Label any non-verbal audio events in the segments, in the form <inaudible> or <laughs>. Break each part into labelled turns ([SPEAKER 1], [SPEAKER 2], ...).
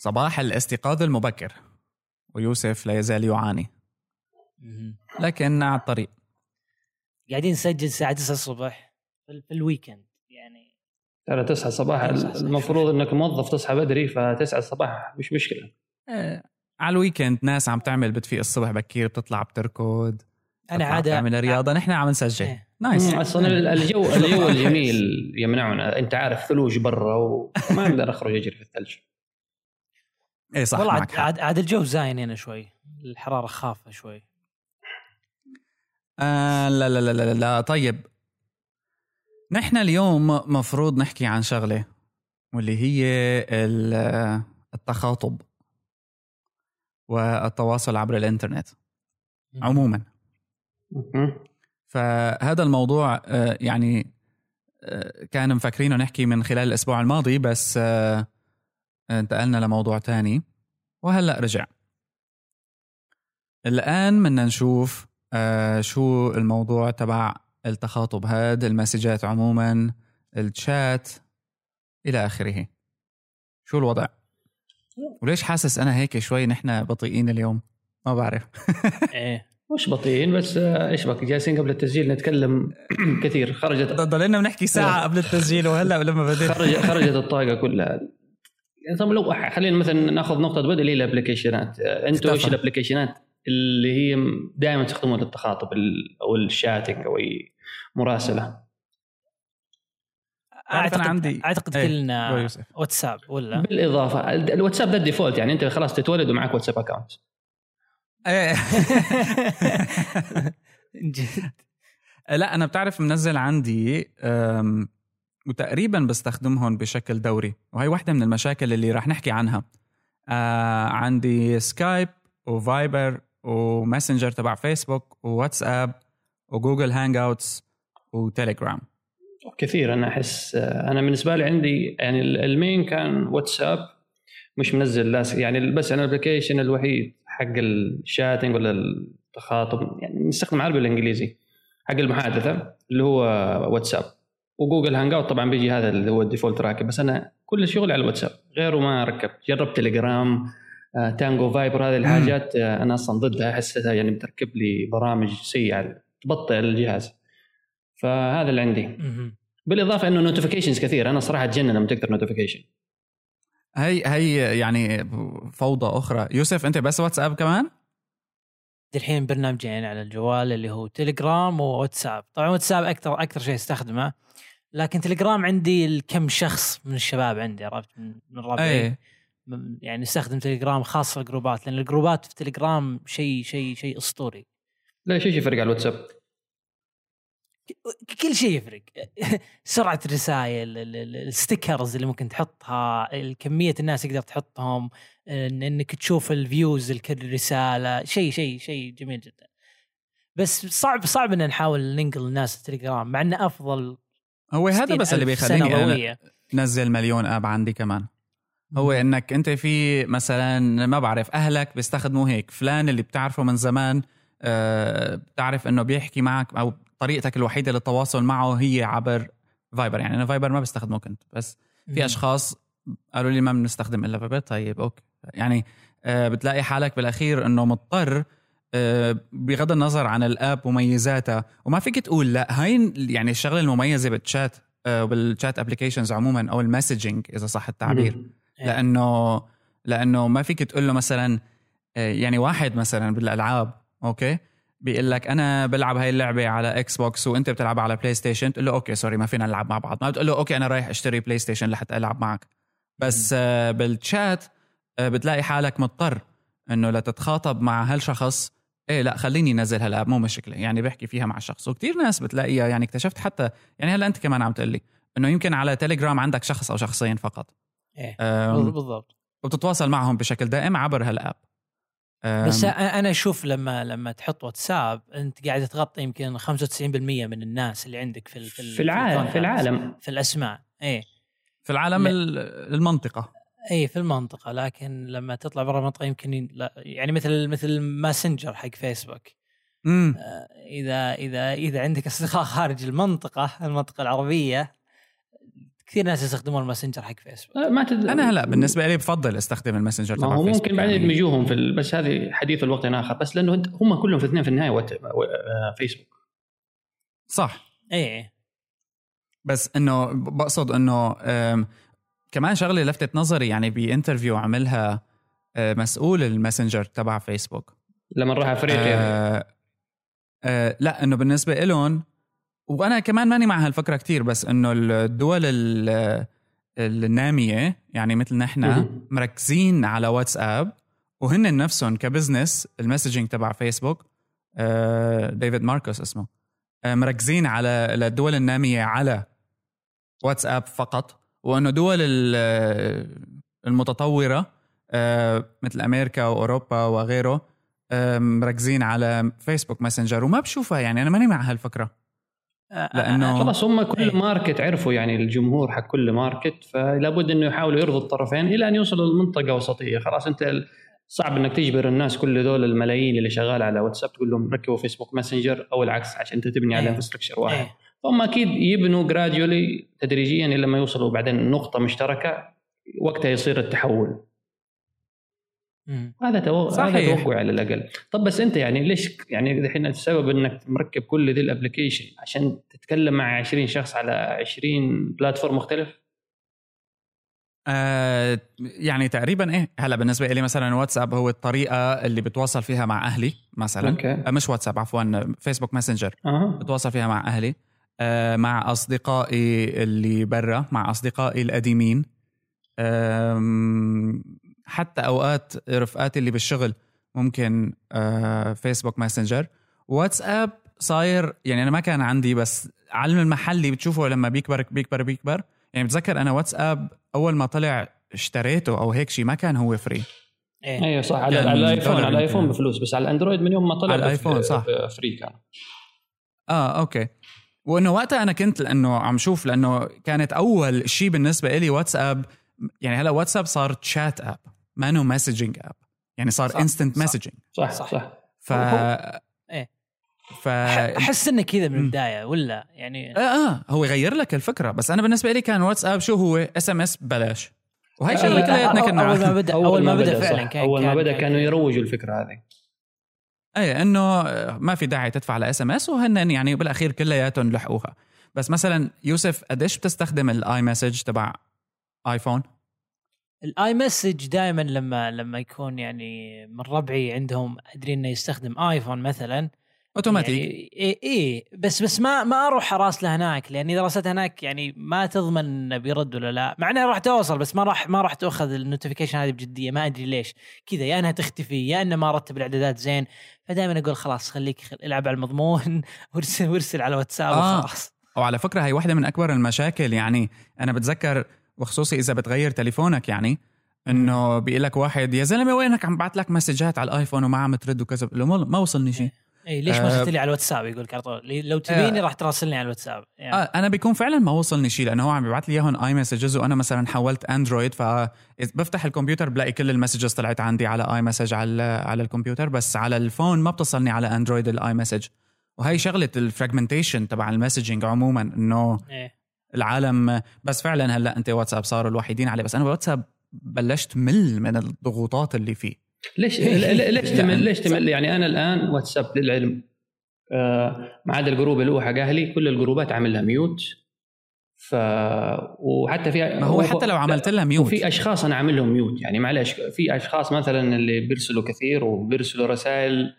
[SPEAKER 1] صباح الاستيقاظ المبكر. ويوسف لا يزال يعاني. لكن على الطريق.
[SPEAKER 2] قاعدين نسجل الساعة 9 الصبح في في ال weekend. يعني
[SPEAKER 3] ترى 9 الصباح. المفروض إنك موظف تصحى بدري ف9 الصباح مش مشكلة.
[SPEAKER 1] آه، على ال weekend ناس عم تعمل بتفيق الصبح بكير بتطلع بتركض
[SPEAKER 2] أنا
[SPEAKER 1] بتطلع
[SPEAKER 2] عادة
[SPEAKER 1] بتعمل رياضة. نحن عم نسجل.
[SPEAKER 2] إيه.
[SPEAKER 3] nice. أصلا الجو <laughs> الجو الجميل يمنعنا. أنت عارف ثلوج برا وما أقدر أخرج أجري في الثلج.
[SPEAKER 1] إيه صح
[SPEAKER 2] والله
[SPEAKER 1] معك
[SPEAKER 2] عاد. عاد, عاد الجو زاين هنا شوي. الحرارة خافة شوي.
[SPEAKER 1] آه لا لا لا لا لا طيب. نحن اليوم مفروض نحكي عن شغلة واللي هي ال- التخاطب والتواصل عبر الإنترنت عموما. فهذا الموضوع آه، يعني آه، كان مفكرينه نحكي من خلال الأسبوع الماضي بس آه، انتقلنا لموضوع تاني. وهلأ رجع. الآن بدنا نشوف آه، شو الموضوع تبع التخاطب هذا المسجات عموما الشات إلى آخره. شو الوضع؟ وليش حاسس أنا هيك شوي نحن بطيئين اليوم؟ ما بعرف. <laughs>
[SPEAKER 2] إيه.
[SPEAKER 3] مش بطيئين بس آه، إيش بك؟ جالسين قبل التسجيل نتكلم كثير. خرجت
[SPEAKER 1] ضلينا بنحكي ساعة قبل التسجيل وهلأ لما
[SPEAKER 3] خرج خرجت الطاقة كلها. طب لو خلينا مثلا ناخذ نقطة بدء اللي هي ال application ات آه، أنتوا إيش.
[SPEAKER 1] ال
[SPEAKER 3] application ات اللي هي دائما تستخدموها للتخاطب أو ال chatting أو
[SPEAKER 1] أي مراسلة
[SPEAKER 2] اعتقد
[SPEAKER 1] عندي-
[SPEAKER 2] أعتقد
[SPEAKER 1] إيه،
[SPEAKER 2] كلنا. واتساب ولا
[SPEAKER 3] بالإضافة ال- الواتساب ده ال default يعني أنت خلاص تتولد ومعك واتساب account
[SPEAKER 1] إيه. <laughs> <laughs>
[SPEAKER 2] جد
[SPEAKER 1] لا أنا بتعرف منزل عندي أم، وتقريبا بستخدمهم بشكل دوري. وهي واحدة من المشاكل اللي راح نحكي عنها. آه عندي سكايب وفايبر وماسنجر تبع فيسبوك وواتساب وجوجل هانج اوتس وتليجرام
[SPEAKER 3] كثير أنا أحس آه، أنا بالنسبة لي عندي يعني ال- ال main كان واتساب مش منزل لاس يعني بس أنا ال application الوحيد حق ال chatting ولا التخاطب يعني نستخدم عربي والانجليزي حق المحادثة اللي هو واتساب وجوجل هانج اوت طبعا بيجي هذا اللي هو ال default راكب بس أنا كل شغلي على الواتساب غيره ما ركبت. جربت تليجرام آه، تانجو فايبر هذه الحاجات آه، أنا أصلا ضدها أحسها يعني بتركب لي برامج سيئة تبطئ الجهاز. فهذا اللي عندي. بالإضافة إنه notifications كثير أنا صراحة أتجنن لما تكتب notification
[SPEAKER 1] هي هي يعني فوضى أخرى. يوسف أنت بس واتساب كمان؟
[SPEAKER 2] الحين برنامجين على الجوال اللي هو تليجرام وواتساب. طبعا واتساب أكثر أكثر شيء استخدمه لكن تليجرام عندي الكم شخص من الشباب عندي عرفت؟ من ربعي
[SPEAKER 1] إيه.
[SPEAKER 2] م- يعني استخدم تليجرام خاص الجروبات لأن الجروبات في تليجرام شيء شيء شيء أسطوري.
[SPEAKER 3] لا شيء يفرق على الواتساب.
[SPEAKER 2] كل شيء يفرق. <laughs> سرعة الرسائل ال- ال- ال stickers اللي ممكن تحطها كمية الناس تقدر تحطهم إن- إنك تشوف ال views لكل رسالة شيء شيء شيء جميل جدا. بس صعب صعب إن نحاول ننقل الناس التليجرام مع إنه أفضل
[SPEAKER 1] هو هذا بس اللي
[SPEAKER 2] 60,000 سنة
[SPEAKER 1] بيخليني
[SPEAKER 2] أنا.
[SPEAKER 1] نزل مليون app عندي كمان. هو إنك أنت في مثلا ما بعرف أهلك بيستخدموا هيك فلان اللي بتعرفه من زمان آه، بتعرف إنه بيحكي معك أو طريقتك الوحيدة للتواصل معه هي عبر فايبر. يعني أنا فايبر ما بستخدمه كنت بس في. أشخاص قالوا لي ما بنستخدم إلا فايبر طيب okay. يعني آه، بتلاقي حالك بالأخير إنه مضطر بغض النظر عن ال app مميزاتها وما فيك تقول لا هاي يعني الشغلة المميزة بالشات آه، بال chat applications عموما أو ال messaging إذا صح التعبير.
[SPEAKER 2] إيه.
[SPEAKER 1] لأنه لأنه ما فيك تقول له مثلا آه، يعني واحد مثلا بالألعاب okay؟ بيقول لك أنا بلعب هاي اللعبة على إكس بوكس وأنت بتلعبها على بلاي ستيشن تقول له okay sorry ما فينا نلعب مع بعض. ما بتقول له okay أنا رايح أشتري بلاي ستيشن لحتى ألعب معك. بس آه، بالشات آه، بتلاقي حالك مضطر إنه لتتخاطب مع هالشخص إيه لا خليني انزل هالآب مو مشكلة. يعني بحكي فيها مع الشخص وكتير ناس بتلاقيها يعني اكتشفت حتى يعني هلأ أنت كمان عم تقول لي إنه يمكن على تليجرام عندك شخص أو شخصين فقط. أم،
[SPEAKER 2] بالضبط.
[SPEAKER 1] وبتتواصل معهم بشكل دائم عبر هالآب.
[SPEAKER 2] بس أنا أشوف لما لما تحط واتساب أنت قاعد تغطي يمكن 95% من الناس اللي عندك في في,
[SPEAKER 3] في العالم في العالم.
[SPEAKER 2] في الأسماء. إيه.
[SPEAKER 1] في العالم المنطقة.
[SPEAKER 2] إي في المنطقة لكن لما تطلع برا المنطقة يمكن لا يعني مثل مثل ماسنجر حق فيسبوك.
[SPEAKER 1] امم
[SPEAKER 2] آه، إذا إذا إذا عندك أصدقاء <laughs> خارج المنطقة المنطقة العربية كثير ناس يستخدمون الماسنجر حق فيسبوك.
[SPEAKER 3] لا، ما تد...
[SPEAKER 1] أنا هلا بالنسبة لي بفضل استخدم الماسنجر
[SPEAKER 3] ما
[SPEAKER 1] تبع
[SPEAKER 3] هو
[SPEAKER 1] فيسبوك
[SPEAKER 3] ممكن بعدين
[SPEAKER 1] يعني.
[SPEAKER 3] يدمجوهم في ال... بس هذه حديث الوقت آخر. بس لأنه انت هم كلهم في اثنين في النهاية وات... و... آه، فيسبوك.
[SPEAKER 1] صح.
[SPEAKER 2] إيه
[SPEAKER 1] بس إنه بقصد إنه كمان شغلة لفتت نظري يعني ب interview عملها أه، مسؤول الماسنجر تبع فيسبوك
[SPEAKER 3] لما نروح افريقيا
[SPEAKER 1] آه آه لا إنه بالنسبة لهم وأنا كمان ماني مع هالفكرة كتير بس إنه الدول ال- النامية يعني مثل نحن. مركزين على واتساب وهن نفسهم ك business ال messaging تبع فيسبوك آه ديفيد ماركوس اسمه آه مركزين على الدول النامية على واتساب فقط. وانه دول ال- المتطورة آه مثل أمريكا وأوروبا وغيره آه، مركزين على فيسبوك ماسنجر وما بشوفها يعني أنا ماني مع هالفكرة
[SPEAKER 2] آه،
[SPEAKER 1] لأنه-
[SPEAKER 3] خلاص هم كل
[SPEAKER 2] إيه.
[SPEAKER 3] market عرفوا يعني الجمهور حق كل market فلا بد إنه يحاولوا يرضوا الطرفين إلى أن يوصلوا لمنطقة وسطية خلاص أنت صعب إنك تجبر الناس كل دول الملايين اللي شغالة على واتساب تقول لهم ركبوا فيسبوك ماسنجر أو العكس عشان أنت تبني على
[SPEAKER 2] إيه.
[SPEAKER 3] infrastructure واحد
[SPEAKER 2] إيه.
[SPEAKER 3] فهم أكيد يبنوا gradually تدريجيا إلى ما يوصلوا بعدين نقطة مشتركة وقتها يصير التحول.
[SPEAKER 2] مم.
[SPEAKER 3] هذا تو... هذا
[SPEAKER 1] صحيح.
[SPEAKER 3] توقع على الأقل. طب بس أنت يعني ليش يعني الحين السبب إنك مركب كل ذي ال applications عشان تتكلم مع 20 شخص على 20 platform مختلف؟
[SPEAKER 1] آه يعني تقريبا إيه هلا بالنسبة لي مثلا واتساب هو الطريقة اللي بتواصل فيها مع أهلي مثلا.
[SPEAKER 3] okay.
[SPEAKER 1] آه مش واتساب عفوا فيسبوك ماسنجر.
[SPEAKER 3] أها.
[SPEAKER 1] بتواصل فيها مع أهلي. مع أصدقائي اللي برا مع أصدقائي القديمين. حتى أوقات رفقاتي اللي بالشغل ممكن آه فيسبوك ماسنجر واتساب صاير يعني أنا ما كان عندي بس علم المحلي بتشوفه لما بيكبر بيكبر بيكبر. يعني بتذكر أنا واتساب أول ما طلع اشتريته أو هيك شيء ما كان هو فري
[SPEAKER 2] إيه.
[SPEAKER 3] أيوه صح. على,
[SPEAKER 1] يعني
[SPEAKER 3] على الايفون على الايفون
[SPEAKER 1] يمكن.
[SPEAKER 3] بفلوس بس على الاندرويد من يوم ما طلع
[SPEAKER 1] على الآيفون، صح.
[SPEAKER 3] free كان.
[SPEAKER 1] آه okay. وإنه وقتها أنا كنت لأنه عم شوف لأنه كانت أول شيء بالنسبة لي واتساب يعني هلأ واتساب صار chat app ما إنه messaging app يعني صار instant
[SPEAKER 2] صح.
[SPEAKER 1] messaging
[SPEAKER 3] صح
[SPEAKER 2] صح.
[SPEAKER 3] صح, صح.
[SPEAKER 1] ف
[SPEAKER 2] إيه.
[SPEAKER 1] ف
[SPEAKER 2] أحس إنه كذا من. البداية ولا يعني
[SPEAKER 1] آه آه هو يغير لك الفكرة بس أنا بالنسبة لي كان واتساب شو هو SMS ببلاش وهي شغله كلياتنا
[SPEAKER 2] أول-
[SPEAKER 1] كنا
[SPEAKER 2] أول ما بدأ أول ما
[SPEAKER 3] بدأ.
[SPEAKER 2] فعلا كان
[SPEAKER 3] أول ما بدأ
[SPEAKER 2] كان-
[SPEAKER 3] كانوا يروجوا الفكرة هذه
[SPEAKER 1] اي إنه ما في داعي تدفع ل SMS وهن يعني بالأخير كلياتهم لحقوها. بس مثلا يوسف قديش بتستخدم ال iMessage تبع ايفون
[SPEAKER 2] ال iMessage دائما لما لما يكون يعني من ربعي عندهم أدري إنه يستخدم ايفون مثلا
[SPEAKER 1] اوتوماتيك
[SPEAKER 2] يعني إيه إيه بس بس ما ما أروح اراسله هناك لاني إذا راسلت هناك يعني ما تضمن إنه بيرد ولا لا. مع انها راح توصل بس ما راح ما راح تأخذ ال notification هذه بجدية ما أدري ليش. كذا يا إنها تختفي يا إنه ما رتب الإعدادات زين. فدائما أقول خلاص خليك خل... العب على المضمون <laughs> وارسل وارسل على واتساب
[SPEAKER 1] آه.
[SPEAKER 2] وخلاص.
[SPEAKER 1] وعلى فكرة هي واحدة من أكبر المشاكل. يعني أنا بتذكر وخصوصي إذا بتغير تليفونك يعني إنه بيقول لك واحد يا زلمة وينك عم بعت لك message ات على الآيفون وما عم ترد وكذا؟ بقول له ما- ما وصلني شيء.
[SPEAKER 2] اي ليش ما
[SPEAKER 1] آه.
[SPEAKER 2] اخذت لي على الواتساب؟ يقول لك على طول. لو تبيني راح تراسلني على الواتساب يعني.
[SPEAKER 1] آه أنا بيكون فعلا ما وصلني شيء لأنه هو عم بيبعت لي إياهم iMessages وأنا مثلا حولت اندرويد فبفتح الكمبيوتر بلاقي كل ال messages طلعت عندي على iMessage على على الكمبيوتر بس على الفون ما بتصلني على اندرويد ال iMessage وهي شغلة ال fragmentation تبع ال messaging عموما إنه
[SPEAKER 2] إيه.
[SPEAKER 1] العالم بس فعلا هلأ أنت واتساب صاروا الوحيدين عليه بس أنا بواتساب بلشت مل من الضغوطات اللي فيه.
[SPEAKER 3] ليش <laughs> ليش تمل ليش تمل؟ يعني أنا الآن واتساب للعلم. آه، ما عدا ال group اللي هو حق أهلي كل ال group ات عامل لها mute. ف وحتى في
[SPEAKER 1] ما هو حتى لو عملت لها mute.
[SPEAKER 3] وفي أشخاص أنا عامل لهم mute. يعني معلش في أشخاص مثلا اللي بيرسلوا كثير وبيرسلوا رسائل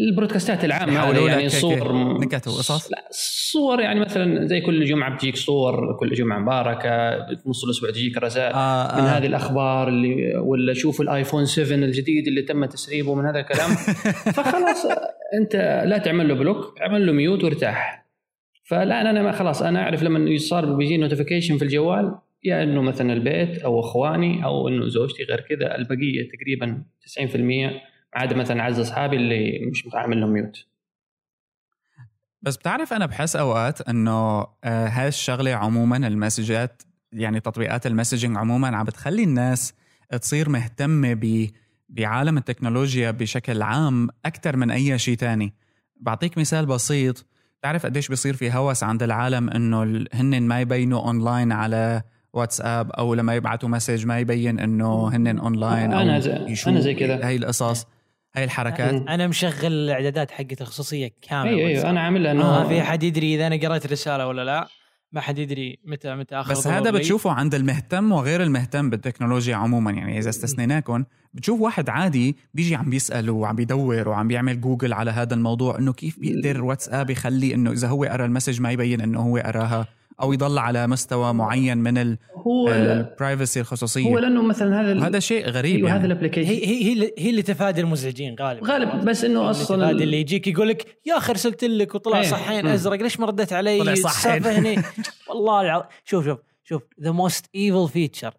[SPEAKER 3] ال broadcast
[SPEAKER 1] ات العامة
[SPEAKER 3] هذه يعني صور
[SPEAKER 1] نكت وقصص؟
[SPEAKER 3] لا صور يعني مثلا زي كل جمعة بتجيك صور كل جمعة مباركة نص الأسبوع تجيك رسائل
[SPEAKER 1] آه
[SPEAKER 3] من
[SPEAKER 1] آه.
[SPEAKER 3] هذه الأخبار اللي ولا شوف الآيفون 7 الجديد اللي تم تسريبه من هذا الكلام <laughs> فخلاص أنت لا تعمل له block اعمل له mute وارتاح فالآن أنا ما خلاص أنا أعرف لما صار بيجي notification في الجوال يا إنه مثلا البيت أو أخواني أو إنه زوجتي غير كذا البقية تقريبا 90% عاد مثلا اعز أصحابي اللي مش عامل لهم mute.
[SPEAKER 1] بس بتعرف أنا بحس أوقات إنه آه، هاي الشغلة عموما ال message ات يعني تطبيقات ال messaging عموما عم بتخلي الناس تصير مهتمة ب بعالم التكنولوجيا بشكل عام أكثر من أي شيء تاني. بعطيك مثال بسيط. بتعرف قديش بيصير في هوس عند العالم إنه هن ما يبينوا اونلاين على واتساب أو لما يبعتوا message ما يبين إنه هن اونلاين أو
[SPEAKER 3] أنا زي- أنا زي كذا.
[SPEAKER 1] هاي القصص. هاي الحركات.
[SPEAKER 3] مم.
[SPEAKER 2] أنا مشغل الإعدادات حقتي الخصوصية كاملة
[SPEAKER 3] أيوه أيوه أنا عاملها انه
[SPEAKER 2] ما في أحد يدري إذا أنا قريت رساله ولا لا. ما حد يدري متى متى آخر
[SPEAKER 1] بس هذا. بتشوفه عند المهتم وغير المهتم بالتكنولوجيا عموما. يعني إذا استثنيناكم بتشوف واحد عادي بيجي عم بيسأل وعم بيدور وعم بيعمل جوجل على هذا الموضوع إنه كيف بيقدر واتساب يخلي إنه إذا هو قرأ ال message ما يبين إنه هو قرأها. أو يضل على مستوى معين من
[SPEAKER 3] هو
[SPEAKER 1] ال privacy
[SPEAKER 3] هو
[SPEAKER 1] الخصوصية
[SPEAKER 3] لأنه مثلا هذا
[SPEAKER 1] وهذا شيء غريب
[SPEAKER 3] هذا
[SPEAKER 1] يعني.
[SPEAKER 3] ال application
[SPEAKER 2] هي هي هي اللي- هي اللي تفادي المزعجين غالبا
[SPEAKER 3] غالب بس إنه أصلا
[SPEAKER 2] أصلا اللي يجيك يقول لك يا أخي ارسلت لك وطلع
[SPEAKER 3] إيه.
[SPEAKER 2] صحين
[SPEAKER 3] مم.
[SPEAKER 2] أزرق ليش ما رديت علي
[SPEAKER 1] طلع صحين.
[SPEAKER 2] هني <laughs> والله الع... شوف شوف شوف the most evil feature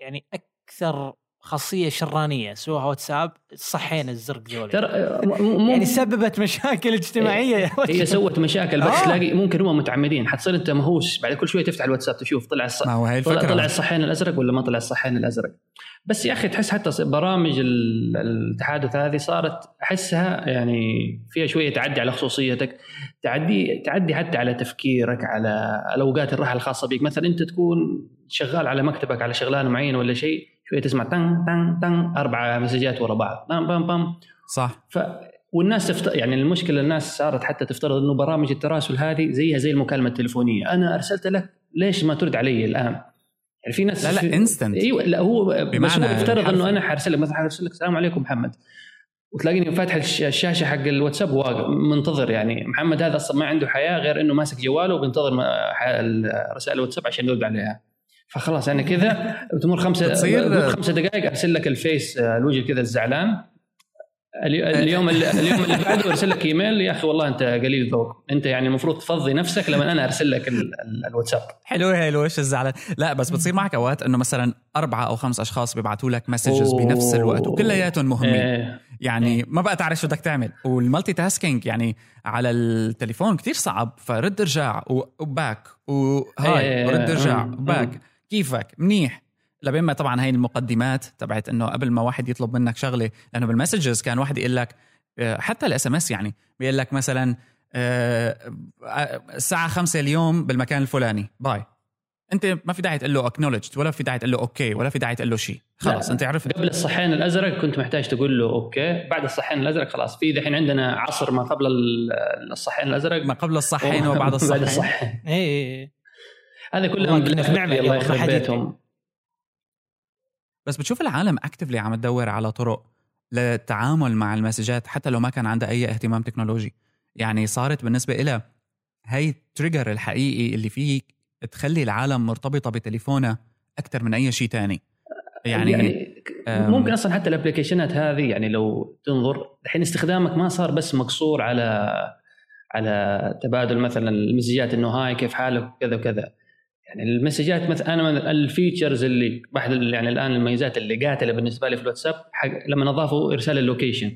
[SPEAKER 2] يعني أكثر خاصية شرانية سووها واتساب الصحين الزرق ذولي
[SPEAKER 3] ترى
[SPEAKER 2] يعني سببت مشاكل اجتماعية. يا
[SPEAKER 3] هي
[SPEAKER 2] وجه.
[SPEAKER 3] سوت مشاكل بس
[SPEAKER 2] آه.
[SPEAKER 3] تلاقي ممكن هم متعمدين. حتصير أنت مهووس بعد كل شوية تفتح الواتساب تشوف طلع الص...
[SPEAKER 1] ما هو هي
[SPEAKER 3] طلع,
[SPEAKER 1] الفكرة.
[SPEAKER 3] طلع الصحين الأزرق ولا ما طلع الصحين الأزرق. بس يا أخي تحس حتى برامج ال- التحادث هذه صارت أحسها يعني فيها شوية تعدي على خصوصيتك تعدي تعدي حتى على تفكيرك على الأوقات الراحة الخاصة بك مثلا أنت تكون شغال على مكتبك على شغلانة معينة ولا شيء تسمع تن تن تن أربع مسجات ورا بعض. بام بام بام.
[SPEAKER 1] صح.
[SPEAKER 3] ف والناس تفت... يعني المشكلة الناس صارت حتى تفترض إنه برامج التراسل هذه زيها زي المكالمة التليفونية. أنا أرسلت لك ليش ما ترد علي الآن؟ يعني في ناس
[SPEAKER 1] لا لا
[SPEAKER 3] في...
[SPEAKER 1] instant
[SPEAKER 3] أيوه لا هو بس
[SPEAKER 1] بمعنى
[SPEAKER 3] هو يفترض
[SPEAKER 1] الحرف.
[SPEAKER 3] إنه أنا حارسل لك مثلا حارسل لك السلام عليكم محمد. وتلاقيني فاتح الش- الشاشة حق الواتساب واقف منتظر يعني. محمد هذا أصلا ما عنده حياة غير إنه ماسك جواله وبينتظر رسائل الواتساب عشان يرد عليها. فخلاص يعني كذا. تمر خمسه
[SPEAKER 1] بتصير-
[SPEAKER 3] خمسة دقائق أرسل لك ال face آه، الوجه كذا الزعلان. الي- اليوم اللي اليوم اللي بعده أرسل لك إيميل. يا أخي والله أنت قليل ذوق. أنت يعني المفروض تفضي نفسك لما أنا أرسل لك ال- ال- الواتساب.
[SPEAKER 1] حلوة هاي الوش الزعلان؟ لا بس بتصير معك أوقات إنه مثلا أربعة أو خمس أشخاص بيبعتوا لك
[SPEAKER 3] messages.
[SPEAKER 1] بنفس الوقت وكلياتهم مهمين.
[SPEAKER 3] إيه.
[SPEAKER 1] يعني ما بقى تعرف شو بدك تعمل. وال multitasking يعني على التليفون كتير صعب. فرد ارجع و back و hi
[SPEAKER 3] إيه،
[SPEAKER 1] ورد ارجع
[SPEAKER 3] أمم،
[SPEAKER 1] و back كيفك؟ منيح. لبين ما طبعا هاي المقدمات تبعت إنه قبل ما واحد يطلب منك شغلة لأنه بال messages كان واحد يقول لك آه، حتى ال SMS يعني بيقول لك مثلا آه، آه، الساعة خمسة اليوم بالمكان الفلاني. bye. أنت ما في داعي تقول له acknowledged ولا في داعي تقول له okay ولا في داعي تقول له شيء. خلاص
[SPEAKER 3] لا.
[SPEAKER 1] أنت عرفت.
[SPEAKER 3] قبل الصحين الأزرق كنت محتاج تقول له okay. بعد الصحين الأزرق خلاص في دحين عندنا عصر ما قبل ال- الصحين الأزرق.
[SPEAKER 1] ما قبل الصحين وبعد <laughs> الصحين
[SPEAKER 3] بعد الصحين
[SPEAKER 2] اي اي
[SPEAKER 3] هذا
[SPEAKER 2] في نعمة
[SPEAKER 3] الله يخرب. بيتهم
[SPEAKER 1] بس بتشوف العالم actively عم تدور على طرق للتعامل مع المسجات حتى لو ما كان عندها أي اهتمام تكنولوجي يعني صارت بالنسبة لها هي ال trigger الحقيقي اللي فيك تخلي العالم مرتبطة بتليفونها أكثر من أي شيء تاني يعني, يعني.
[SPEAKER 3] ممكن أصلا حتى ال application ات هذه يعني لو تنظر الحين استخدامك ما صار بس مقصور على على تبادل مثلا المسجات إنه hi كيف حالك وكذا وكذا يعني المسجات مثلا أنا من ال features اللي واحد يعني الآن الميزات اللي قاتلة بالنسبة لي في الواتساب حق لما اضافوا إرسال ال location.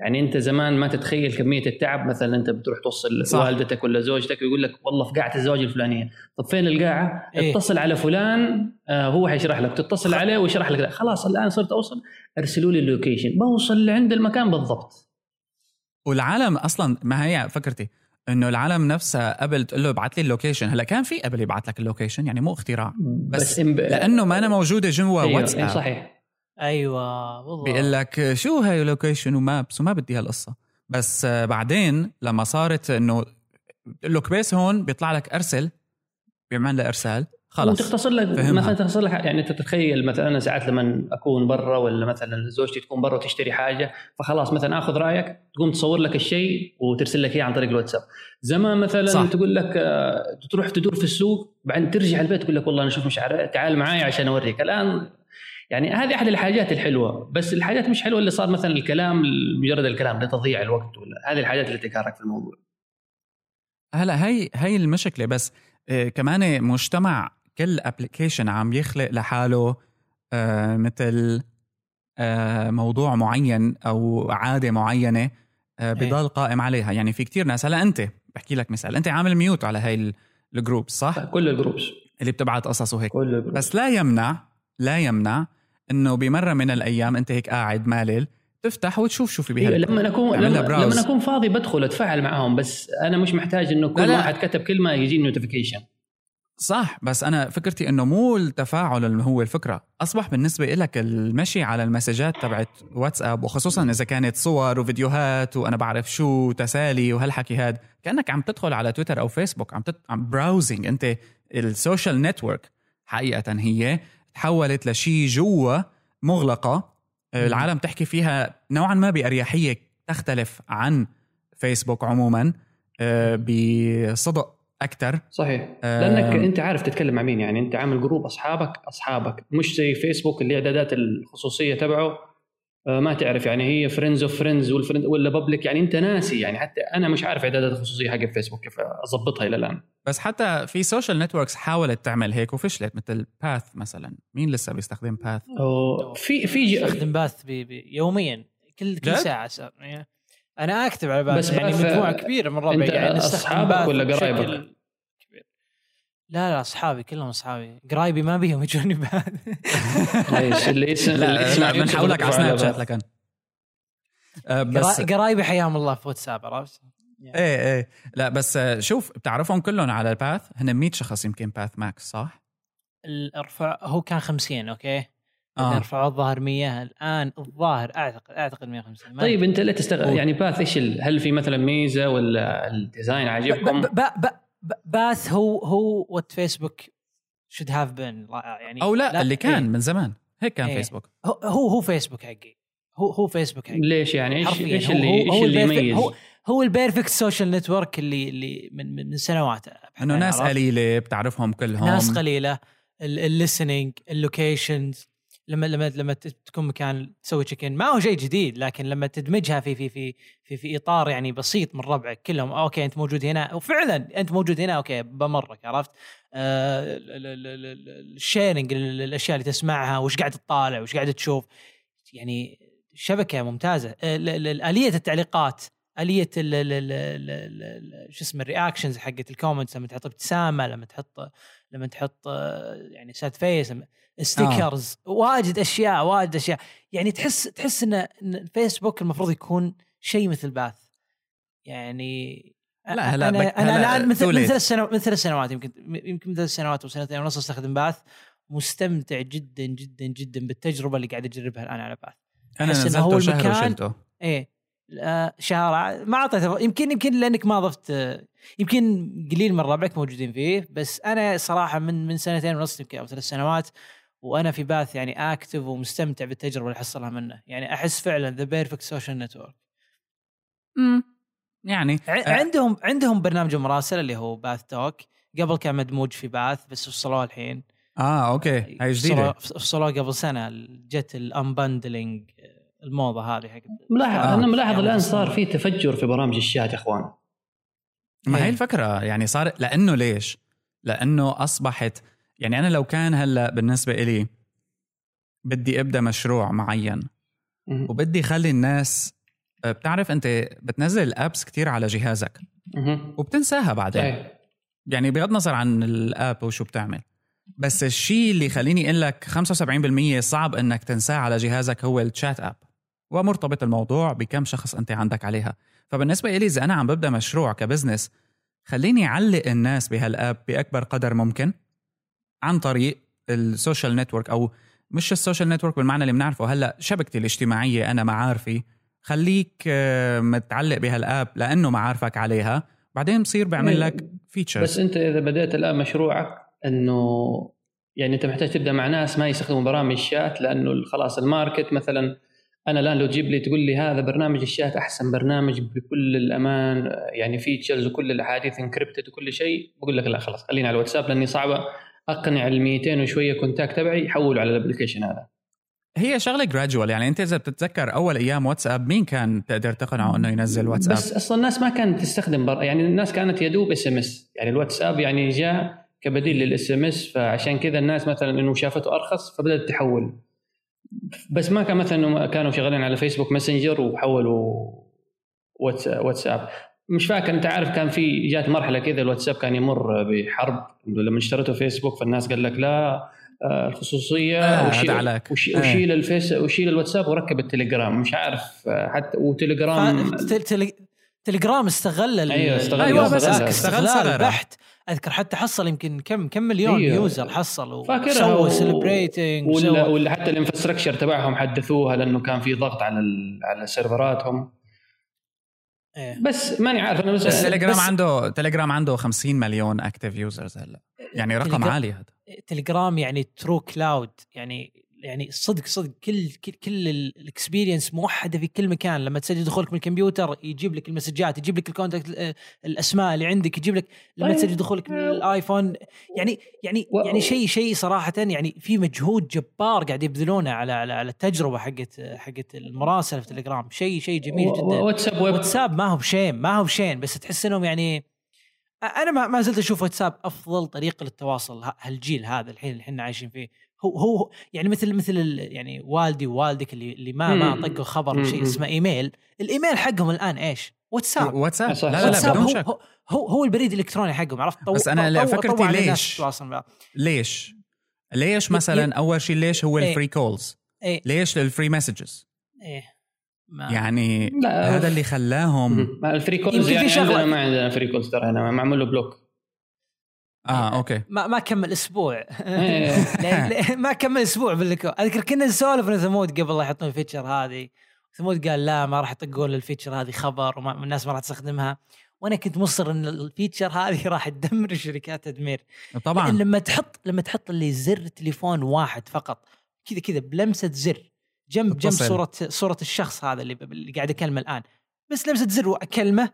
[SPEAKER 3] يعني أنت زمان ما تتخيل كمية التعب مثلا أنت بتروح توصل
[SPEAKER 1] صح.
[SPEAKER 3] والدتك ولا زوجتك ويقول لك والله في قاعه الزواج الفلانية. طب فين القاعة؟
[SPEAKER 2] إيه.
[SPEAKER 3] اتصل على فلان آه هو حيشرح لك. تتصل عليه ويشرح لك. لا. خلاص الآن صرت أوصل ارسلوا لي ال location. بوصل لعند المكان بالضبط.
[SPEAKER 1] والعالم أصلا ما هي فكرتي؟ إنه العالم نفسها قبل تقول له ابعث لي ال location. هلا كان في قبل يبعث لك ال location يعني مو اختراع. بس
[SPEAKER 3] إن ب...
[SPEAKER 1] لأنه ما أنا موجودة جوا
[SPEAKER 3] أيوة
[SPEAKER 1] واتساب.
[SPEAKER 3] أيوة صحيح.
[SPEAKER 2] أيوه بالضبط
[SPEAKER 1] بيقول لك شو هاي location و maps وما بدي هالقصة. بس بعدين لما صارت إنه بتقول له كبيس هون بيطلع لك أرسل بيعمل له إرسال. خلص
[SPEAKER 3] وتختصر لك
[SPEAKER 1] فهمها.
[SPEAKER 3] مثلا تختصر لك يعني أنت تتخيل مثلا أنا ساعات لما أكون برا ولا مثلا زوجتي تكون برا وتشتري حاجة فخلاص مثلا آخذ رأيك تقوم تصور لك الشيء وترسل لك إياه عن طريق الواتساب زمان مثلا
[SPEAKER 1] صح.
[SPEAKER 3] تقول لك آه، تروح تدور في السوق بعدين ترجع البيت تقول لك والله أنا أشوف مش عارف تعال معايا عشان أوريك الآن يعني هذه أحد الحاجات الحلوة بس الحاجات مش حلوة اللي صار مثلا الكلام مجرد الكلام لتضييع الوقت ولا هذه الحاجات اللي تكارك في الموضوع
[SPEAKER 1] هلا هي هي المشكلة بس آه، كمان مجتمع كل application عم يخلق لحاله آه، مثل آه، موضوع معين أو عادة معينة آه، بضل قائم عليها. يعني في كتير ناس هلا أنت بحكي لك مثال أنت عامل mute على هاي ال- ال group صح؟
[SPEAKER 3] كل ال groups
[SPEAKER 1] اللي بتبعت قصص وهيك.
[SPEAKER 3] كل ال groups
[SPEAKER 1] بس لا يمنع لا يمنع إنه بمرة من الأيام أنت هيك قاعد مالل تفتح وتشوف شو في
[SPEAKER 3] إيه
[SPEAKER 1] بها
[SPEAKER 3] لما اكون
[SPEAKER 1] لها
[SPEAKER 3] لما, اكون فاضي بدخل أتفاعل معهم بس أنا مش محتاج إنه كل
[SPEAKER 1] لا، لا.
[SPEAKER 3] واحد كتب كلمة يجيني notification
[SPEAKER 1] صح بس أنا فكرتي إنه مو التفاعل اللي هو الفكرة. أصبح بالنسبة لك المشي على المسجات تبعت واتساب وخصوصا إذا كانت صور وفيديوهات وأنا بعرف شو تسالي وهالحكي هاد كأنك عم تدخل على تويتر أو فيسبوك عم تت... عم browsing أنت ال social network. حقيقه هي تحولت لشيء جوا مغلقة. العالم تحكي فيها نوعا ما بأريحية تختلف عن فيسبوك عموما آه، بصدق أكثر
[SPEAKER 3] صحيح
[SPEAKER 1] آه.
[SPEAKER 3] لأنك أنت عارف تتكلم مع مين يعني أنت عامل group أصحابك أصحابك مش زي فيسبوك اللي إعدادات الخصوصية تبعه آه، ما تعرف يعني هي friends of friends وال friend ولا public يعني أنت ناسي يعني حتى أنا مش عارف إعدادات الخصوصية حق فيسبوك كيف أضبطها إلى الآن
[SPEAKER 1] بس حتى في social networks حاولت تعمل هيك وفشلت مثل Path مثلا مين لسه بيستخدم Path
[SPEAKER 3] أو في في
[SPEAKER 2] استخدم Path بي بي يوميا كل كل؟ ساعة. يعني أنا أكتب على Path
[SPEAKER 3] بس
[SPEAKER 2] يعني مجموعة كبيرة من ربعي يعني Path
[SPEAKER 3] ولا قرايبك؟
[SPEAKER 2] لا لا أصحابي كلهم أصحابي قرايبي ما بيهم يجوني Path
[SPEAKER 3] إيش <laughs> اللي <laughs>
[SPEAKER 1] لا بنحولك على سناب شات. لكن آه، بس
[SPEAKER 2] قرا- قرايبي حياهم الله في واتساب عرفت؟
[SPEAKER 1] إيه إيه لا بس شوف بتعرفهم كلهم على ال Path هن 100 شخص يمكن Path max صح؟
[SPEAKER 2] الارفع هو كان 50 okay؟
[SPEAKER 1] آه.
[SPEAKER 2] رفعوه الظاهر 100 الآن الظاهر أعتقد اعتقد 150 ما
[SPEAKER 3] طيب أنت لا تستغل
[SPEAKER 1] قول.
[SPEAKER 3] يعني Path إيش ال- هل في مثلا ميزة ولا ال design عاجبكم؟
[SPEAKER 2] ب- ب- ب- ب- Path هو هو what Facebook should have been يعني
[SPEAKER 1] أو لا, اللي كان
[SPEAKER 2] إيه.
[SPEAKER 1] من زمان هيك كان
[SPEAKER 2] إيه.
[SPEAKER 1] فيسبوك
[SPEAKER 2] هو هو هو فيسبوك حقي هو هو فيسبوك حقي
[SPEAKER 3] ليش يعني
[SPEAKER 2] إيش
[SPEAKER 3] إيش
[SPEAKER 2] هو-
[SPEAKER 3] اللي
[SPEAKER 2] هو-
[SPEAKER 3] إيش
[SPEAKER 2] هو
[SPEAKER 3] اللي يميز؟
[SPEAKER 2] هو هو ال perfect social network اللي اللي من من, من سنوات إنه
[SPEAKER 1] ناس؟ قليلة بتعرفهم كلهم
[SPEAKER 2] ناس قليلة ال listing ال locations لما لما لما تكون مكان تسوي check in ما هو شيء جديد لكن لما تدمجها في في في في, في إطار يعني بسيط من ربعك كلهم okay أنت موجود هنا. وفعلا أنت موجود هنا okay بمرك عرفت؟ آه ال sharing الأشياء اللي تسمعها وش قاعد تطالع وش قاعد تشوف. يعني شبكة ممتازة. آه، ال- ال- آلية التعليقات. آلية ال- ال- ال- ال- ال- شو اسمه ال reactions حقت ال comments لما تحط ابتسامة لما تحط لما تحط يعني sad face stickers آه. واجد أشياء واجد أشياء. يعني تحس تحس إن إن الفيسبوك المفروض يكون شيء مثل باث يعني
[SPEAKER 1] لا، هلا
[SPEAKER 2] أنا
[SPEAKER 1] بك- هلا
[SPEAKER 2] الآن مثل
[SPEAKER 1] too late.
[SPEAKER 2] مثل السنوات مثل السنوات يمكن يمكن مثل السنوات وسنتين ونص أستخدم باث. مستمتع جدا جدا جدا بالتجربة اللي قاعد أجربها الآن على باث. أنا
[SPEAKER 1] نزلته شهر وشلته.
[SPEAKER 2] إيه. لا، شهر. ما أعطيته يمكن يمكن لأنك ما ضفت يمكن قليل من ربعك موجودين فيه بس أنا صراحة من من سنتين ونص يمكن أو ثلاث سنوات وأنا في باث يعني active ومستمتع بالتجربة اللي حصلها منه. يعني أحس فعلا ذا perfect social network
[SPEAKER 1] يعني آه،
[SPEAKER 2] عندهم عندهم برنامج مراسل اللي هو باث توك. قبل كان مدموج في باث بس فصلوه الحين.
[SPEAKER 1] آه okay. هاي جديدة.
[SPEAKER 2] فصلوه- قبل سنة. جت ال unbundling الموضة هذه حق
[SPEAKER 3] ملاحظ
[SPEAKER 1] آه.
[SPEAKER 3] أنا ملاحظ
[SPEAKER 2] يعني الآن.
[SPEAKER 3] صار في تفجر في برامج الشات يا إخوان
[SPEAKER 1] ما هي
[SPEAKER 2] إيه.
[SPEAKER 1] الفكرة يعني صار لأنه ليش؟ لأنه أصبحت يعني أنا لو كان هلأ بالنسبة إلي بدي أبدأ مشروع معين. وبدي خلي الناس آه، بتعرف أنت بتنزل الأبس كتير على جهازك. وبتنساها بعدين يعني بغض النظر عن الأب وشو بتعمل بس الشيء اللي يخليني أقول لك 75% صعب إنك تنساه على جهازك هو الشات أب ومرتبط الموضوع بكم شخص أنت عندك عليها. فبالنسبة لي إذا أنا عم ببدأ مشروع كبزنس خليني أعلق الناس بهالآب بأكبر قدر ممكن عن طريق ال social network أو مش ال social network بالمعنى اللي بنعرفه. هلأ شبكتي الاجتماعية أنا معارفي خليك آه، متعلق بهال app لأنه معارفك عليها. بعدين بصير بعمل لك features
[SPEAKER 3] بس أنت إذا بديت الآن مشروعك إنه يعني أنت محتاج تبدأ مع ناس ما يستخدموا برامج الشات لأنه خلاص ال market مثلا أنا الآن لو تجيب لي تقول لي هذا برنامج الشات أحسن برنامج بكل الأمان يعني features وكل الأحاديث encrypted وكل شيء بقول لك لا خلاص خليني على الواتساب لأني صعبة. أقنع ال 200 وشوية contact تبعي يحولوا على ال application هذا.
[SPEAKER 1] هي شغلة gradual يعني أنت إذا بتتذكر أول أيام واتساب مين كان تقدر تقنعه إنه ينزل واتساب؟
[SPEAKER 3] بس أصلا الناس ما كانت تستخدم بر... يعني الناس كانت يدوب SMS يعني الواتساب يعني جاء كبديل لل SMS فعشان كذا الناس مثلا إنه شافته أرخص فبدأت تحول. بس ما كان مثلا انه كانوا شغالين على فيسبوك ماسنجر وحولوا واتس- واتساب مش فاكر أنت عارف كان في جات مرحلة كذا الواتساب كان يمر بحرب إنه لما اشتريته فيسبوك فالناس قال لك لا آه، الخصوصية
[SPEAKER 1] آه،
[SPEAKER 3] وشيل. وش-
[SPEAKER 1] آه.
[SPEAKER 3] وشيل الفيس وشيل الواتساب وركب التليجرام مش عارف آه، حتى وتليجرام
[SPEAKER 2] ف- تل- تل- تليجرام استغل ال-
[SPEAKER 3] أيوة، استغل-
[SPEAKER 1] أيوة، بس
[SPEAKER 2] استغلال
[SPEAKER 1] استغل
[SPEAKER 2] استغلال
[SPEAKER 1] ثغرة.
[SPEAKER 2] بحت أذكر حتى حصل يمكن كم كم مليون
[SPEAKER 3] أيوة.
[SPEAKER 2] يوزر حصل
[SPEAKER 3] فاكرها
[SPEAKER 2] وسوى
[SPEAKER 3] و-
[SPEAKER 2] سيلبريتنج
[SPEAKER 3] ولا ولا حتى الانفراستراكشر تبعهم حدثوها لأنه كان في ضغط على ال- على سيرفراتهم بس ماني عارف أنا بس,
[SPEAKER 1] بس تليجرام
[SPEAKER 2] بس-
[SPEAKER 1] عنده تليجرام عنده 50 مليون active users هلا. يعني رقم
[SPEAKER 2] تليجرام-
[SPEAKER 1] عالي هذا.
[SPEAKER 2] تليجرام يعني true cloud يعني يعني صدق صدق كل كل, كل ال experience موحدة في كل مكان. لما تسجل دخولك من الكمبيوتر يجيب لك المسجات يجيب لك ال contact ال- الأسماء اللي عندك يجيب لك لما
[SPEAKER 3] طيب.
[SPEAKER 2] تسجل دخولك من الآيفون. يعني يعني يعني شيء شيء صراحة يعني في مجهود جبار قاعد يبذلونه على على على التجربة حقت حقت المراسله في تليجرام شيء شيء جميل جدا.
[SPEAKER 3] واتساب
[SPEAKER 2] واتساب ما هو بشين ما هو بشين بس تحس إنهم يعني أنا ما ما زلت أشوف واتساب أفضل طريقة للتواصل هالجيل هذا الحين اللي إحنا عايشين فيه. هو هو يعني مثل مثل ال- يعني والدي ووالدك اللي اللي ما ما. طقوا خبر. شيء اسمه إيميل الإيميل حقهم الآن إيش؟ واتساب
[SPEAKER 1] واتساب لا. لا لا
[SPEAKER 2] واتساب
[SPEAKER 1] بدون
[SPEAKER 2] هو,
[SPEAKER 1] شك
[SPEAKER 2] هو هو هو البريد الإلكتروني حقهم عرفت طو-
[SPEAKER 1] بس أنا
[SPEAKER 2] طو- طو-
[SPEAKER 1] فكرتي
[SPEAKER 2] الناس
[SPEAKER 1] ليش؟ ليش؟ ليش مثلا أول شيء ليش هو
[SPEAKER 2] إيه.
[SPEAKER 1] ال free
[SPEAKER 2] calls؟
[SPEAKER 1] إيه ليش لل free
[SPEAKER 2] messages؟ إيه ما
[SPEAKER 1] يعني
[SPEAKER 3] لا.
[SPEAKER 1] هذا اللي خلاهم
[SPEAKER 3] ال free calls
[SPEAKER 2] يمكن في
[SPEAKER 3] يعني عندنا ما عندنا free calls ترى هنا معمول له block
[SPEAKER 1] آه okay.
[SPEAKER 2] ما ما كمل أسبوع.
[SPEAKER 3] إيه. <laughs>
[SPEAKER 2] ما كمل أسبوع بالكو أذكر كنا نسولف ثمود قبل لا يحطون ال feature هذه. ثمود قال لا ما راح يطقون ال feature هذه خبر وما الناس ما راح تستخدمها. وأنا كنت مصر إن ال feature هذه <laughs> راح تدمر الشركات تدمير
[SPEAKER 1] طبعا.
[SPEAKER 2] لما تحط لما تحط اللي زر تليفون واحد فقط كذا كذا بلمسة زر. جنب جنب. صوره صورة الشخص هذا اللي, اللي قاعد أكلمه الآن. بس لمسة زر وأكلمه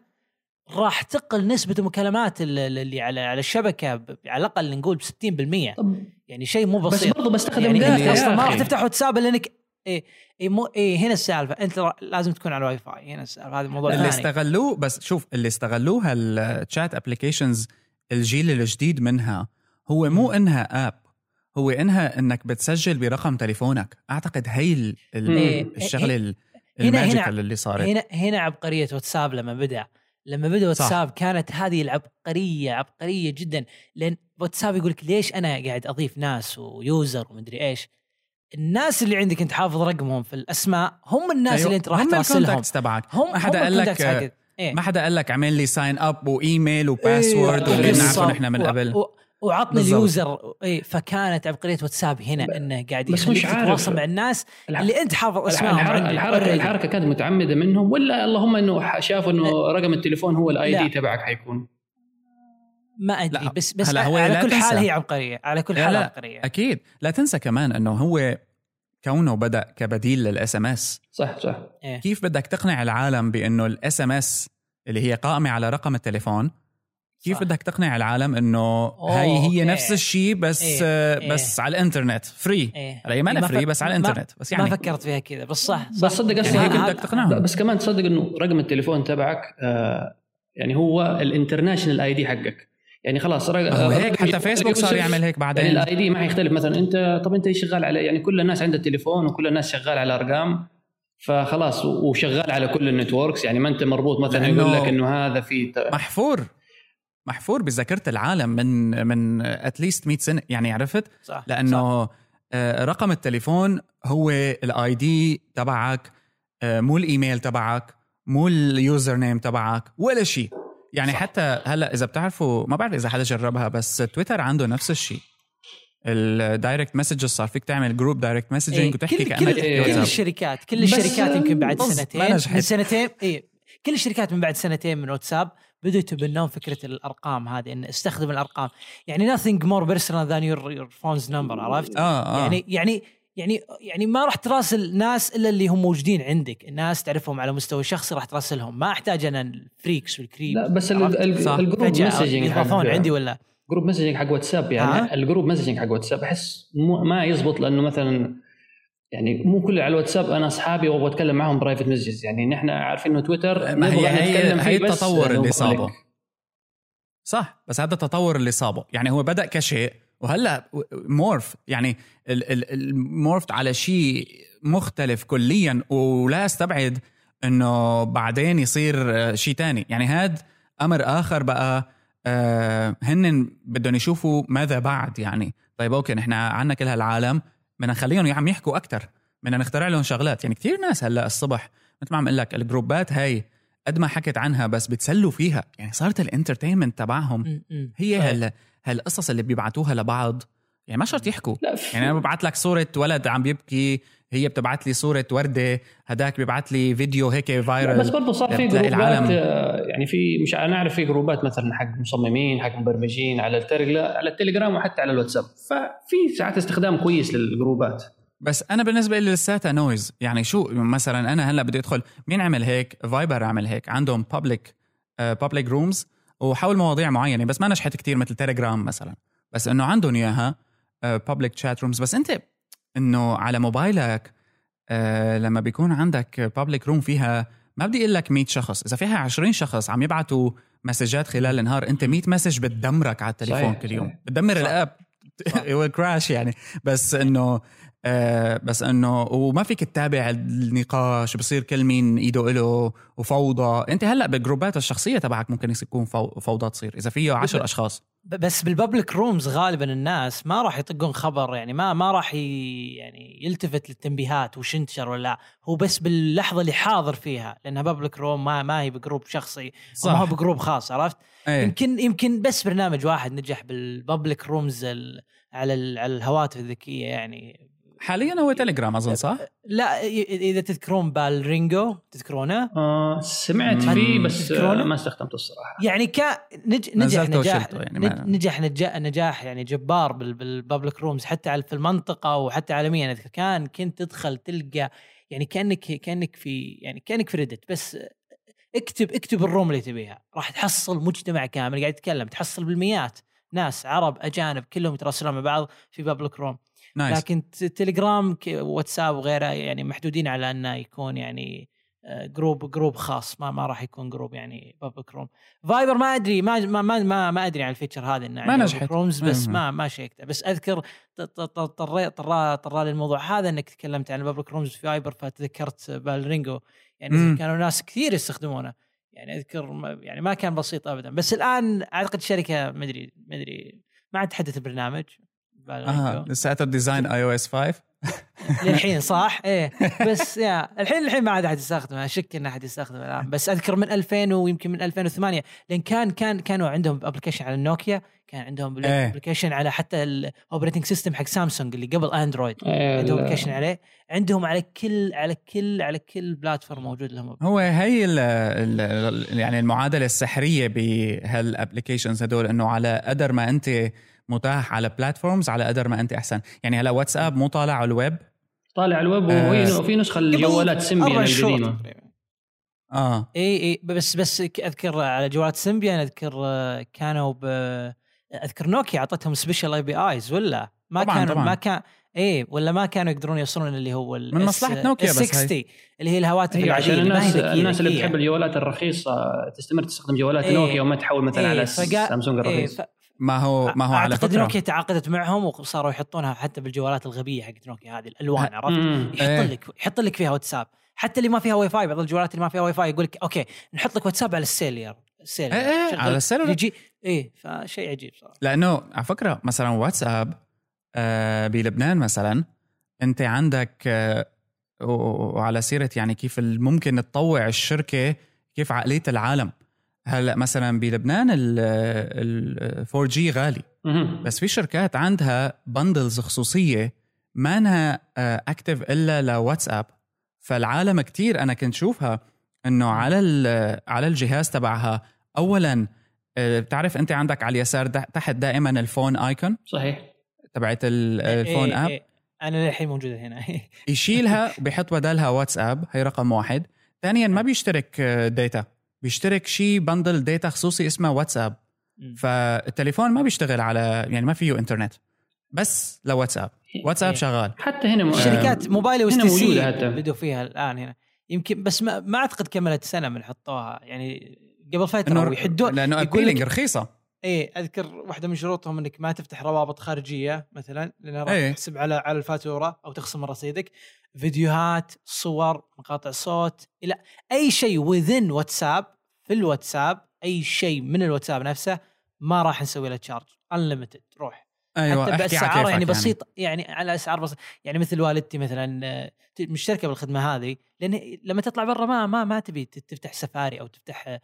[SPEAKER 2] راح تقل نسبة المكالمات اللي اللي على على الشبكة ب- على الأقل نقول ب 60%
[SPEAKER 3] طب
[SPEAKER 2] يعني شيء مو
[SPEAKER 3] بس
[SPEAKER 2] بسيط.
[SPEAKER 3] برضه بستخدم
[SPEAKER 2] يعني أصلا ما راح
[SPEAKER 3] أخي.
[SPEAKER 2] تفتح واتساب إلا انك إيه إيه مو إيه هنا السالفة. أنت لازم تكون على الواي فاي هنا السالفة. هذا الموضوع
[SPEAKER 1] اللي استغلوه بس شوف اللي استغلوه هال chat applications الجيل الجديد منها هو مو إنها app هو إنها إنك بتسجل برقم تليفونك. أعتقد هي ال- ال-
[SPEAKER 2] إيه.
[SPEAKER 1] الشغله
[SPEAKER 2] هنا- ال
[SPEAKER 1] magical اللي صارت.
[SPEAKER 2] هنا هنا عبقرية واتساب لما بدأ. لما بدأ واتساب كانت هذه العبقرية عبقرية جدا لأن واتساب يقول لك ليش أنا قاعد أضيف ناس و user ومدري إيش الناس اللي عندك أنت حافظ رقمهم في الأسماء هم الناس
[SPEAKER 1] أيوة،
[SPEAKER 2] اللي أنت راح
[SPEAKER 1] هم
[SPEAKER 2] تراسلهم
[SPEAKER 1] تبعك
[SPEAKER 2] هم
[SPEAKER 1] ما حدا قال لك.
[SPEAKER 2] إيه.
[SPEAKER 1] ما حدا قال لك اعمل لي sign up وايميل
[SPEAKER 3] و
[SPEAKER 1] password
[SPEAKER 3] إيه،.
[SPEAKER 1] بنعرفه نحن من
[SPEAKER 2] و-
[SPEAKER 1] قبل
[SPEAKER 2] و- وعطني
[SPEAKER 1] بالضبط.
[SPEAKER 2] ال user إي فكانت عبقرية واتساب هنا إنه قاعد
[SPEAKER 3] بس
[SPEAKER 2] يخليك
[SPEAKER 3] مش عارف.
[SPEAKER 2] تتواصل مع الناس
[SPEAKER 3] الح-
[SPEAKER 2] اللي أنت حافظ أسمائهم
[SPEAKER 3] الحركه الحركه. الحركة كانت متعمدة منهم ولا اللهم إنه شافوا إنه رقم التليفون هو ال I
[SPEAKER 2] لا.
[SPEAKER 3] D تبعك حيكون
[SPEAKER 2] ما أدري
[SPEAKER 1] لا،
[SPEAKER 2] بس بس
[SPEAKER 1] هلا هو
[SPEAKER 2] على كل حال
[SPEAKER 1] تنسى.
[SPEAKER 2] هي عبقرية على كل
[SPEAKER 1] لا،
[SPEAKER 2] حال
[SPEAKER 1] لا.
[SPEAKER 2] عبقرية
[SPEAKER 1] أكيد لا تنسى كمان إنه هو كونه بدأ كبديل لل SMS
[SPEAKER 3] صح صح
[SPEAKER 2] إيه.
[SPEAKER 1] كيف بدك تقنع العالم بإنه ال SMS اللي هي قائمة على رقم التليفون كيف. بدك تقنع العالم إنه
[SPEAKER 2] أوه،
[SPEAKER 1] هي هي
[SPEAKER 2] okay.
[SPEAKER 1] نفس الشيء بس
[SPEAKER 2] إيه،
[SPEAKER 1] آه،
[SPEAKER 2] إيه.
[SPEAKER 1] بس على الإنترنت free
[SPEAKER 2] إيه.
[SPEAKER 1] هي ما
[SPEAKER 2] ما
[SPEAKER 1] فري بس على
[SPEAKER 2] ما-
[SPEAKER 1] الإنترنت بس
[SPEAKER 2] ما
[SPEAKER 1] يعني
[SPEAKER 2] فكرت فيها كذا بس صح, صح.
[SPEAKER 3] بس صدق
[SPEAKER 1] يعني
[SPEAKER 3] أصلا
[SPEAKER 1] هيك
[SPEAKER 2] هذا-
[SPEAKER 1] بدك تقنعهم
[SPEAKER 3] بس كمان تصدق إنه رقم التليفون تبعك آه يعني هو ال international ID حقك يعني خلاص رق-
[SPEAKER 1] هو هيك حتى فيسبوك صار يعمل هيك
[SPEAKER 3] يعني
[SPEAKER 1] بعدين
[SPEAKER 3] ال ID ما حيختلف مثلا أنت طب أنت شغال على يعني كل الناس عندها تليفون وكل الناس شغال على أرقام فخلاص وشغال على كل ال networks يعني ما أنت مربوط مثلا يقول لك إنه هذا في
[SPEAKER 1] محفور محفور بذاكرة العالم من من at least 100 سنة يعني عرفت
[SPEAKER 2] صح صح.
[SPEAKER 1] لأنه آه، رقم التليفون هو ال ID تبعك آه، مو الايميل تبعك مو ال username تبعك ولا شيء يعني
[SPEAKER 2] صح.
[SPEAKER 1] صح. حتى هلأ إذا بتعرفوا ما بعرف إذا حدا جربها بس تويتر عنده نفس الشيء ال direct messages صار فيك تعمل group
[SPEAKER 2] direct.
[SPEAKER 1] messaging وتحكي
[SPEAKER 2] كل,
[SPEAKER 1] كأنك
[SPEAKER 2] كل. كل. الشركات كل الشركات يمكن بعد سنتين. من سنتين اي كل الشركات من بعد سنتين من واتساب بدوا يتبنون فكرة الأرقام هذه إن أستخدم الأرقام. يعني nothing more personal than your, your phone's number عرفت؟
[SPEAKER 1] آه آه.
[SPEAKER 2] يعني يعني يعني يعني ما راح تراسل ناس إلا اللي هم موجودين عندك، الناس تعرفهم على مستوى شخصي راح تراسلهم، ما أحتاج أنا ال freaks وال creep
[SPEAKER 3] لا بس. ال
[SPEAKER 2] group
[SPEAKER 3] messaging
[SPEAKER 2] يضافون عندي ولا؟
[SPEAKER 3] جروب مسجنج حق واتساب يعني
[SPEAKER 2] ها؟
[SPEAKER 3] ال group messaging حق واتساب أحس مو ما يزبط لأنه مثلا يعني مو كل على الواتساب أنا أصحابي وأبغى أتكلم معهم private messages يعني نحن عارفين إنه تويتر
[SPEAKER 1] ما هي- هي- هي التطور اللي صابه. صح بس هذا التطور اللي صابه. يعني هو بدأ كشيء وهلأ morph يعني ال- ال- ال morphed على شيء مختلف كليا ولا أستبعد إنه بعدين يصير آه، شيء تاني. يعني هاد أمر آخر بقى آه، هن بدهم يشوفوا ماذا بعد يعني. طيب okay نحن عنا كل هالعالم. بدنا نخليهم عم يحكوا أكثر بدنا نخترع لهم شغلات. يعني كثير ناس هلأ الصبح مثل ما عم أقول لك ال group ات هاي قد ما حكت عنها بس بتسلوا فيها. يعني صارت ال
[SPEAKER 2] entertainment تبعهم.
[SPEAKER 1] هي. هال هالقصص اللي بيبعتوها لبعض. يعني ما شرط يحكوا. يعني أنا ببعت لك صورة ولد عم بيبكي هي بتبعت لي صورة وردة هداك بيبعت لي فيديو هيك
[SPEAKER 3] لا،
[SPEAKER 1] viral
[SPEAKER 3] بس برضه صار في
[SPEAKER 1] group
[SPEAKER 3] ات
[SPEAKER 1] العالم-
[SPEAKER 3] آه، يعني في مش أنا أعرف في group ات مثلا حق مصممين حق مبرمجين على التليجرام على التليجرام وحتى على الواتساب. ففي ساعات استخدام كويس لل group ات.
[SPEAKER 1] بس أنا بالنسبة لي لساتها noise يعني شو مثلا أنا هلأ بدي أدخل مين عمل هيك؟ فايبر عمل هيك. عندهم public public rooms وحول مواضيع معينة. بس ما نجحت كتير مثل تليجرام مثلا. بس إنه عندهم إياها public chat rooms بس أنت إنه على موبايلك آه، لما بيكون عندك public room فيها ما بدي أقول لك 100 شخص إذا فيها 20 شخص عم يبعتوا message ات خلال النهار أنت 100 message بتدمرك على التليفون
[SPEAKER 3] صحيح،
[SPEAKER 1] كل يوم. بتدمر.
[SPEAKER 2] ال
[SPEAKER 1] app <laughs> will crash يعني بس إنه آه بس إنه وما فيك تتابع النقاش بصير كل مين إيده له وفوضى. أنت هلأ بال group ات الشخصية تبعك ممكن يكون فو- فوضى تصير إذا فيه عشر
[SPEAKER 2] أشخاص. بس بال public rooms غالبا الناس ما راح يطقون خبر يعني ما ما راح يعني يلتفت للتنبيهات وش انتشر ولا لا. هو بس باللحظة اللي حاضر فيها لأنها public room ما ما هي ب group شخصي
[SPEAKER 1] صح.
[SPEAKER 2] ما هو ب group خاص عرفت؟
[SPEAKER 1] إيه.
[SPEAKER 2] يمكن يمكن بس برنامج واحد نجح بال public rooms على على الهواتف الذكية يعني
[SPEAKER 1] حاليا هو تليجرام أظن صح؟
[SPEAKER 2] لا إذا تذكرون بالرينجو تذكرونه؟
[SPEAKER 3] آه سمعت فيه بس آه،
[SPEAKER 2] تذكرونه؟
[SPEAKER 3] ما استخدمته الصراحة.
[SPEAKER 2] يعني كان نج... نجح نجاح
[SPEAKER 1] يعني
[SPEAKER 2] نجح نجاح نجاح يعني جبار بال... بال public rooms حتى على- في المنطقة وحتى عالميا. أذكر كان كنت تدخل تلقى يعني كانك كأنك في يعني كأنك في ريدت بس اكتب اكتب ال room اللي تبيها. راح تحصل مجتمع كامل قاعد يتكلم تحصل بالمئات ناس عرب أجانب كلهم يتراسلون مع بعض في public room
[SPEAKER 1] nice
[SPEAKER 2] لكن تليجرام واتساب وغيره يعني محدودين على أنه يكون يعني آه، group group خاص. ما ما راح يكون group يعني public room فايبر ما أدري ما ما ما ما, أدري عن ال feature هذه إنه
[SPEAKER 1] ما
[SPEAKER 2] عنده
[SPEAKER 1] نجحت.
[SPEAKER 2] rooms بس. ما ما شيكته. بس أذكر ط- ط- ط- طري طرى طرى لي الموضوع هذا إنك تكلمت عن ال public rooms في فايبر فتذكرت بالرينجو يعني
[SPEAKER 1] مم.
[SPEAKER 2] كانوا ناس كثير يستخدمونه. يعني أذكر يعني ما كان بسيط ابدا. بس الآن أعتقد الشركة ما أدري ما أدري ما عاد تحدث البرنامج. آه.
[SPEAKER 1] لساته design iOS 5
[SPEAKER 2] للحين <laughs> صح؟ إيه. بس يا الحين الحين ما عاد أحد يستخدمه. اشك إن أحد يستخدمه الآن. <laughs> بس أذكر من 2000 ويمكن من 2008 لأن كان كان كانوا عندهم application على النوكيا كان عندهم. application على حتى ال operating system حق سامسونج اللي قبل اندرويد عندهم application عليه. عندهم على كل على كل على كل بلاتفورم موجود لهم.
[SPEAKER 1] هو هي ال ال يعني المعادلة السحرية بهال applications هدول إنه على قدر ما أنت متاح على platforms على قدر ما انت احسن يعني هلا واتساب مو طالع على الويب
[SPEAKER 3] طالع الويب
[SPEAKER 1] آه.
[SPEAKER 3] وفي نسخة الجوالات
[SPEAKER 2] شهور القديمة.
[SPEAKER 1] آه
[SPEAKER 2] اي اي بس بس أذكر على جوالات سيمبيان أذكر آه، كانوا ب أذكر نوكيا أعطتهم special APIs ولا ما
[SPEAKER 1] طبعاً،
[SPEAKER 2] كانوا
[SPEAKER 1] طبعاً.
[SPEAKER 2] ما كان اي ولا ما كانوا يقدرون يوصلون اللي هو ال
[SPEAKER 1] من مصلحة نوكيا بس هاي.
[SPEAKER 2] 60 اللي هي الهواتف
[SPEAKER 3] هي
[SPEAKER 2] العادية
[SPEAKER 3] عشان
[SPEAKER 2] اللي ما هي
[SPEAKER 3] الناس الناس اللي. بتحب الجوالات الرخيصة تستمر تستخدم جوالات
[SPEAKER 2] إيه.
[SPEAKER 3] نوكيا وما تحول مثلا
[SPEAKER 2] إيه،
[SPEAKER 3] على
[SPEAKER 2] فقا-
[SPEAKER 3] سامسونج
[SPEAKER 2] إيه،
[SPEAKER 3] الرخيص
[SPEAKER 2] ف-
[SPEAKER 1] ما هو ما هو على فكرة
[SPEAKER 2] نوكيا تعاقدت معهم وصاروا يحطونها حتى بالجوالات الغبية حقت نوكيا هذه
[SPEAKER 1] الألوان
[SPEAKER 2] عرفت؟ يحط
[SPEAKER 1] إيه.
[SPEAKER 2] لك يحط لك فيها واتساب حتى اللي ما فيها واي فاي بعض الجوالات اللي ما فيها واي فاي يقول لك أوكي نحط لك واتساب على السيلير السيلير
[SPEAKER 1] إيه،
[SPEAKER 2] شغل-
[SPEAKER 1] على السيلولر.
[SPEAKER 2] يجي إيه فشيء عجيب صراحة
[SPEAKER 1] لأنه على فكرة مثلا واتساب آه بلبنان مثلا أنت عندك آه وعلى سيرة يعني كيف ممكن تطوع الشركة كيف عقلية العالم هلا مثلا بلبنان ال 4 G غالي. بس في شركات عندها bundles خصوصية ما انها active إلا لواتساب فالعالم كتير أنا كنت شوفها إنه على ال- على الجهاز تبعها اولا آه، بتعرف أنت عندك على اليسار تحت دائما ال phone icon
[SPEAKER 3] صحيح.
[SPEAKER 1] تبعت ال- ال phone
[SPEAKER 2] إيه
[SPEAKER 1] app
[SPEAKER 2] إيه أنا للحين موجودة هنا. <laughs>
[SPEAKER 1] يشيلها وبيحط بدلها واتساب هي رقم واحد. ثانيا ما بيشترك آه، data بيشترك شيء bundle data خصوصي اسمه واتساب. فالتليفون ما بيشتغل على يعني ما فيه انترنت بس لواتساب. واتساب
[SPEAKER 2] إيه.
[SPEAKER 1] شغال.
[SPEAKER 3] حتى هنا م-
[SPEAKER 2] الشركات موبايل
[SPEAKER 3] هنا
[SPEAKER 2] و ST
[SPEAKER 3] موجودة
[SPEAKER 2] C
[SPEAKER 3] حتى.
[SPEAKER 2] بدوا فيها الآن هنا. يمكن بس ما, ما أعتقد كملت سنة من حطوها. يعني قبل
[SPEAKER 1] فترة
[SPEAKER 2] ويحدون.
[SPEAKER 1] لأنه
[SPEAKER 2] لك
[SPEAKER 1] رخيصة.
[SPEAKER 2] إيه أذكر واحدة من شروطهم إنك ما تفتح روابط خارجية مثلا لانها راح
[SPEAKER 1] إيه.
[SPEAKER 2] تحسب على على الفاتورة أو تخصم من رصيدك. فيديوهات صور مقاطع صوت إلى أي شيء وذن واتساب في الواتساب أي شيء من الواتساب نفسه ما راح نسوي له تشارج انليمتد روح
[SPEAKER 1] أيوه
[SPEAKER 2] حتى باسعار يعني بسيطه يعني على أسعار بسيطه يعني مثل والدتي مثلا آه، مشتركة بالخدمة هذه لأن لما تطلع برا ما ما ما تبي تفتح سفاري أو تفتح آه،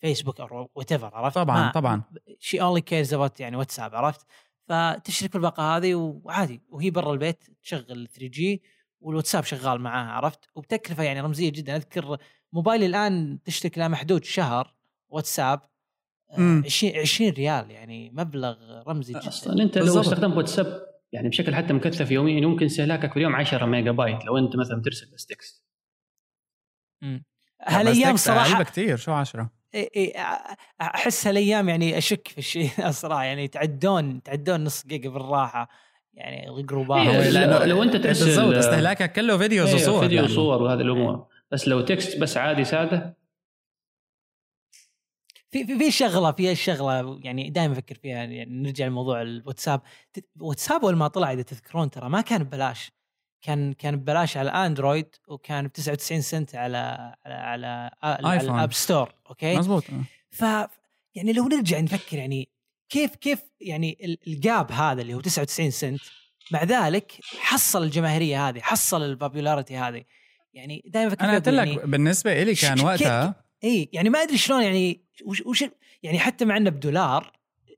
[SPEAKER 2] فيسبوك أو what عرفت؟
[SPEAKER 1] طبعا طبعا
[SPEAKER 2] she only cares about يعني واتساب عرفت؟ فتشترك بالباقه هذه وعادي وهي برا البيت تشغل 3 G والواتساب شغال معاها عرفت؟ وبتكلفة يعني رمزية جدا أذكر موبايلي الآن تشترك لا محدود شهر واتساب آه،
[SPEAKER 1] مم.
[SPEAKER 2] 20 20 ريال يعني مبلغ رمزي جدا
[SPEAKER 3] أصلا أنت لو. استخدمت واتساب يعني بشكل حتى مكثف يوميا يمكن استهلاكك في اليوم 10 ميجا بايت لو أنت مثلا ترسل بس text
[SPEAKER 2] هالايام صراحة
[SPEAKER 1] كثير شو عشرة
[SPEAKER 2] إيه إيه أ- أحس هالايام يعني أشك في الشيء <laughs> الصراحه يعني تعدون تعدون نص جيجا بالراحة يعني الجروبات
[SPEAKER 3] إيه، لأنه لو أنت ترسل-
[SPEAKER 1] بالضبط استهلاكك كله videos
[SPEAKER 3] أيوة،
[SPEAKER 1] وصور
[SPEAKER 3] فيديو
[SPEAKER 1] يعني.
[SPEAKER 3] وصور وهذه الأمور بس لو text بس عادي ساده.
[SPEAKER 2] في في في شغلة في الشغله يعني دائما أفكر فيها يعني نرجع لموضوع الواتساب. ت- واتساب أول ما طلع إذا تذكرون ترى ما كان ببلاش. كان كان ببلاش على أندرويد وكان ب 99 سنت على على على, على.
[SPEAKER 1] ال
[SPEAKER 2] App Store أوكي؟
[SPEAKER 1] مزبوط.
[SPEAKER 2] ف يعني لو نرجع نفكر يعني كيف كيف يعني ال- ال gap هذا اللي هو 99 سنت مع ذلك حصل الجماهيرية هذه حصل ال popularity هذه. يعني دائما
[SPEAKER 1] أفكر
[SPEAKER 2] أنا
[SPEAKER 1] قلت لك
[SPEAKER 2] يعني
[SPEAKER 1] بالنسبة لي كان وقتها
[SPEAKER 2] اي يعني ما أدري شلون يعني وش, وش يعني حتى مع إنه بدولار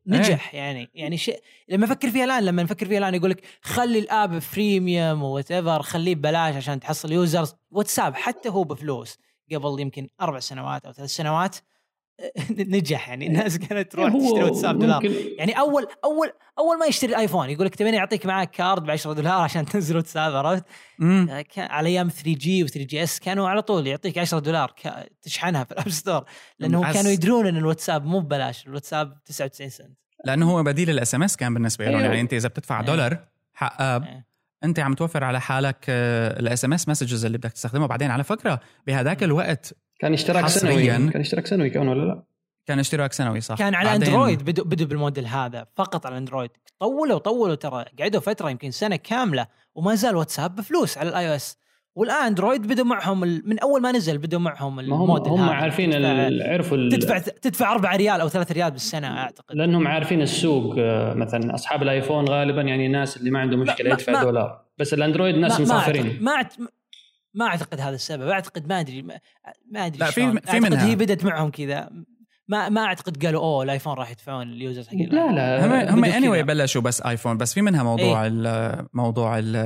[SPEAKER 2] نجح يعني يعني شيء لما أفكر فيها الآن لما نفكر فيها الآن يقول لك خلي ال app freemium whatever خليه ببلاش عشان تحصل users واتساب حتى هو بفلوس قبل يمكن أربع سنوات أو ثلاث سنوات. نجح يعني الناس كانت تروح
[SPEAKER 3] هو
[SPEAKER 2] تشتري واتساب دولار يعني أول أول أول ما يشتري الايفون يقول لك تبيني اعطيك معك card ب 10 دولار عشان <laughs> تنزل واتساب عرفت؟ آه، على أيام 3 G و 3 GS كانوا على طول يعطيك 10 دولار تشحنها في ال App Store
[SPEAKER 1] لأنه
[SPEAKER 2] كانوا يدرون إن الواتساب مو ببلاش الواتساب 99 سنت
[SPEAKER 1] لأنه هو بديل ال SMS كان بالنسبة لهم
[SPEAKER 3] أيوه.
[SPEAKER 1] يعني أنت إذا بتدفع
[SPEAKER 2] أيوه.
[SPEAKER 1] دولار حق app
[SPEAKER 2] إيه.
[SPEAKER 1] أنت عم توفر على حالك ال SMS messages اللي بدك تستخدمها بعدين على فكرة بهذاك الوقت
[SPEAKER 3] كان اشتراك. سنوي. كان اشتراك سنوي كان ولا لا؟
[SPEAKER 1] كان اشتراك سنوي صح.
[SPEAKER 2] كان على
[SPEAKER 1] بعدين-
[SPEAKER 2] أندرويد بدوا بدوا بالموديل هذا فقط على أندرويد. طولوا طولوا ترى قعدوا فترة يمكن سنة كاملة وما زال واتساب بفلوس على ال iOS والآن أندرويد بدوا معهم ال- من أول ما نزل بدوا معهم
[SPEAKER 3] ما هم
[SPEAKER 2] الموديل
[SPEAKER 3] هم
[SPEAKER 2] هذا.
[SPEAKER 3] عارفين
[SPEAKER 2] تدفع,
[SPEAKER 3] عرفوا ال-
[SPEAKER 2] تدفع تدفع 4 ريال أو 3 ريال بالسنة أعتقد.
[SPEAKER 3] لأنهم عارفين السوق آه، مثلا أصحاب الآيفون غالبا يعني ناس اللي ما عنده مشكلة
[SPEAKER 2] ما-
[SPEAKER 3] يدفع
[SPEAKER 2] ما-
[SPEAKER 3] دولار. بس الأندرويد ناس
[SPEAKER 2] ما- ما
[SPEAKER 3] مسافرين.
[SPEAKER 2] أعتقد- ما أعت- ما أعتقد هذا السبب أعتقد ما أدري ما, ما أدري
[SPEAKER 1] لا، في-. في
[SPEAKER 2] أعتقد
[SPEAKER 1] منها.
[SPEAKER 2] هي بدت معهم كذا ما ما أعتقد قالوا أوه الآيفون راح يدفعون ال users حق
[SPEAKER 3] لا لا
[SPEAKER 1] هم هم اني
[SPEAKER 2] كذا.
[SPEAKER 1] بلشوا بس آيفون بس في منها موضوع ال موضوع ال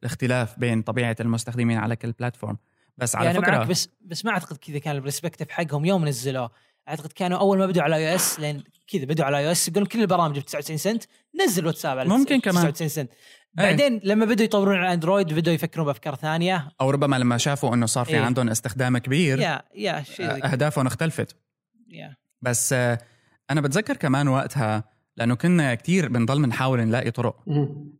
[SPEAKER 1] الاختلاف بين طبيعة المستخدمين على كل platform بس على
[SPEAKER 2] يعني
[SPEAKER 1] فكرة
[SPEAKER 2] معك بس بس ما أعتقد كذا كان ال perspective حقهم يوم نزلوه أعتقد كانوا أول ما بدوا على iOS لين كذا بدوا على iOS يقولون كل البرامج ب 99 سنت نزل واتساب على
[SPEAKER 1] ممكن كمان.
[SPEAKER 2] 99 سنت بعدين لما بدوا يطورون على اندرويد بدوا يفكرون بأفكار ثانية
[SPEAKER 1] أو ربما لما شافوا إنه صار في
[SPEAKER 2] إيه.
[SPEAKER 1] عندهم استخدام كبير
[SPEAKER 2] يا يا شيء كذا.
[SPEAKER 1] أهدافهم اختلفت
[SPEAKER 2] يا.
[SPEAKER 1] بس آه، أنا بتذكر كمان وقتها لأنه كنا كتير بنضل بنحاول نلاقي طرق.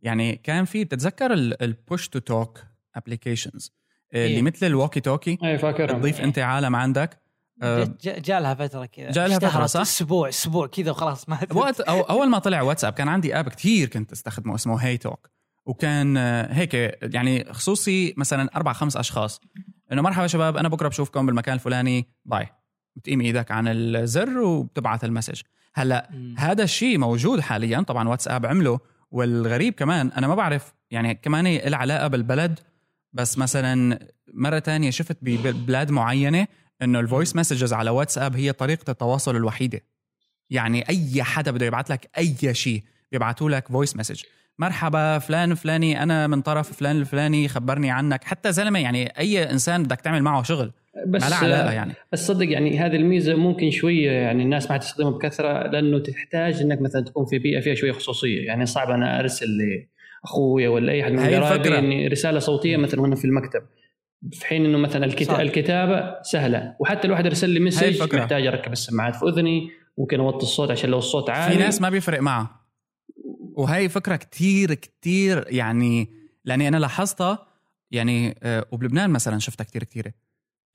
[SPEAKER 1] يعني كان في بتتذكر ال push to talk applications اللي
[SPEAKER 2] إيه.
[SPEAKER 1] مثل ال walkie talkie
[SPEAKER 3] اي فاكرهم
[SPEAKER 1] تضيف
[SPEAKER 2] إيه.
[SPEAKER 1] أنت عالم عندك آه،
[SPEAKER 2] جا- جا- جاء لها فترة كذا.
[SPEAKER 1] جاء لها فترة،
[SPEAKER 2] اشتهرت
[SPEAKER 1] صح؟
[SPEAKER 2] أسبوع أسبوع كذا وخلاص ما
[SPEAKER 1] وقت أو أول ما طلع واتساب كان عندي app كتير كنت أستخدمه اسمه HeyTell وكان آه، هيك يعني خصوصي مثلا أربع خمس أشخاص. إنه مرحبا شباب أنا بكرة بشوفكم بالمكان الفلاني. bye بتقيم إيدك عن الزر وبتبعث ال message.
[SPEAKER 2] هلأ.
[SPEAKER 1] هذا الشيء موجود حاليا. طبعا واتساب عمله. والغريب كمان أنا ما بعرف يعني كمان له علاقه بالبلد. بس مثلا مرة تانية شفت ببلاد معينة. إنه ال voice messages على واتساب هي طريقة التواصل الوحيدة. يعني أي حدا بده يبعث لك أي شيء بيبعتوا لك voice message مرحبا فلان فلاني أنا من طرف فلان الفلاني خبرني عنك. حتى زلمة يعني أي إنسان بدك تعمل معه شغل
[SPEAKER 3] بس
[SPEAKER 1] ما له علاقه يعني.
[SPEAKER 3] بس صدق يعني هذه الميزة ممكن شوية يعني الناس ما حتستخدمها بكثرة لأنه تحتاج إنك مثلا تكون في بيئة فيها شوية خصوصية. يعني صعب أنا أرسل لاخوي ولا أي احد من قرايبي. إني رسالة صوتية مثلا وأنا في المكتب. في حين إنه مثلا الكت...
[SPEAKER 2] صح.
[SPEAKER 3] الكتابة سهلة. وحتى الواحد يرسل لي مسج. محتاج أركب السماعات في أذني ممكن أوطي الصوت عشان لو الصوت عالي.
[SPEAKER 1] في ناس ما بيفرق معها وهي فكرة كتير كتير يعني لأني أنا لاحظتها يعني آه، وبلبنان مثلا شفتها كتير كتير.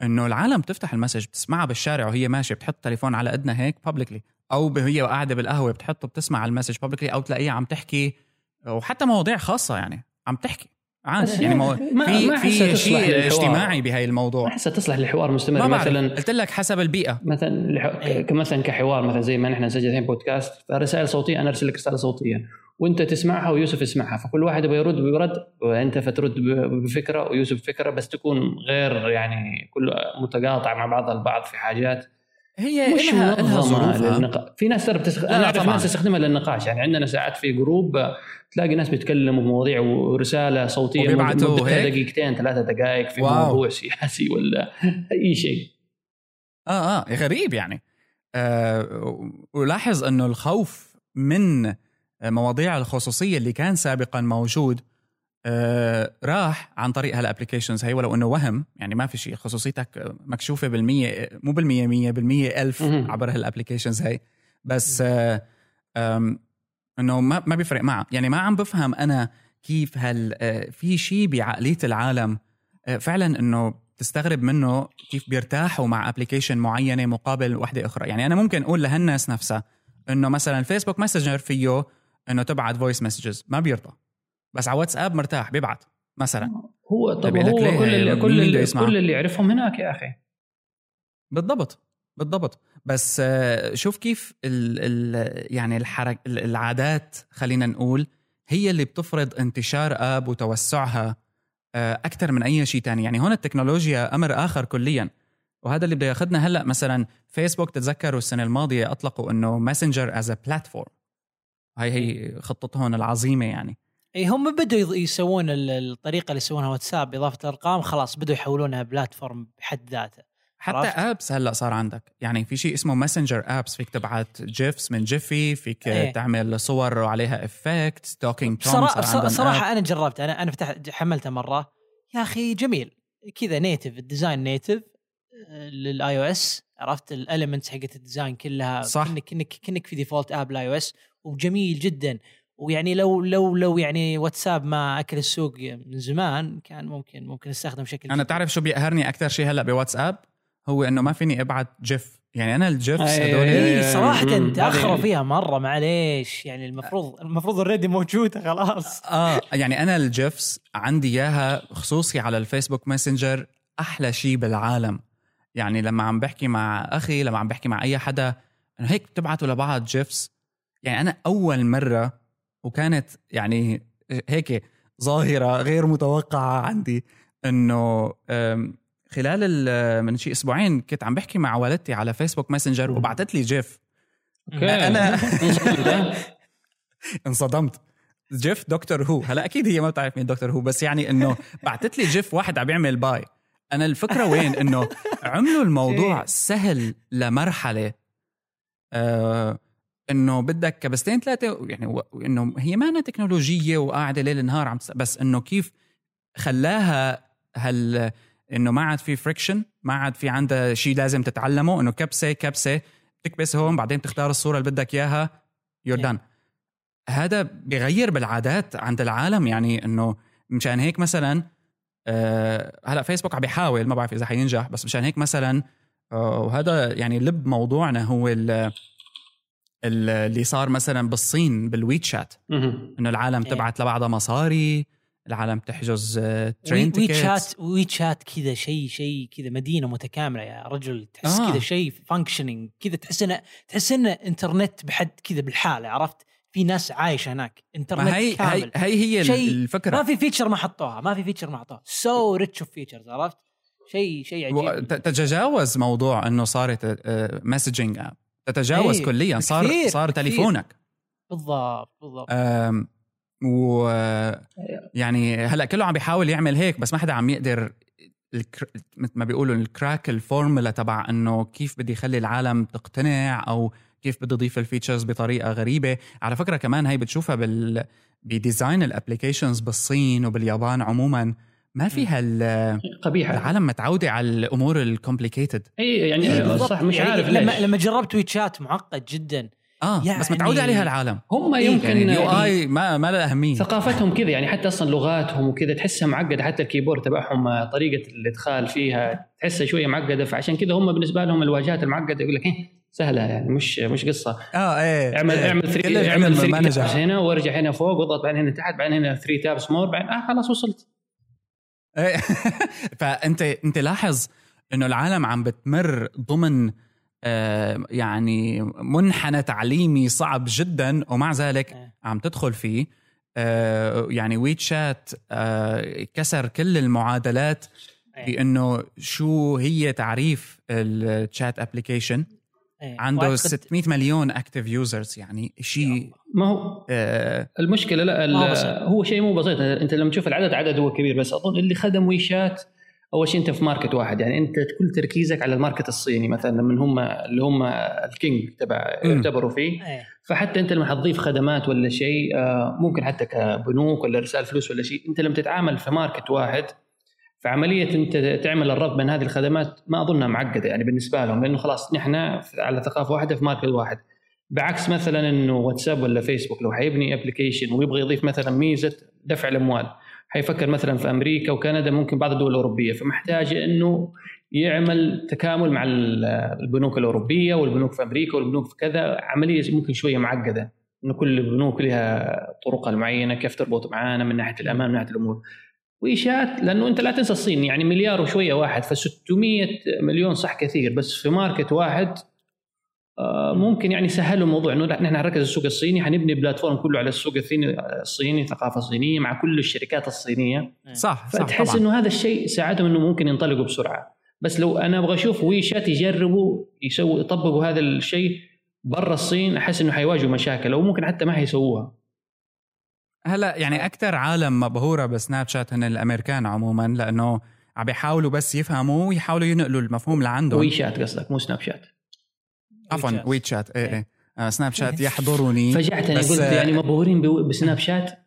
[SPEAKER 1] إنه العالم بتفتح ال message بتسمعها بالشارع وهي ماشية بتحط تليفون على اذنها هيك publicly أو هي قاعدة بالقهوة بتحطه بتسمع ال message publicly أو تلاقيها عم تحكي وحتى مواضيع خاصة يعني عم تحكي.
[SPEAKER 3] بس <laughs>
[SPEAKER 1] يعني مو...
[SPEAKER 3] ما-
[SPEAKER 1] في
[SPEAKER 3] ما
[SPEAKER 1] في شيء
[SPEAKER 3] للحوار.
[SPEAKER 1] اجتماعي بهاي الموضوع.
[SPEAKER 3] احسها تصلح لحوار
[SPEAKER 1] ما
[SPEAKER 3] مستمر مثلا
[SPEAKER 1] قلت لك حسب البيئة.
[SPEAKER 3] مثلا لح-. ك- مثلا كحوار مثلا زي ما نحن نسجل الحين بودكاست فرسائل صوتية أنا أرسل لك رسالة صوتية. وأنت تسمعها ويوسف يسمعها. فكل واحد يبغى يرد بيرد وأنت فترد بفكرة ويوسف بفكره بس تكون غير يعني كل متقاطع مع بعضها البعض في حاجات.
[SPEAKER 1] هي
[SPEAKER 3] مش منظمه
[SPEAKER 1] ظروفها.
[SPEAKER 3] للنقاش في ناس ترى بتستخدم
[SPEAKER 1] لا، أنا
[SPEAKER 3] اعرف
[SPEAKER 1] طبعاً.
[SPEAKER 3] ناس تستخدمها للنقاش يعني عندنا ساعات في group آه، تلاقي ناس بيتكلموا في مواضيع ورسالة صوتية
[SPEAKER 1] وبيبعتوا
[SPEAKER 3] مدتها؟ دقيقتين ثلاثة دقائق في
[SPEAKER 1] wow.
[SPEAKER 3] موضوع سياسي ولا أي شيء
[SPEAKER 1] آه آه غريب يعني آه ولاحظ أنه الخوف من مواضيع الخصوصية اللي كان سابقا موجود آه راح عن طريق هال applications هي ولو إنه وهم يعني ما في شيء خصوصيتك مكشوفة بالمية مو بالمية مية بالمية ألف. عبر هال applications هي. بس آه إنه ما ما بيفرق معه. يعني ما عم بفهم أنا كيف هل آه، في شيء بعقلية العالم فعلا إنه تستغرب منه كيف بيرتاحوا مع application معينة مقابل وحدة أخرى. يعني أنا ممكن أقول لهالناس نفسها إنه مثلا فيسبوك ماسنجر فيه إنه تبعت voice messages ما بيرضى. بس على واتساب مرتاح بيبعت مثلا.
[SPEAKER 3] هو طب هو؟ كل اللي كل اللي؟ كل اللي يعرفهم هناك يا أخي.
[SPEAKER 1] بالضبط بالضبط. بس آه، شوف كيف ال ال يعني الحرك ال- العادات خلينا نقول هي اللي بتفرض انتشار app وتوسعها أكثر من أي شيء تاني. يعني هون التكنولوجيا أمر آخر كليا. وهذا اللي بده ياخذنا هلأ مثلا فيسبوك تتذكروا السنة الماضية أطلقوا إنه Messenger as platform هاي هي خطتهم العظيمة يعني.
[SPEAKER 2] إي هم بدوا يسوون ال- الطريقة اللي يسوونها واتساب باضافه الأرقام خلاص بدوا يحولونها platform بحد ذاته
[SPEAKER 1] حتى؟ apps هلأ صار عندك يعني في شيء اسمه Messenger apps فيك تبعت GIFs من Giphy فيك
[SPEAKER 2] إيه.
[SPEAKER 1] تعمل صور وعليها effect talking
[SPEAKER 2] صراحة
[SPEAKER 1] صراحة.
[SPEAKER 2] أنا جربت أنا أنا فتحت حملته مرة يا أخي جميل كذا native ال design native لل iOS عرفت ال elements حقت ال design كلها
[SPEAKER 1] صح.
[SPEAKER 2] كنك كنك كنك في default app ل iOS وجميل جدا ويعني لو لو لو يعني واتساب ما أكل السوق من زمان كان ممكن ممكن نستخدم بشكل
[SPEAKER 1] أنا تعرف شو بيقهرني أكثر شيء هلأ بواتساب؟ هو إنه ما فيني ابعت GIF. يعني أنا ال GIFs
[SPEAKER 3] أي-
[SPEAKER 1] هدول
[SPEAKER 2] اي
[SPEAKER 3] إيه،
[SPEAKER 2] صراحة.
[SPEAKER 3] تأخروا
[SPEAKER 2] فيها مرة معليش. يعني المفروض المفروض already موجودة خلاص.
[SPEAKER 1] آه يعني أنا ال GIFs عندي إياها خصوصي على الفيسبوك ماسنجر أحلى شيء بالعالم. يعني لما عم بحكي مع أخي لما عم بحكي مع أي حدا إنه هيك بتبعتوا لبعض GIFs يعني أنا أول مرة وكانت يعني هيك ظاهرة غير متوقعة عندي إنه خلال ال- من شي أسبوعين كنت عم بحكي مع والدتي على فيسبوك ماسنجر وبعثت لي
[SPEAKER 3] GIF.
[SPEAKER 1] أنا- <laughs> <laughs> انصدمت. GIF Doctor Who. هلا أكيد هي ما بتعرف مين Doctor Who بس يعني إنه بعثت لي GIF واحد عم يعمل bye. أنا الفكرة وين؟ إنه عملوا الموضوع <laughs> سهل لمرحلة. آه إنه بدك كبستين ثلاثة يعني إنه هي ما أنا تكنولوجية وقاعدة ليل نهار عم بس إنه كيف خلاها هال إنه ما عاد في friction ما عاد في عندها شيء لازم تتعلمه إنه كبسة كبسة تكبس هون بعدين تختار الصورة اللي بدك إياها you're done هذا بيغير بالعادات عند العالم يعني إنه مشان هيك مثلا آه هلأ فيسبوك عم بيحاول ما بعرف إذا حينجح بس مشان هيك مثلا آه وهذا يعني لب موضوعنا هو اللي صار مثلا بالصين بال
[SPEAKER 3] WeChat.
[SPEAKER 1] إنه العالم
[SPEAKER 2] إيه.
[SPEAKER 1] تبعت لبعضها مصاري العالم تحجز آه، train
[SPEAKER 2] وي
[SPEAKER 1] tickets
[SPEAKER 2] شات WeChat كذا شيء شيء كذا مدينة متكاملة يا رجل. تحس
[SPEAKER 1] آه.
[SPEAKER 2] كذا شيء functioning كذا تحس انه تحس إنه انترنت بحد كذا بالحالة عرفت؟ في ناس عايشة هناك. انترنت
[SPEAKER 1] ما هي هي
[SPEAKER 2] كامل.
[SPEAKER 1] هي هي
[SPEAKER 2] شيء
[SPEAKER 1] الفكرة.
[SPEAKER 2] ما في feature ما حطوها ما في feature ما حطوها. so rich of features عرفت؟ شيء شيء عجيب.
[SPEAKER 1] تتجاوز موضوع إنه صارت messaging app تتجاوز كليا صار
[SPEAKER 2] بكثير،
[SPEAKER 1] صار
[SPEAKER 2] بكثير.
[SPEAKER 1] تليفونك.
[SPEAKER 2] بالضبط بالضبط.
[SPEAKER 1] و يعني هلأ كله عم بيحاول يعمل هيك بس ما حدا عم يقدر ال cra... مثل ما بيقولوا ال crack ال formula تبع إنه كيف بدي يخلي العالم تقتنع أو كيف بدي اضيف ال features بطريقة غريبة. على فكرة كمان هي بتشوفها بال ب design ال applications بالصين وباليابان عموما. ما في هال
[SPEAKER 3] قبيحة.
[SPEAKER 1] العالم متعودة على الأمور ال
[SPEAKER 3] complicated إي يعني
[SPEAKER 2] إيه بالضبط.
[SPEAKER 3] صح مش
[SPEAKER 2] يعني
[SPEAKER 3] عارف
[SPEAKER 2] لما
[SPEAKER 3] ليش.
[SPEAKER 2] لما جربت WeChat معقد جدا.
[SPEAKER 1] آه
[SPEAKER 2] يعني-
[SPEAKER 1] بس متعودة عليها العالم.
[SPEAKER 3] هم يمكن
[SPEAKER 1] يعني ال U
[SPEAKER 3] يعني
[SPEAKER 1] I ما ما لها أهمية.
[SPEAKER 3] ثقافتهم كذا يعني حتى أصلا لغاتهم وكذا تحسها معقدة. حتى الكيبورد تبعهم آه، طريقة الإدخال فيها تحسها شوية معقدة. فعشان كذا هم بالنسبة لهم الواجهات المعقدة يقول لك إيه سهلة يعني مش مش قصة.
[SPEAKER 1] آه إيه.
[SPEAKER 3] اعمل
[SPEAKER 1] إيه.
[SPEAKER 3] اعمل
[SPEAKER 1] كل
[SPEAKER 3] 3
[SPEAKER 1] اللي
[SPEAKER 3] اعمل
[SPEAKER 1] عمل
[SPEAKER 3] 3
[SPEAKER 1] ما
[SPEAKER 3] تابس
[SPEAKER 1] نجح.
[SPEAKER 3] هنا وارجع هنا فوق واضغط بعدين هنا تحت بعدين هنا 3 تابس مور بعدين آه خلاص وصلت. <laughs>
[SPEAKER 1] فأنت أنت لاحظ إنه العالم عم بتمر ضمن آه، يعني منحنى تعليمي صعب جدا ومع ذلك
[SPEAKER 2] إيه.
[SPEAKER 1] عم تدخل فيه آه، يعني ويت شات آه، كسر كل المعادلات
[SPEAKER 2] إيه.
[SPEAKER 1] بإنه شو هي تعريف الشات ابلكيشن
[SPEAKER 2] إيه.
[SPEAKER 1] عنده
[SPEAKER 2] وأعتقد-
[SPEAKER 1] 600 مليون active users يعني شيء
[SPEAKER 3] ما هو
[SPEAKER 1] آه،
[SPEAKER 3] المشكلة لا
[SPEAKER 2] هو
[SPEAKER 3] شيء مو بسيط أنت لما تشوف العدد عدد هو كبير بس أظن اللي خدم ويشات اول شيء أنت في market واحد يعني أنت كل تركيزك على ال market الصيني مثلا من هم اللي هم ال king
[SPEAKER 1] تبع.
[SPEAKER 3] يعتبروا فيه
[SPEAKER 2] إيه.
[SPEAKER 3] فحتى أنت لما حتضيف خدمات ولا شيء آه، ممكن حتى كبنوك ولا ارسال فلوس ولا شيء أنت لما تتعامل في market واحد فعملية انت تعمل الربط بين هذه الخدمات ما أظنها معقدة يعني بالنسبة لهم لأنه خلاص نحن على ثقافة واحدة في market واحد. بعكس مثلا إنه واتساب ولا فيسبوك لو حيبني application ويبغى يضيف مثلا ميزة دفع الأموال حيفكر مثلا في أمريكا وكندا ممكن بعض الدول الأوروبية فمحتاج إنه يعمل تكامل مع ال- البنوك الأوروبية والبنوك في أمريكا والبنوك في كذا. عملية ممكن شوية معقدة إنه كل البنوك لها طرقها المعينه كيف تربط معانا من ناحية الأمان من ناحية الأمور. ويشات لأنه أنت لا تنسى الصين يعني مليار وشوية واحد ف 600 مليون صح كثير بس في ماركت واحد آه، ممكن يعني سهلوا الموضوع إنه لا نحن هنركز السوق الصيني حنبني بلاتفورم كله على السوق الصيني الصيني ثقافه صينيه مع كل الشركات الصينية.
[SPEAKER 1] صح صح
[SPEAKER 3] فتحس إنه هذا الشيء ساعدهم إنه ممكن ينطلقوا بسرعة. بس لو أنا أبغى أشوف ويشات يجربوا يسووا يطبقوا هذا الشيء برا الصين أحس إنه حيواجهوا مشاكل أو ممكن حتى ما حيسووها.
[SPEAKER 1] هلا يعني أكثر عالم مبهورة بسناب شات هن الأمريكان عموما لأنه عم بيحاولوا بس يفهموا ويحاولوا ينقلوا المفهوم لعندهم.
[SPEAKER 3] ويشات قصدك مو سناب شات.
[SPEAKER 1] عفوا
[SPEAKER 2] ويتشات.
[SPEAKER 1] ويت شات إيه. إيه. آه سناب شات يحضرني
[SPEAKER 3] فجعتني قلت
[SPEAKER 1] آه،
[SPEAKER 3] يعني مبهورين بو- بسناب شات؟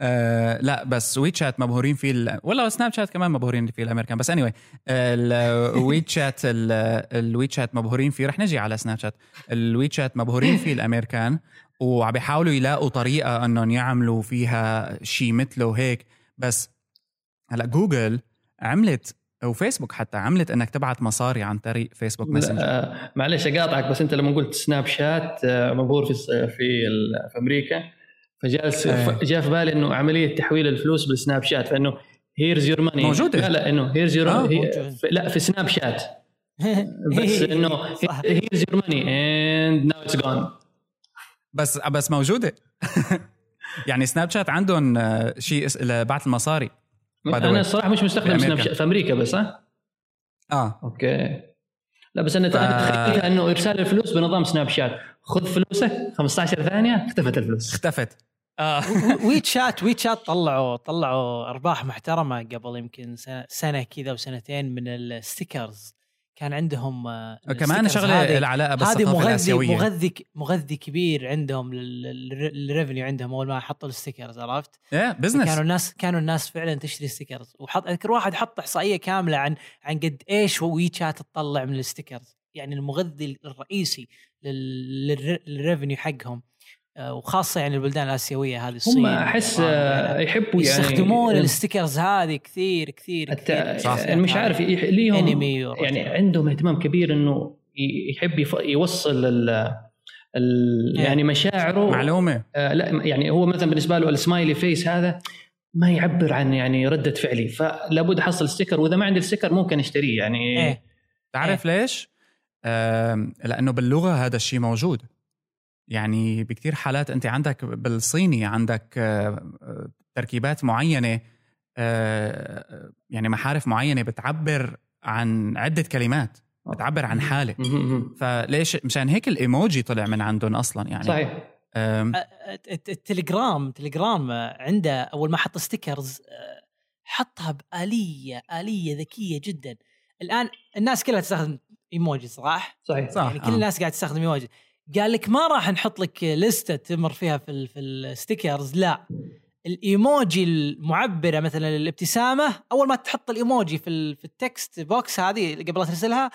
[SPEAKER 1] آه لا بس ويت شات مبهورين فيه ال... والله سناب شات كمان مبهورين فيه الأمريكان. بس اني anyway, الويت شات الويت شات مبهورين فيه رح نجي على سناب شات. الويت شات مبهورين فيه الأمريكان. وعم بيحاولوا يلاقوا طريقة إنهم يعملوا فيها شيء مثله هيك بس هلا جوجل عملت وفيسبوك حتى عملت إنك تبعت مصاري عن طريق فيسبوك ماسنجر
[SPEAKER 3] آه، معلش اقاطعك بس أنت لما قلت سناب شات آه، مبهور في في ال- في أمريكا فجالس
[SPEAKER 1] إيه.
[SPEAKER 3] جاء في بالي إنه عملية تحويل الفلوس بالسناب شات فإنه here's your money
[SPEAKER 1] موجودة.
[SPEAKER 3] لا لا إنه here's your
[SPEAKER 1] آه،.
[SPEAKER 3] لا في سناب شات <laughs> بس. إنه
[SPEAKER 2] صح.
[SPEAKER 3] here's your money and now it's gone
[SPEAKER 1] بس بس موجودة. <laughs> يعني سناب شات عندهم آه، شيء لبعث المصاري. أنا.
[SPEAKER 3] الصراحة مش مستخدم
[SPEAKER 1] في
[SPEAKER 3] سناب
[SPEAKER 1] أمريكا.
[SPEAKER 3] شات في أمريكا بس ها؟
[SPEAKER 1] آه.
[SPEAKER 3] okay. لا بس أنا
[SPEAKER 1] ف-
[SPEAKER 3] تخيلها إنه إرسال الفلوس بنظام سناب شات خذ فلوسك 15 ثانية اختفت الفلوس.
[SPEAKER 1] اختفت. آه.
[SPEAKER 2] ويت شات ويت شات طلعوا طلعوا أرباح محترمة قبل يمكن سنه, سنة كذا وسنتين من ال stickers. كان عندهم آه،
[SPEAKER 1] كمان
[SPEAKER 2] ال
[SPEAKER 1] stickers
[SPEAKER 2] شغلة
[SPEAKER 1] لها علاقه
[SPEAKER 2] هذه مغذي
[SPEAKER 1] الآسيوية.
[SPEAKER 2] مغذي مغذي كبير عندهم لل revenue عندهم أول ما حطوا ال stickers عرفت؟
[SPEAKER 1] إيه
[SPEAKER 2] كانوا
[SPEAKER 1] business
[SPEAKER 2] الناس كانوا الناس فعلا تشتري stickers. وحط أذكر واحد حط إحصائية كاملة عن عن قد إيش هو وي شات تطلع من ال stickers. يعني المغذي الرئيسي لل- للر- لل revenue حقهم. آه، وخاصة يعني البلدان الآسيوية هذه الصين
[SPEAKER 3] هم
[SPEAKER 2] أحس
[SPEAKER 3] آه،
[SPEAKER 2] وغيرها.
[SPEAKER 3] يحبوا يعني
[SPEAKER 2] يستخدمون ال stickers هذه كثير كثير
[SPEAKER 3] الت...
[SPEAKER 2] كثير
[SPEAKER 1] صح.
[SPEAKER 3] يعني مش عارف ليهم
[SPEAKER 2] انمي
[SPEAKER 3] يعني عندهم اهتمام كبير إنه يحب يف... يوصل ال... ال...
[SPEAKER 2] إيه.
[SPEAKER 3] يعني مشاعره
[SPEAKER 1] معلومة
[SPEAKER 3] آه لا يعني هو مثلا بالنسبة له ال smiley face هذا ما يعبر عن يعني ردة فعلي فلابد احصل sticker وإذا ما عندي ال sticker ممكن أشتريه يعني
[SPEAKER 2] إيه
[SPEAKER 1] تعرف ليش؟ آم، لأنه باللغة هذا الشيء موجود يعني بكتير حالات انت عندك بالصيني عندك آه، تركيبات معينة آه، يعني محارف معينة بتعبر عن عدة كلمات بتعبر عن حاله. فليش؟ مشان هيك الايموجي طلع من عندهم أصلا يعني.
[SPEAKER 3] صحيح.
[SPEAKER 2] التليجرام تليجرام عنده أول ما حط stickers آه، حطها بآلية آلية ذكية جدا. الآن الناس كلها تستخدم إيموجي صح؟
[SPEAKER 3] صحيح.
[SPEAKER 1] صح
[SPEAKER 2] يعني كل. الناس قاعد تستخدم إيموجي. قال لك ما راح نحط لك لستة تمر فيها في ال في ال stickers لا. الإيموجي المعبرة مثلا الابتسامه أول ما تحط الإيموجي في ال في ال text box هذه قبل لا ترسلها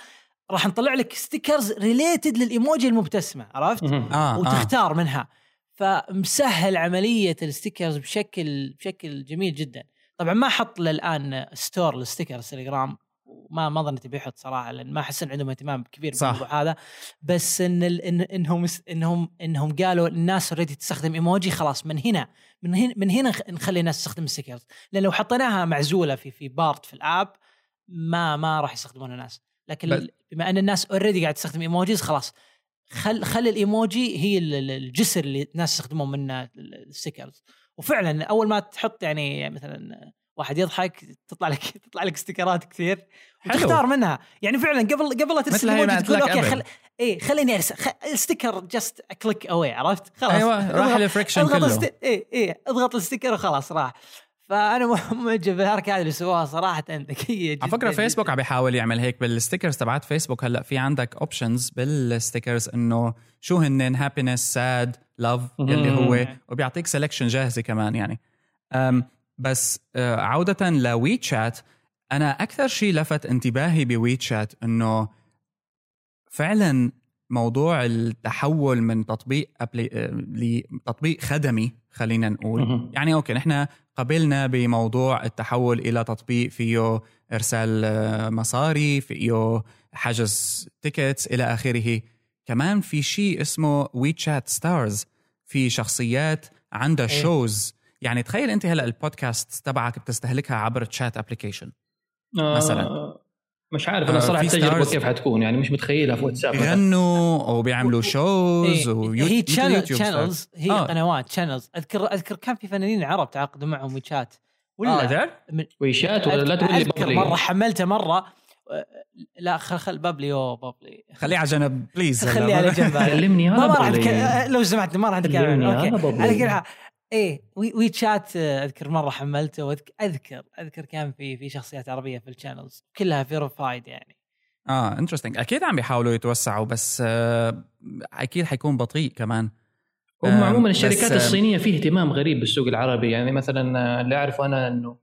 [SPEAKER 2] راح نطلع لك stickers related للإيموجي المبتسمة عرفت؟
[SPEAKER 1] آه آه.
[SPEAKER 2] وتختار منها. فمسهل عملية ال stickers بشكل بشكل جميل جدا. طبعا ما حط للآن store لل stickers تليجرام ما ما ظنيت بيحط صراحة لأن ما أحس إن عندهم اهتمام كبير
[SPEAKER 1] صح.
[SPEAKER 2] بالموضوع هذا. بس إن ال- إن إنهم انهم إنهم قالوا الناس already تستخدم إيموجي خلاص من هنا من هنا من هنا نخ- نخلي الناس تستخدم ال stickers لأن لو حطيناها معزولة في في part في ال app ما ما راح يستخدمونها الناس. لكن
[SPEAKER 1] بس-
[SPEAKER 2] بما إن الناس already قاعد تستخدم emojis خلاص. خل خل الإيموجي هي ال- ال- الجسر اللي الناس يستخدمون منه ال- ال stickers وفعلا أول ما تحط يعني مثلا واحد يضحك تطلع لك <laughs> تطلع لك ستيكرات كثير
[SPEAKER 1] حلو.
[SPEAKER 2] وتختار منها يعني فعلا قبل قبل لا ايموجي
[SPEAKER 1] ما
[SPEAKER 2] تقول
[SPEAKER 1] okay.
[SPEAKER 2] خل إيه خليني ارسل خ... ال sticker just click away عرفت خلاص
[SPEAKER 1] أيوه راح
[SPEAKER 2] اضغط-
[SPEAKER 1] ال
[SPEAKER 2] friction
[SPEAKER 1] كله
[SPEAKER 2] الست... إيه إيه اضغط ال sticker وخلاص راح فأنا معجب بالحركه هذه اللي سووها صراحة ذكية جدا
[SPEAKER 1] على
[SPEAKER 2] فكرة.
[SPEAKER 1] فيسبوك عم بيحاول يعمل هيك بال stickers تبعت فيسبوك هلأ في عندك options بال stickers إنه شو هن happiness sad love يلي هو. وبيعطيك selection جاهزة كمان يعني بس آه، عودة لوي تشات أنا أكثر شيء لفت انتباهي بوي تشات إنه فعلا موضوع التحول من تطبيق appli... آه، لتطبيق خدمي خلينا نقول. يعني okay نحن قبلنا بموضوع التحول إلى تطبيق فيه إرسال آه، مصاري فيه حجز tickets إلى آخره كمان في شيء اسمه وي تشات ستارز في شخصيات عندها
[SPEAKER 2] إيه.
[SPEAKER 1] shows يعني تخيل انت هلا البودكاست تبعك بتستهلكها عبر chat application
[SPEAKER 3] آه،
[SPEAKER 1] مثلاً.
[SPEAKER 3] مش عارف
[SPEAKER 1] آه،
[SPEAKER 3] أنا صراحة
[SPEAKER 1] في التجربة.
[SPEAKER 3] كيف حتكون يعني مش متخيلها في واتساب.
[SPEAKER 1] بيغنوا وبيعملوا shows
[SPEAKER 2] إيه
[SPEAKER 1] ويوتيوب
[SPEAKER 2] هي channels هي
[SPEAKER 1] آه.
[SPEAKER 2] قنوات channels اذكر أذكر كان في فنانين عرب تعاقدوا معهم وي تشات
[SPEAKER 1] ولا آه؟
[SPEAKER 2] من
[SPEAKER 3] وي تشات ولا لا تقول لي
[SPEAKER 2] أذكر
[SPEAKER 3] بابلي.
[SPEAKER 2] مرة حملته مرة آه، لا خل خل بابلي أو بابلي
[SPEAKER 1] خليه على جنب please
[SPEAKER 2] خليه على جنب. <laughs>
[SPEAKER 3] كلمني
[SPEAKER 2] ما
[SPEAKER 3] أنا
[SPEAKER 2] ما راح لو سمحت ما راح نتكلم
[SPEAKER 3] أنا
[SPEAKER 2] okay
[SPEAKER 3] بابلي.
[SPEAKER 2] على كل حال إيه وي, وي تشات آه، أذكر مرة حملته واذكر أذكر أذكر كان في في شخصيات عربية في ال channels كلها verified يعني.
[SPEAKER 1] آه interesting أكيد عم بيحاولوا يتوسعوا بس آه أكيد حيكون بطيء كمان.
[SPEAKER 3] هم
[SPEAKER 1] آم،
[SPEAKER 3] عموما الشركات
[SPEAKER 1] آم،
[SPEAKER 3] الصينية فيه اهتمام غريب بالسوق العربي يعني مثلا آه، اللي أعرفه أنا إنه آه،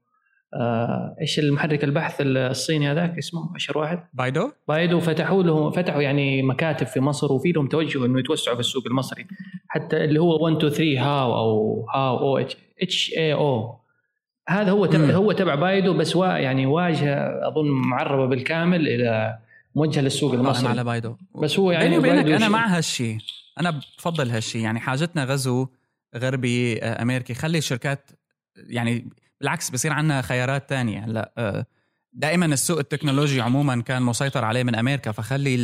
[SPEAKER 3] إيش المحرك البحث الصيني هذاك؟ اسمه اشهر واحد
[SPEAKER 1] بايدو.
[SPEAKER 3] بايدو. فتحوا له فتحوا يعني مكاتب في مصر وفي لهم توجه إنه يتوسعوا في السوق المصري. حتى اللي هو 1 2 3 هاو أو هاو أو إتش إتش اي أو. هذا هو تبع. هو تبع بايدو بس وا يعني واجهة أظن معربة بالكامل إلى موجهه للسوق المصري.
[SPEAKER 1] على بايدو.
[SPEAKER 3] بس هو يعني
[SPEAKER 1] بيني وبينك
[SPEAKER 3] أنا
[SPEAKER 1] مع هالشيء أنا بفضل هالشيء يعني حاجتنا غزو غربي آه، أمريكي. خلي الشركات يعني بالعكس بصير عندنا خيارات تانية هلا آه، دائما السوق التكنولوجي عموما كان مسيطر عليه من أمريكا فخلي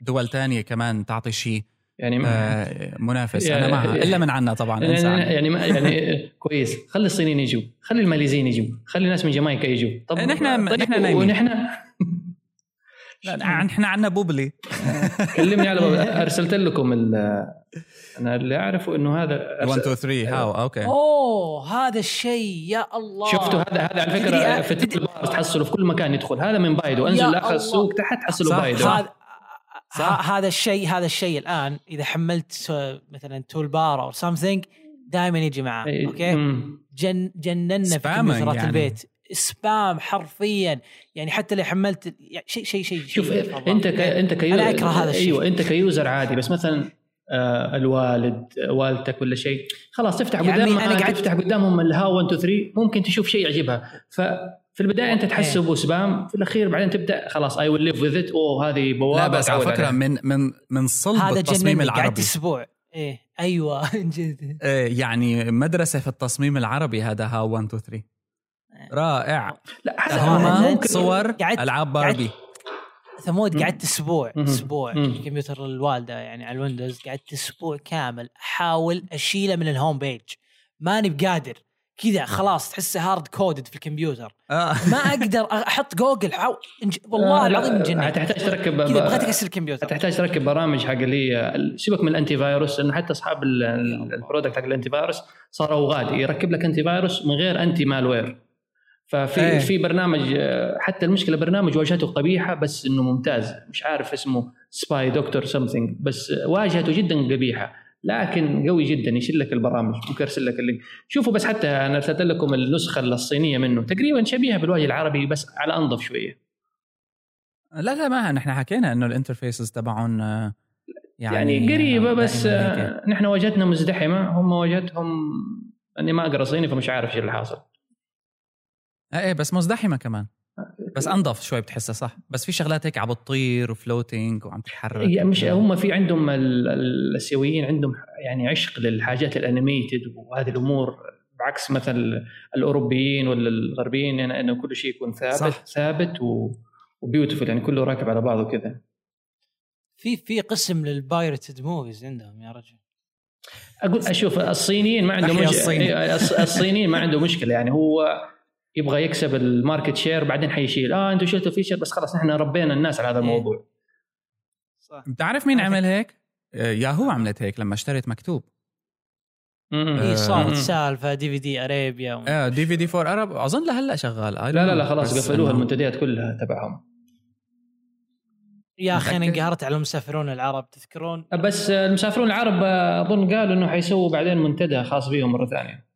[SPEAKER 1] الدول تانية كمان تعطي شيء
[SPEAKER 3] يعني
[SPEAKER 1] آه، منافس
[SPEAKER 3] يعني-
[SPEAKER 1] أنا معها إلا من عنا طبعا أنسى
[SPEAKER 3] يعني
[SPEAKER 1] عني.
[SPEAKER 3] يعني, ما- يعني <laughs> كويس خلي الصينيين يجوا خلي الماليزيين يجوا خلي الناس من جامايكا يجوا طب
[SPEAKER 1] نحن-
[SPEAKER 3] طيب
[SPEAKER 1] نحن نايمين.
[SPEAKER 3] ونحن
[SPEAKER 1] إحنا عندنا بوبلي.
[SPEAKER 3] كلمني على <laughs> أرسلت لكم ال- أنا اللي أعرفه إنه هذا
[SPEAKER 1] 1 2 3 هاو أوكي
[SPEAKER 2] أوه هذا الشيء يا الله.
[SPEAKER 3] شفتوا هذا؟ هذا على
[SPEAKER 2] فكرة
[SPEAKER 3] في بار تحصله في كل مكان يدخل. هذا من بايدو. انزل لاخر. السوق تحت تحصله بايدو.
[SPEAKER 1] صح.
[SPEAKER 2] هذا هذا الشيء هذا الشيء الآن إذا حملت مثلا toolbar أو something دائما يجي معاه
[SPEAKER 3] okay.
[SPEAKER 2] جن جننا في كمبيوترات
[SPEAKER 1] يعني.
[SPEAKER 2] البيت. spam حرفيا. يعني حتى اللي حملت يعني شيء شيء شيء
[SPEAKER 3] شوف
[SPEAKER 2] شيء يرفع
[SPEAKER 3] إنت ك...
[SPEAKER 2] الضغط.
[SPEAKER 3] إنت ك user
[SPEAKER 2] أنا أكره هذا الشيء.
[SPEAKER 3] أيوه إنت ك user عادي بس مثلا آه الوالد والدتك ولا شيء خلاص تفتح
[SPEAKER 2] يعني
[SPEAKER 3] قدام
[SPEAKER 2] أنا قاعد-
[SPEAKER 3] تفتح قدامهم الها 1 2 3 ممكن تشوف شيء يعجبها. ففي البداية أنت تحسبه spam في الأخير بعدين تبدأ خلاص I will live with it أوه هذه بوابة
[SPEAKER 1] لا بس على فكرة
[SPEAKER 3] عليها.
[SPEAKER 1] من من من صلب
[SPEAKER 2] هذا
[SPEAKER 1] التصميم
[SPEAKER 2] جنني قعدت
[SPEAKER 1] العربي.
[SPEAKER 2] أسبوع. إيه أيوه <laughs> جد
[SPEAKER 1] آه، يعني مدرسة في التصميم العربي هذا ها 1 2 3 رائع
[SPEAKER 3] لا ممكن
[SPEAKER 1] صور
[SPEAKER 2] قعدت-
[SPEAKER 1] ألعاب باربي
[SPEAKER 2] ثمود. قعدت
[SPEAKER 3] أسبوع.
[SPEAKER 2] أسبوع
[SPEAKER 3] مم.
[SPEAKER 2] في كمبيوتر الوالدة يعني على الويندوز قعدت أسبوع كامل أحاول أشيله من ال home page ماني بقادر كذا خلاص تحسه hard coded في الكمبيوتر
[SPEAKER 1] آه.
[SPEAKER 2] ما أقدر أحط جوجل حاول انج... والله
[SPEAKER 3] آه، لا،
[SPEAKER 2] العظيم جنني
[SPEAKER 3] هتحتاج تركب
[SPEAKER 2] كذا بغيت أكسر الكمبيوتر
[SPEAKER 3] هتحتاج تركب برامج حق اللي هي سيبك من ال anti-virus لأنه حتى أصحاب ال- ال-
[SPEAKER 2] الله.
[SPEAKER 3] ال product حق ال anti-virus صاروا غادي يركب لك anti-virus من غير anti-malware ففي
[SPEAKER 1] إيه.
[SPEAKER 3] في برنامج حتى المشكلة برنامج واجهته قبيحة بس إنه ممتاز. مش عارف اسمه سباي دكتور something بس واجهته جدا قبيحة. لكن قوي جدا يشيل لك البرامج ممكن ارسل لك ال link. شوفوا بس حتى أنا ارسلت لكم النسخة الصينية منه. تقريبا شبيهة بالوجه العربي بس على أنظف شوية.
[SPEAKER 1] لا لا ما نحن حكينا إنه ال interfaces تبعهم آه،
[SPEAKER 3] يعني,
[SPEAKER 1] يعني,
[SPEAKER 3] يعني قريبه بس. آه، نحن واجهتنا مزدحمة. هم واجهتهم اني ما أقرأ صيني فمش عارف إيش اللي حاصل.
[SPEAKER 1] إيه إيه، بس مزدحمة كمان. بس انظف شوي بتحسها صح. بس في شغلات هيك عم بتطير وفلوتينج وعم تتحرك
[SPEAKER 3] هي مش هم في عندهم ال- ال- الآسيويين عندهم يعني عشق للحاجات الأنيميتد وهذه الأمور بعكس مثلا الأوروبيين ولا الغربيين يعني إنه كل شيء يكون ثابت
[SPEAKER 1] صح.
[SPEAKER 3] ثابت و و beautiful يعني كله راكب على بعضه كذا.
[SPEAKER 2] في في قسم لل pirated movies عندهم يا رجل.
[SPEAKER 3] أقول أشوف الصينيين ما عندهم مش... إيه، الص- الصينيين ما عنده مشكلة يعني هو يبغى يكسب ال market share بعدين حيشيل آه أنتم شلتوا feature بس خلاص نحن ربينا الناس على هذا الموضوع
[SPEAKER 2] صح
[SPEAKER 1] بتعرف مين عمل هيك؟ آه، ياهو عملت هيك لما اشترت مكتوب
[SPEAKER 3] مم.
[SPEAKER 2] هي صارت. سالفة DVD اريبيا.
[SPEAKER 1] آه DVD فور ارب أظن لهلأ شغال
[SPEAKER 3] لا لا لا. خلاص قفلوها المنتديات كلها تبعهم
[SPEAKER 2] يا أخي
[SPEAKER 1] أنا؟
[SPEAKER 2] انقهرت على المسافرون العرب تذكرون
[SPEAKER 3] بس المسافرون العرب آه، أظن قالوا إنه حيسووا بعدين منتدى خاص بهم مرة ثانية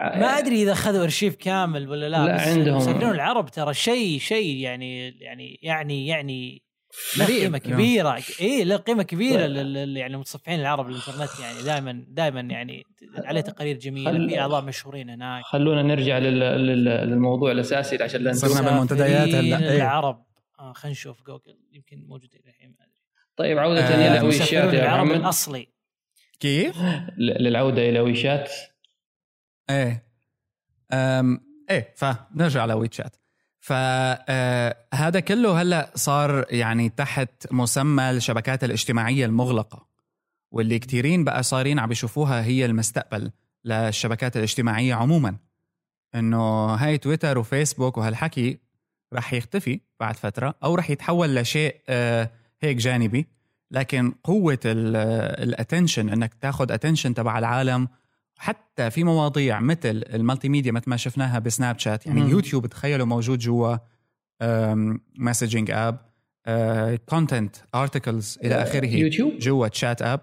[SPEAKER 2] ما أدري إذا أخذوا أرشيف كامل ولا لا
[SPEAKER 3] لا،
[SPEAKER 2] بس
[SPEAKER 3] عندهم.
[SPEAKER 2] المسافرون العرب ترى شيء شيء يعني يعني يعني يعني له. قيمة كبيرة اي له قيمة
[SPEAKER 3] كبيرة.
[SPEAKER 2] لل لل- يعني المتصفحين العرب الإنترنت يعني دائما دائما يعني عليه تقارير جميلة
[SPEAKER 3] خل-
[SPEAKER 2] في أعضاء مشهورين هناك
[SPEAKER 3] خلونا نرجع لل... لل... للموضوع الأساسي عشان لا
[SPEAKER 1] صرنا
[SPEAKER 3] ننسى.
[SPEAKER 1] بالمنتديات هلا. إيه.
[SPEAKER 2] العرب آه خلينا نشوف جوجل يمكن موجود الحين ما أدري
[SPEAKER 3] طيب عودة
[SPEAKER 1] آه،
[SPEAKER 2] إلى
[SPEAKER 3] ويشات يا
[SPEAKER 2] العرب
[SPEAKER 3] محمد
[SPEAKER 2] الأصلي
[SPEAKER 1] كيف؟
[SPEAKER 3] للعودة إلى ويشات
[SPEAKER 1] إيه. أم إيه فنرجع لويتشات فهذا كله هلأ صار يعني تحت مسمى الشبكات الاجتماعية المغلقة واللي كتيرين بقى صارين عم بيشوفوها هي المستقبل للشبكات الاجتماعية عموما. إنه هاي تويتر وفيسبوك وهالحكي رح يختفي بعد فترة أو رح يتحول لشيء آه، هيك جانبي. لكن قوة ال attention إنك تاخذ attention تبع العالم حتى في مواضيع مثل ال multimedia مثل ما شفناها بسناب شات يعني
[SPEAKER 3] مم.
[SPEAKER 1] يوتيوب تخيلوا موجود جوا messaging app content articles إلى آخره
[SPEAKER 3] يوتيوب
[SPEAKER 1] جوا chat app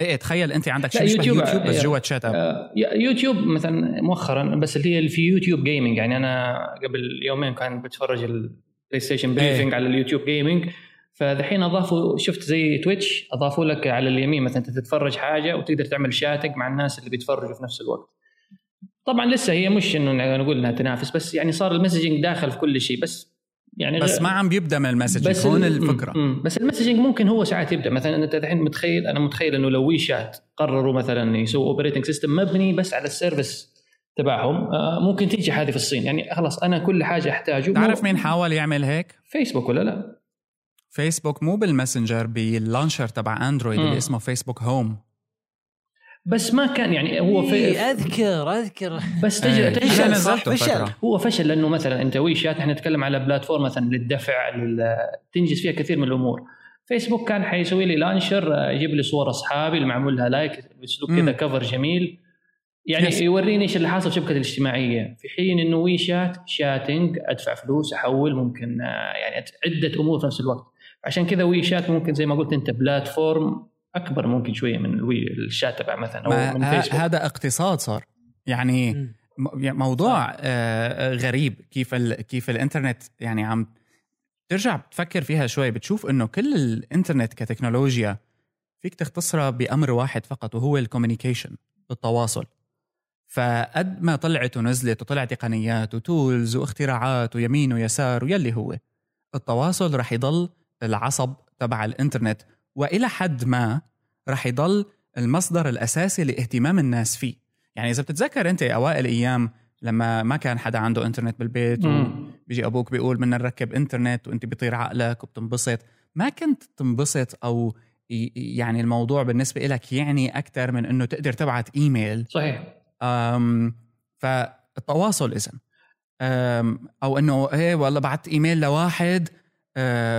[SPEAKER 1] إيه تخيل أنت عندك شيء
[SPEAKER 3] يوتيوب-
[SPEAKER 1] يوتيوب بس
[SPEAKER 3] إيه.
[SPEAKER 1] جوا chat app
[SPEAKER 3] آه، يوتيوب مثلا مؤخرا بس اللي هي في يوتيوب جيمنج يعني أنا قبل يومين كان بتفرج البلاي ستيشن briefing على اليوتيوب جيمنج فدحين اضافوا شفت زي تويتش أضافوا لك على اليمين مثلا أنت تتفرج حاجة وتقدر تعمل chatting مع الناس اللي بيتفرجوا في نفس الوقت طبعا لسه هي مش إنه نقول إنها تنافس بس يعني صار ال messaging داخل في كل شيء بس يعني
[SPEAKER 1] بس ما عم بيبدا من ال message
[SPEAKER 3] بس
[SPEAKER 1] هون
[SPEAKER 3] ال-
[SPEAKER 1] الفكرة
[SPEAKER 3] م- م. بس ال messaging ممكن هو ساعات يبدأ مثلا أنت الحين متخيل أنا متخيل إنه لو وي شات قرروا مثلا يسووا operating system مبني بس على ال service تبعهم آه، ممكن تيجي هذه في الصين يعني خلاص أنا كل حاجة أحتاجه
[SPEAKER 1] تعرف مين حاول يعمل هيك؟
[SPEAKER 3] فيسبوك ولا لا؟
[SPEAKER 1] فيسبوك مو بال messenger بال launcher تبع اندرويد. اللي اسمه فيسبوك هوم
[SPEAKER 3] بس ما كان يعني هو في
[SPEAKER 2] إيه أذكر أذكر.
[SPEAKER 3] بس
[SPEAKER 1] إيه،
[SPEAKER 3] تجي
[SPEAKER 1] أنا
[SPEAKER 3] تجي
[SPEAKER 1] نزلته
[SPEAKER 2] فشل.
[SPEAKER 3] هو فشل لأنه مثلا أنت وي شات إحنا نتكلم على platform مثلا للدفع لل... تنجز فيها كثير من الأمور. فيسبوك كان حيسوي لي launcher يجيب لي صور أصحابي اللي معمول لها like باسلوب. كذا cover جميل. يعني
[SPEAKER 1] yes.
[SPEAKER 3] يوريني إيش اللي حاصل في الشبكه الاجتماعية. في حين إنه وي شات chatting أدفع فلوس أحول ممكن آه، يعني عدة أمور في نفس الوقت. عشان كذا وي شات ممكن زي ما قلت أنت platform أكبر ممكن شوية من الوي التشات تبع مثلا أو من فيسبوك
[SPEAKER 1] هذا اقتصاد صار. يعني. م- موضوع آه، غريب كيف ال... كيف الإنترنت يعني عم ترجع بتفكر فيها شوي بتشوف إنه كل الإنترنت كتكنولوجيا فيك تختصرها بأمر واحد فقط وهو ال communication التواصل فقد ما طلعت ونزلت وطلع تقنيات و tools واختراعات ويمين ويسار ويلي هو التواصل رح يضل العصب تبع الإنترنت وإلى حد ما رح يضل المصدر الأساسي لاهتمام الناس فيه. يعني إذا بتتذكر أنت أوائل أيام لما ما كان حدا عنده إنترنت بالبيت
[SPEAKER 3] مم.
[SPEAKER 1] وبيجي أبوك بيقول بدنا نركب إنترنت وأنت بيطير عقلك وبتنبسط. ما كنت تنبسط أو يعني الموضوع بالنسبة لك يعني أكثر من إنه تقدر تبعت إيميل.
[SPEAKER 3] صحيح.
[SPEAKER 1] أم فالتواصل اذا أو إنه إيه والله بعت إيميل لواحد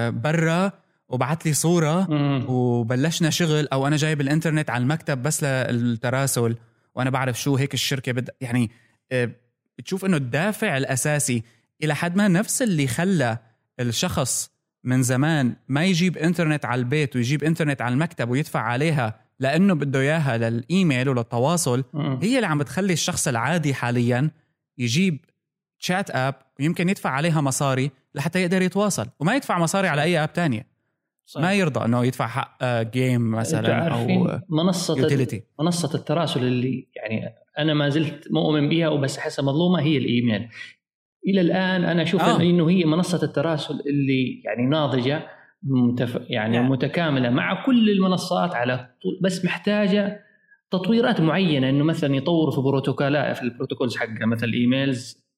[SPEAKER 1] برا وبعت لي صورة
[SPEAKER 3] مم.
[SPEAKER 1] وبلشنا شغل أو أنا جايب الإنترنت على المكتب بس للتراسل وأنا بعرف شو هيك الشركة بد يعني آه، بتشوف إنه الدافع الأساسي إلى حد ما نفس اللي خلى الشخص من زمان ما يجيب إنترنت على البيت ويجيب إنترنت على المكتب ويدفع عليها لأنه بده إياها للإيميل وللتواصل. هي اللي عم بتخلي الشخص العادي حاليا يجيب chat app ويمكن يدفع عليها مصاري لحتى يقدر يتواصل وما يدفع مصاري على أي app تانية
[SPEAKER 2] صحيح.
[SPEAKER 1] ما يرضى إنه يدفع حق آه، game
[SPEAKER 3] أنتوا
[SPEAKER 1] مثلا أو
[SPEAKER 3] منصة
[SPEAKER 1] utility
[SPEAKER 3] منصة التراسل اللي يعني أنا ما زلت مؤمن بها وبس احسها مظلومة هي الإيميل إلى الآن أنا أشوف
[SPEAKER 1] آه.
[SPEAKER 3] آه. إنه هي منصة التراسل اللي يعني ناضجة متف... يعني
[SPEAKER 2] نعم.
[SPEAKER 3] متكاملة مع كل المنصات على طول بس محتاجة تطويرات معينة إنه مثلا يطوروا في بروتوكولات في ال protocols حقها مثل الايميلز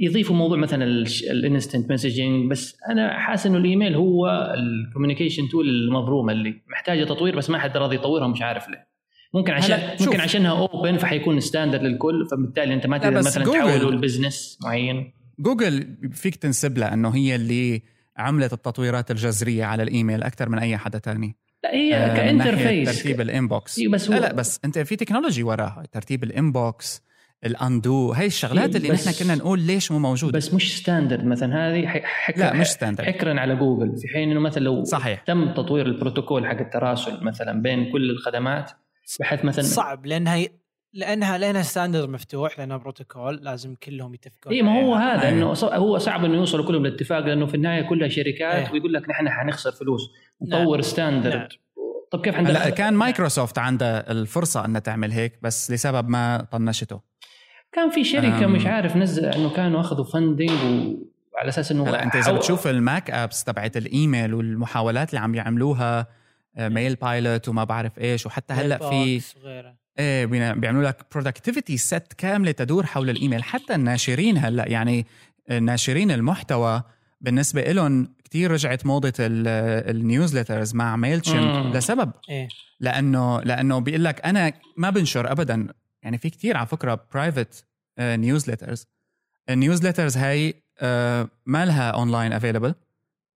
[SPEAKER 3] يضيفوا موضوع مثلا ال instant messaging بس أنا حاسس إنه الإيميل هو ال communication tool المظلومه اللي محتاجه تطوير بس ما حد راضي يطورها مش عارف ليه. ممكن عشان. ممكن عشانها open فحيكون standard للكل فبالتالي أنت ما
[SPEAKER 1] لا،
[SPEAKER 3] تقدر مثلا تحوله ل business معين.
[SPEAKER 1] جوجل فيك تنسب لها إنه هي اللي عملت التطويرات الجذرية على الإيميل أكثر من أي حدا تاني.
[SPEAKER 3] لا هي
[SPEAKER 1] آه، ك
[SPEAKER 3] interface
[SPEAKER 1] ترتيب ال
[SPEAKER 3] inbox. بس
[SPEAKER 1] لا
[SPEAKER 3] هو-
[SPEAKER 1] لا بس أنت في technology وراها ترتيب ال inbox ال undo هاي الشغلات
[SPEAKER 3] إيه،
[SPEAKER 1] اللي نحن كنا نقول ليش مو موجودة
[SPEAKER 3] بس مش standard مثلا هذه ح- حكر
[SPEAKER 1] لا مش standard
[SPEAKER 3] حكرا على جوجل في حين إنه مثلا لو
[SPEAKER 1] صحيح
[SPEAKER 3] تم تطوير البروتوكول حق التراسل مثلا بين كل الخدمات بحيث مثلا
[SPEAKER 2] صعب لانها لانها لأنها standard مفتوح لأنها بروتوكول لازم كلهم يتفقون
[SPEAKER 3] اي إيه، ما هو. هذا
[SPEAKER 1] أيوة.
[SPEAKER 3] إنه هو صعب إنه يوصلوا كلهم لاتفاق لأنه في النهاية كلها شركات
[SPEAKER 2] إيه.
[SPEAKER 3] ويقول لك نحن حنخسر فلوس
[SPEAKER 2] نعم.
[SPEAKER 3] نطور
[SPEAKER 2] نعم.
[SPEAKER 3] standard طب كيف
[SPEAKER 1] هلا
[SPEAKER 3] حندخل
[SPEAKER 1] كان مايكروسوفت عندها الفرصة إنها تعمل هيك بس لسبب ما طنشته
[SPEAKER 3] كان في
[SPEAKER 1] شركة.
[SPEAKER 3] مش عارف نزل إنه كانوا أخذوا funding وعلى أساس إنه
[SPEAKER 1] هلا أنت
[SPEAKER 3] إذا
[SPEAKER 1] بتشوف ال Mac apps تبعت الإيميل والمحاولات اللي عم يعملوها Mailbox Pilot وما بعرف إيش وحتى هلأ في. إيه بيعملوا لك productivity suite كاملة تدور حول الإيميل حتى الناشرين هلأ يعني ناشرين المحتوى بالنسبة لهم كتير رجعت موضة ال newsletters مع
[SPEAKER 3] Mail.
[SPEAKER 1] Chimp لسبب
[SPEAKER 2] إيه
[SPEAKER 1] لأنه لأنه بيقول لك أنا ما بنشر ابدا يعني في كتير على فكرة private newsletters ال newsletters هاي آه، ما لها online available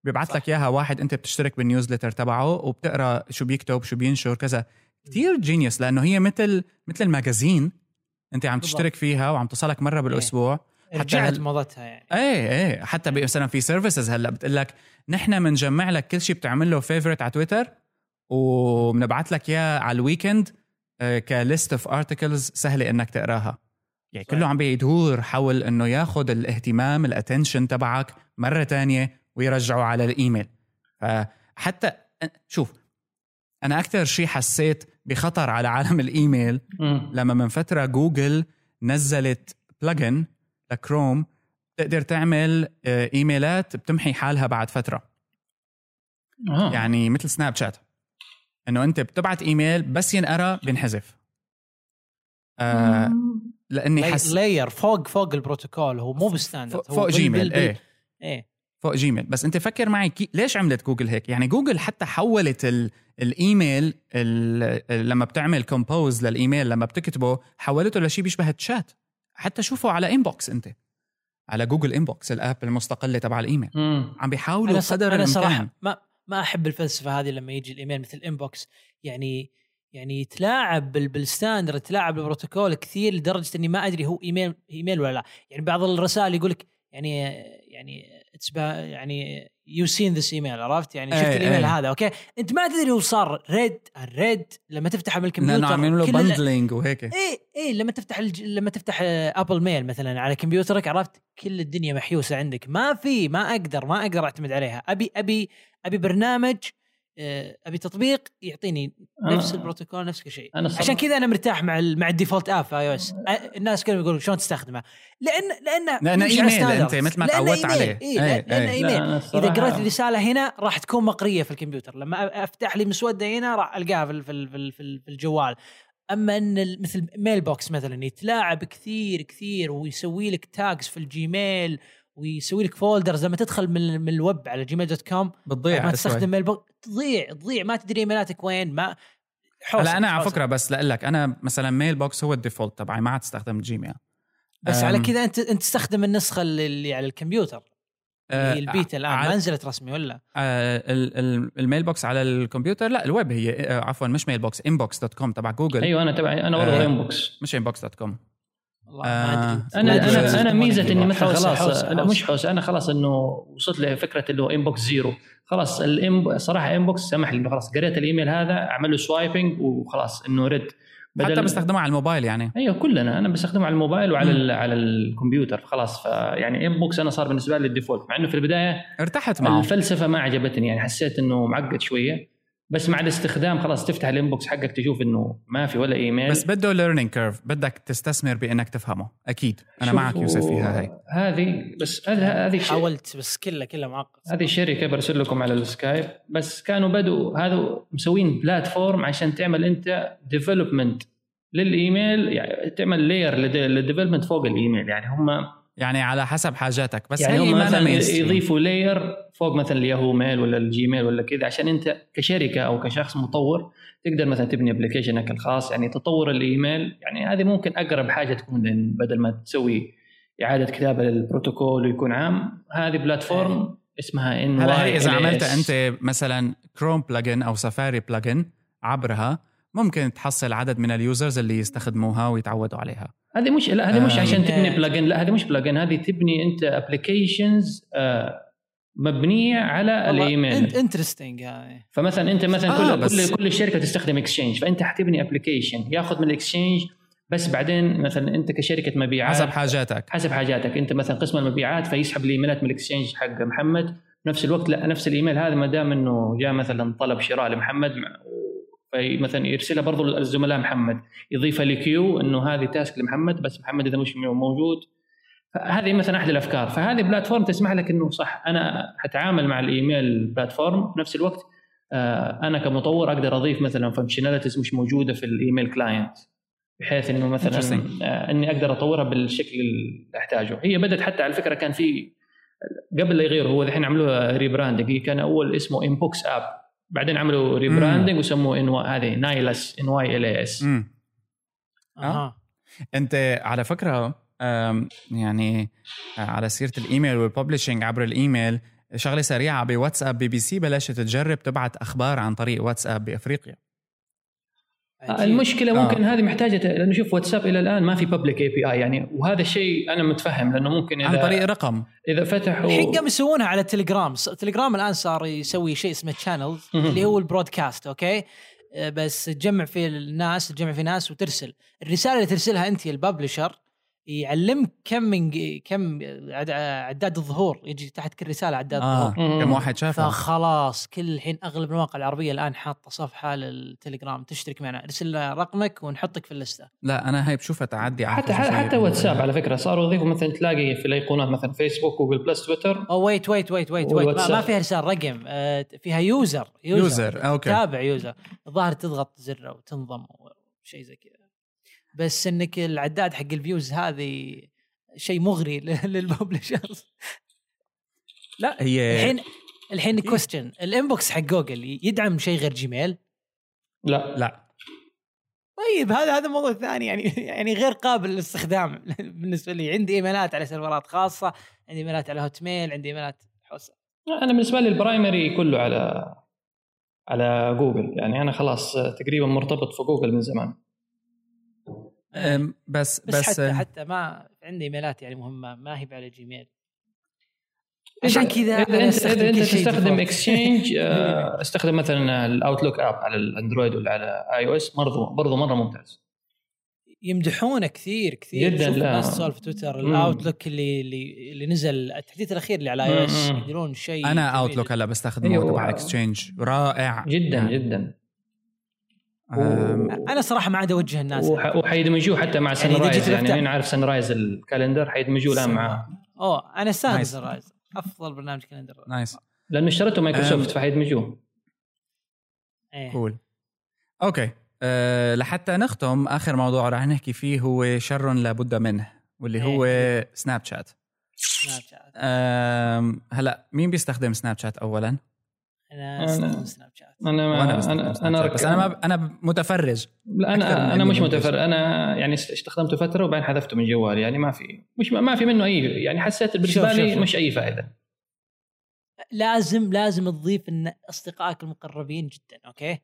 [SPEAKER 1] بيبعث لك إياها واحد أنت بتشترك بال newsletter تبعه وبتقرأ شو بيكتب شو بينشر كذا. كتير genius لأنه هي مثل مثل ال magazine أنت
[SPEAKER 2] عم.
[SPEAKER 1] تشترك فيها وعم توصلك مرة بالأسبوع. حتى
[SPEAKER 2] رجعت موضتها يعني.
[SPEAKER 1] إيه إيه. حتى بي- مثلا في services هلأ بتقول لك نحن بنجمع لك كل شيء بتعمل له favorite على تويتر وبنبعث لك إياه على ال weekend ك list of articles سهله إنك تقراها يعني
[SPEAKER 2] صحيح.
[SPEAKER 1] كله عم بيدور حول إنه ياخذ الاهتمام ال attention تبعك مرة تانية ويرجعه على الإيميل فحتى شوف أنا أكثر شيء حسيت بخطر على عالم الإيميل
[SPEAKER 3] مم.
[SPEAKER 1] لما من فترة جوجل نزلت plugin لكروم تقدر تعمل آه، إيميلات بتمحي حالها بعد فترة
[SPEAKER 3] آه.
[SPEAKER 1] يعني مثل سناب شات إنه أنت بتبعت إيميل بس ينقرأ بينحذف. آه لأني حس
[SPEAKER 2] layer فوق فوق البروتوكول هو مو
[SPEAKER 1] ب
[SPEAKER 2] standard
[SPEAKER 1] فوق,
[SPEAKER 2] فوق
[SPEAKER 1] جيميل إيه.
[SPEAKER 2] إيه.
[SPEAKER 1] فوق جيميل بس أنت فكر معي كي... ليش عملت جوجل هيك؟ يعني جوجل حتى حولت ال... الإيميل ال... لما بتعمل compose للإيميل لما بتكتبه حولته لشيء بيشبه الشات حتى شوفه على Inbox أنت. على جوجل Inbox ال app المستقله تبع الإيميل.
[SPEAKER 3] مم.
[SPEAKER 1] عم بيحاولوا
[SPEAKER 2] أنا
[SPEAKER 1] قدر
[SPEAKER 2] أنا
[SPEAKER 1] الإمكان.
[SPEAKER 2] صراحة ما ما أحب الفلسفة هذه لما يجي الإيميل مثل Inbox يعني يعني يتلاعب بال- بال standard يتلاعب بالبروتوكول كثير لدرجة إني ما أدري هو ايميل إيميل ولا لا. يعني بعض الرسائل يقول لك يعني يعني يعني you seen this email عرفت؟ يعني شفت
[SPEAKER 1] إيه،
[SPEAKER 2] الإيميل
[SPEAKER 1] إيه.
[SPEAKER 2] هذا أوكي؟ أنت ما تدري هو صار read ال read لما تفتح من الكمبيوتر
[SPEAKER 1] لأنه عاملين له bundling وهيك.
[SPEAKER 2] إيه إيه لما تفتح الج... لما تفتح Apple Mail مثلا على كمبيوترك عرفت؟ كل الدنيا محيوسة عندك. ما في ما أقدر ما أقدر أعتمد عليها. أبي أبي أبي برنامج آه، أبي تطبيق يعطيني نفس البروتوكول نفس كل شيء عشان كذا أنا مرتاح مع ال... مع ال default app في iOS الناس كانوا يقولوا شلون تستخدمه لأن لأن
[SPEAKER 1] إيميل
[SPEAKER 2] standards.
[SPEAKER 1] أنت مثل ما تعودت. عليه.
[SPEAKER 2] إيه
[SPEAKER 1] إيه،
[SPEAKER 2] لأنه
[SPEAKER 1] إيه.
[SPEAKER 2] إيميل
[SPEAKER 3] لا، إذا
[SPEAKER 2] قرأت الرسالة هنا راح تكون مقرية في الكمبيوتر لما أفتح لي مسودة هنا راح ألقاها في في في في في الجوال أما إن مثل Mailbox مثلا يتلاعب كثير كثير ويسوي لك tags في الجيميل ويسوي لك folders لما تدخل من, من الويب على جيميل dot com
[SPEAKER 1] بتضيع
[SPEAKER 2] ما. تستخدم Mailbox تضيع تضيع ما تدري إيميلاتك وين ما
[SPEAKER 1] هلا أنا على. فكرة بس لأقول لك أنا مثلا Mailbox هو ال default تبعي ما عاد أستخدم الجيميل
[SPEAKER 2] بس
[SPEAKER 1] أم،
[SPEAKER 2] على كذا أنت أنت تستخدم النسخة اللي اللي على الكمبيوتر اللي هي
[SPEAKER 1] آه،
[SPEAKER 2] البيتا
[SPEAKER 1] الآن
[SPEAKER 2] ما نزلت رسمي ولا
[SPEAKER 1] آه، ال- ال- ال Mailbox على الكمبيوتر لا الويب هي آه، عفوا مش Mailbox Inbox dot com تبع جوجل
[SPEAKER 3] أيوه أنا تبعي أنا برضه
[SPEAKER 1] آه.
[SPEAKER 3] Inbox
[SPEAKER 1] مش Inbox dot com
[SPEAKER 2] والله ما
[SPEAKER 1] آه.
[SPEAKER 2] أدري
[SPEAKER 3] أنا أنا
[SPEAKER 2] أنا
[SPEAKER 3] ميزه إني مثلا خلاص لا
[SPEAKER 2] حوسة.
[SPEAKER 3] مش حوسه أنا خلاص إنه وصلت لفكره اللي هو inbox zero خلاص الـ inb... صراحة Inbox سمح لي إنه خلاص قريت الإيميل هذا أعمل له swiping وخلاص إنه رد
[SPEAKER 1] حتى بستخدمه على الموبايل يعني.
[SPEAKER 3] أيوه كلنا. أنا بستخدمه على الموبايل وعلى ال... على الكمبيوتر. خلاص فيعني Inbox أنا صار بالنسبة لي ال default مع إنه في البداية
[SPEAKER 1] ارتحت معه
[SPEAKER 3] الفلسفة ما عجبتني. يعني حسيت إنه معقد شوية. بس مع الاستخدام خلاص تفتح ال inbox حقك تشوف إنه ما في ولا إيميل.
[SPEAKER 1] بس بده learning curve بدك تستثمر بإنك تفهمه. أكيد.
[SPEAKER 3] أنا
[SPEAKER 1] معك يوسف فيها هاي.
[SPEAKER 3] هذه بس هذه
[SPEAKER 2] حاولت بس كله كله معقد
[SPEAKER 3] هذه شركة برسل لكم على السكايب. بس كانوا بدوا هذا مسوين platform عشان تعمل أنت development للإيميل. يعني تعمل layer لل development فوق الإيميل. يعني هم
[SPEAKER 1] يعني على حسب حاجاتك. بس
[SPEAKER 3] يعني هم مثلا. يضيفوا layer فوق مثلا ال Yahoo Mail ولا ال Gmail ولا كذا عشان أنت كشركة أو كشخص مطور تقدر مثلا تبني application ك الخاص. يعني تطور الإيميل يعني هذه ممكن أقرب حاجة تكون لأن بدل ما تسوي إعادة كتابة للبروتوكول ويكون عام هذه platform اسمها إن
[SPEAKER 1] هلا اذا عملت أنت مثلا Chrome plugin أو Safari plugin عبرها ممكن تحصل عدد من ال users اللي يستخدموها ويتعودوا عليها
[SPEAKER 3] هذه مش لا هذه مش
[SPEAKER 1] آه.
[SPEAKER 3] عشان تبني
[SPEAKER 2] آه.
[SPEAKER 3] plugin لا هذه مش plugin هذه تبني انت applications مبنية على الإيميل
[SPEAKER 2] interesting هاي
[SPEAKER 3] فمثلا أنت مثلا
[SPEAKER 1] آه،
[SPEAKER 3] كل
[SPEAKER 1] بس-
[SPEAKER 3] كل كل الشركة تستخدم Exchange فأنت حتبني application ياخذ من ال Exchange بس بعدين مثلا أنت كشركة مبيعات
[SPEAKER 1] حسب حاجاتك
[SPEAKER 3] حسب حاجاتك أنت مثلا قسم المبيعات فيسحب الإيميلات من ال Exchange حق محمد في نفس الوقت لا نفس الإيميل هذا ما دام إنه جاء مثلا طلب شراء لمحمد مع- في مثلا يرسلها برضو للزملاء محمد يضيفها ل queue إنه هذه task لمحمد بس محمد إذا مش موجود. هذه مثلا أحد الأفكار. فهذه platform تسمح لك إنه صح أنا حتعامل مع الإيميل platform في نفس الوقت آه، أنا كمطور أقدر أضيف مثلا functionalities مش موجودة في الإيميل client بحيث إنه مثلا. آه، إني أقدر أطورها بالشكل اللي أحتاجه. هي بدأت حتى على فكرة كان في قبل لا يغيروا هو الحين عملوها rebranding هي كان أول اسمه Inbox App بعدين عملوا rebranding وسموه ان هذه نايلس ان واي ال اس.
[SPEAKER 2] أها
[SPEAKER 1] أنت على فكرة يعني آه، على سيرة الإيميل وال publishing عبر الإيميل شغلة سريعة بواتساب بي بي سي بلشت تجرب تبعت أخبار عن طريق واتساب
[SPEAKER 2] بأفريقيا.
[SPEAKER 3] المشكلة
[SPEAKER 1] آه.
[SPEAKER 3] ممكن هذه محتاجة لأنه شوف واتساب إلى الآن ما في public API يعني وهذا الشيء أنا متفهم لأنه ممكن إذا
[SPEAKER 1] عن طريق رقم
[SPEAKER 3] إذا فتحوا
[SPEAKER 2] الحين قاموا يسوونها على التليجرام التليجرام الآن صار يسوي شيء اسمه channels
[SPEAKER 3] مهم.
[SPEAKER 2] اللي هو ال broadcast okay؟ آه، بس تجمع فيه الناس تجمع فيه ناس وترسل. الرسالة اللي ترسلها أنت ال publisher يعلمك كم من كم عد- عداد الظهور يجي تحت كل رسالة عداد
[SPEAKER 1] آه
[SPEAKER 2] الظهور.
[SPEAKER 1] كم واحد شافها
[SPEAKER 2] فخلاص كل الحين أغلب المواقع العربية الآن حاطة صفحة للتليجرام تشترك معنا. ارسل لنا رقمك ونحطك في ال list ة.
[SPEAKER 1] لا أنا هاي بشوفها تعدي على
[SPEAKER 3] حتى. حتى واتساب على فكرة. صاروا يضيفوا مثلا تلاقي في الأيقونات مثلا فيسبوك Google Plus تويتر
[SPEAKER 2] أو ويت ويت ويت ويت ويت ما. ما فيها رسالة رقم. آه، فيها user
[SPEAKER 1] user okay.
[SPEAKER 2] تابع user الظاهر تضغط زر وتنضم أو شيء زي كذا. بس إنك العداد حق ال views هذه شيء مغري <laughs> لل publishers
[SPEAKER 1] لا هي
[SPEAKER 2] الحين الحين.
[SPEAKER 1] question
[SPEAKER 2] ال Inbox حق جوجل يدعم شيء غير Gmail
[SPEAKER 3] لا.
[SPEAKER 1] لا.
[SPEAKER 2] طيب هذا هذا موضوع ثاني يعني يعني غير قابل للاستخدام <laughs> بالنسبة لي. عندي إيميلات على سيرفرات خاصة عندي إيميلات على Hotmail عندي إيميلات حوسة.
[SPEAKER 3] أنا بالنسبة لي ال primary كله على على جوجل يعني أنا خلاص تقريبا مرتبط في جوجل من زمان.
[SPEAKER 1] بس
[SPEAKER 2] بس,
[SPEAKER 1] بس,
[SPEAKER 2] حتى
[SPEAKER 1] آه،
[SPEAKER 2] حتى ما عندي إيميلات يعني مهمة ما هي على Gmail عشان كذا
[SPEAKER 3] اذا
[SPEAKER 2] أنت
[SPEAKER 3] اذا تستخدم. <laughs> Exchange استخدم مثلا ال Outlook app على الأندرويد ولا على iOS برضو برضو مرة ممتاز
[SPEAKER 2] يمدحونه كثير كثير
[SPEAKER 3] جداً،.
[SPEAKER 2] الناس تسولف في تويتر.
[SPEAKER 3] ال
[SPEAKER 2] Outlook اللي اللي اللي نزل التحديث الأخير اللي على iOS
[SPEAKER 3] مم.
[SPEAKER 2] يقدرون شيء
[SPEAKER 1] أنا
[SPEAKER 2] Outlook.
[SPEAKER 1] هلا بستخدمه
[SPEAKER 3] أيوة.
[SPEAKER 1] تبع Exchange رائع
[SPEAKER 3] جدا
[SPEAKER 1] يعني.
[SPEAKER 3] جدا
[SPEAKER 2] أنا صراحة ما عاد أوجه الناس
[SPEAKER 3] وح- وحيدمجوه حتى مع
[SPEAKER 2] يعني
[SPEAKER 3] Sun
[SPEAKER 2] get
[SPEAKER 3] rise يعني مين عارف سن رايز الكالندر حيدمجوه الآن معاه.
[SPEAKER 2] أوه أنا استانس
[SPEAKER 1] nice.
[SPEAKER 2] ال rise أفضل برنامج calendar.
[SPEAKER 1] nice
[SPEAKER 3] لأنه اشترته مايكروسوفت
[SPEAKER 1] أم.
[SPEAKER 3] فحيدمجوه
[SPEAKER 2] إيه.
[SPEAKER 1] cool okay. أه لحتى نختم آخر موضوع رح نحكي فيه هو شر لابد منه واللي هو سناب شات
[SPEAKER 2] سناب شات
[SPEAKER 1] هلا مين بيستخدم سناب شات اولا؟
[SPEAKER 2] أنا
[SPEAKER 3] أنا-
[SPEAKER 2] استخدم سناب شات.
[SPEAKER 1] أنا
[SPEAKER 3] ما
[SPEAKER 1] أنا
[SPEAKER 3] أنا
[SPEAKER 1] شات بس أنا ما أنا متفرج.
[SPEAKER 3] لا أنا
[SPEAKER 1] أنا
[SPEAKER 3] مش
[SPEAKER 1] منتج.
[SPEAKER 3] متفر أنا يعني استخدمته فترة وبعدين حذفته من جوالي يعني ما في مش ما في منه اي يعني حسيت
[SPEAKER 2] بالنسبة
[SPEAKER 3] لي. مش أي فائدة.
[SPEAKER 2] لازم لازم تضيف إن أصدقائك المقربين جدا okay؟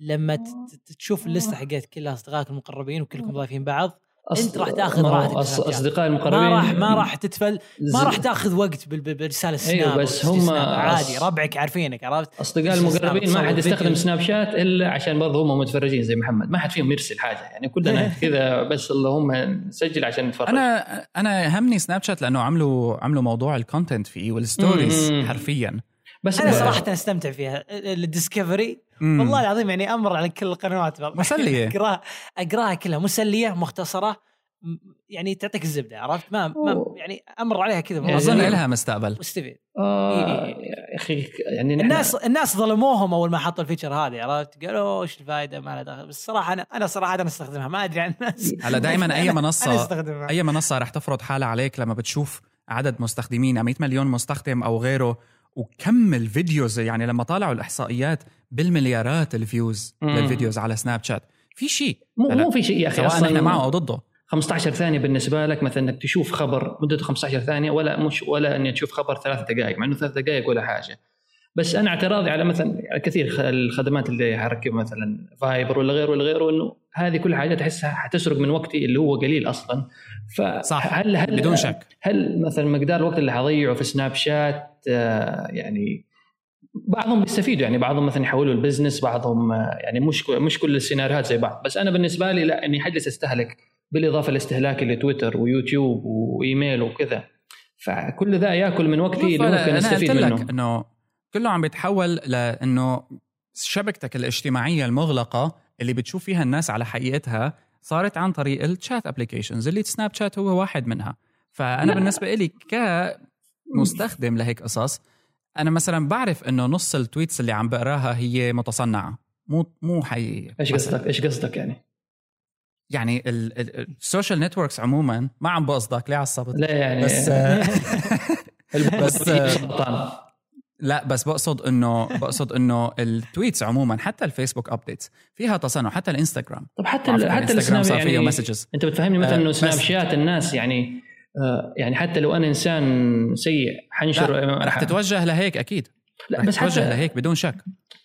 [SPEAKER 2] لما ت- ت- تشوف ال list ة حقت كل أصدقائك المقربين وكلكم ضايفين بعض أنت راح تاخذ راحتك
[SPEAKER 3] أص-
[SPEAKER 2] سناب شات.
[SPEAKER 3] أصدقائي المقربين
[SPEAKER 2] ما راح ما راح تتفل ما راح تاخذ وقت برساله
[SPEAKER 3] snap
[SPEAKER 2] أو
[SPEAKER 3] بس هم.
[SPEAKER 2] عادي
[SPEAKER 3] أص-
[SPEAKER 2] ربعك عارفينك عرفت أصدقائي
[SPEAKER 3] المقربين ما حد يستخدم. سناب شات إلا عشان برضه هم متفرجين زي محمد ما حد فيهم يرسل حاجة يعني كلنا <laughs> كذا بس اللهم نسجل عشان نتفرج
[SPEAKER 1] أنا أنا همني Snapchat لأنه عملوا عملوا موضوع ال content فيه وال
[SPEAKER 3] stories.
[SPEAKER 1] حرفيا
[SPEAKER 3] بس أنا
[SPEAKER 2] صراحة أستمتع فيها. ال
[SPEAKER 1] Discovery.
[SPEAKER 2] والله العظيم يعني أمر على كل القنوات. <laughs>
[SPEAKER 1] مسلية.
[SPEAKER 2] اقراها أقرأها كلها. مسلية مختصرة يعني تعطيك الزبدة عرفت؟ ما, ما. يعني أمر عليها كذا.
[SPEAKER 3] يعني
[SPEAKER 1] أظن
[SPEAKER 3] يعني-
[SPEAKER 1] لها مستقبل.
[SPEAKER 2] مستفيد.
[SPEAKER 3] آه. يا أخي يعني
[SPEAKER 2] الناس الناس ظلموهم أول ما حطوا ال feature هذه عرفت؟ قالوا إيش الفائده ما لها دخل. بس الصراحه أنا أنا صراحة أنا أستخدمها. ما أدري عن الناس.
[SPEAKER 1] هلا دائما
[SPEAKER 2] أي
[SPEAKER 1] منصه أي منصة رح تفرض حالها عليك لما بتشوف عدد مستخدمين 100 مليون مستخدم أو غيره وكم ال videos يعني لما طالعوا الإحصائيات بالمليارات ال views
[SPEAKER 3] مم.
[SPEAKER 1] لل videos على Snapchat. في شيء.
[SPEAKER 3] مو مو في شيء يا أخي
[SPEAKER 1] سواء
[SPEAKER 3] أصلا.
[SPEAKER 1] نحن معه أو ضده.
[SPEAKER 3] 15 ثانية بالنسبة لك مثلا إنك تشوف خبر مدته 15 ثانية ولا مش ولا إني تشوف خبر ثلاث دقائق مع إنه ثلاث دقائق ولا حاجة. بس أنا اعتراضي على مثلا كثير الخدمات اللي حركب مثلا Viber ولا غيره ولا غيره إنه هذه كل حاجات احسها حتسرق من وقتي اللي هو قليل أصلا.
[SPEAKER 1] صح
[SPEAKER 3] فهل هل
[SPEAKER 1] بدون شك.
[SPEAKER 3] هل مثلا مقدار الوقت اللي حضيعه في Snapchat آه، يعني بعضهم بيستفيدوا يعني بعضهم مثلا يحولوا ال business بعضهم آه، يعني مش مش كل السيناريوهات زي بعض. بس أنا بالنسبة لي لا إني حجلس أستهلك بالإضافة لاستهلاكي لتويتر ويوتيوب وإيميل وكذا. فكل ذا يأكل من وقتي اللي ممكن استفيد
[SPEAKER 1] قلت لك
[SPEAKER 3] منه.
[SPEAKER 1] إنه كله عم بيتحول لإنه شبكتك الاجتماعية المغلقة اللي بتشوف فيها الناس على حقيقتها صارت عن طريق الشات applications اللي Snapchat هو واحد منها. فأنا
[SPEAKER 3] لا.
[SPEAKER 1] بالنسبة لي كمستخدم لهيك قصص أنا مثلا بعرف إنه نص ال tweets اللي عم بقراها هي متصنعة مو مو
[SPEAKER 3] حقيقية.
[SPEAKER 1] إيش.
[SPEAKER 3] قصدك؟ إيش قصدك يعني؟
[SPEAKER 1] يعني ال social networks عموما ما عم بقصدك ليه عصبت؟
[SPEAKER 3] لا يعني؟
[SPEAKER 1] بس <laughs> <laughs> بس-
[SPEAKER 3] سرطان.
[SPEAKER 1] لا بس بقصد إنه بقصد إنه ال tweets عموما حتى الفيسبوك updates فيها تصنع حتى الإنستغرام
[SPEAKER 3] طب حتى
[SPEAKER 1] حتى
[SPEAKER 3] ال- حتى
[SPEAKER 1] الانستغرام صار فيه
[SPEAKER 3] يعني
[SPEAKER 1] messages
[SPEAKER 3] أنت بتفهمني مثلا
[SPEAKER 1] آه،
[SPEAKER 3] إنه
[SPEAKER 1] بس-
[SPEAKER 3] Snapchat الناس يعني آه، يعني حتى لو أنا إنسان سيء حنشر
[SPEAKER 1] رح تتوجه لهيك أكيد
[SPEAKER 3] لا بس
[SPEAKER 1] تتوجه
[SPEAKER 3] حتى
[SPEAKER 1] لهيك بدون شك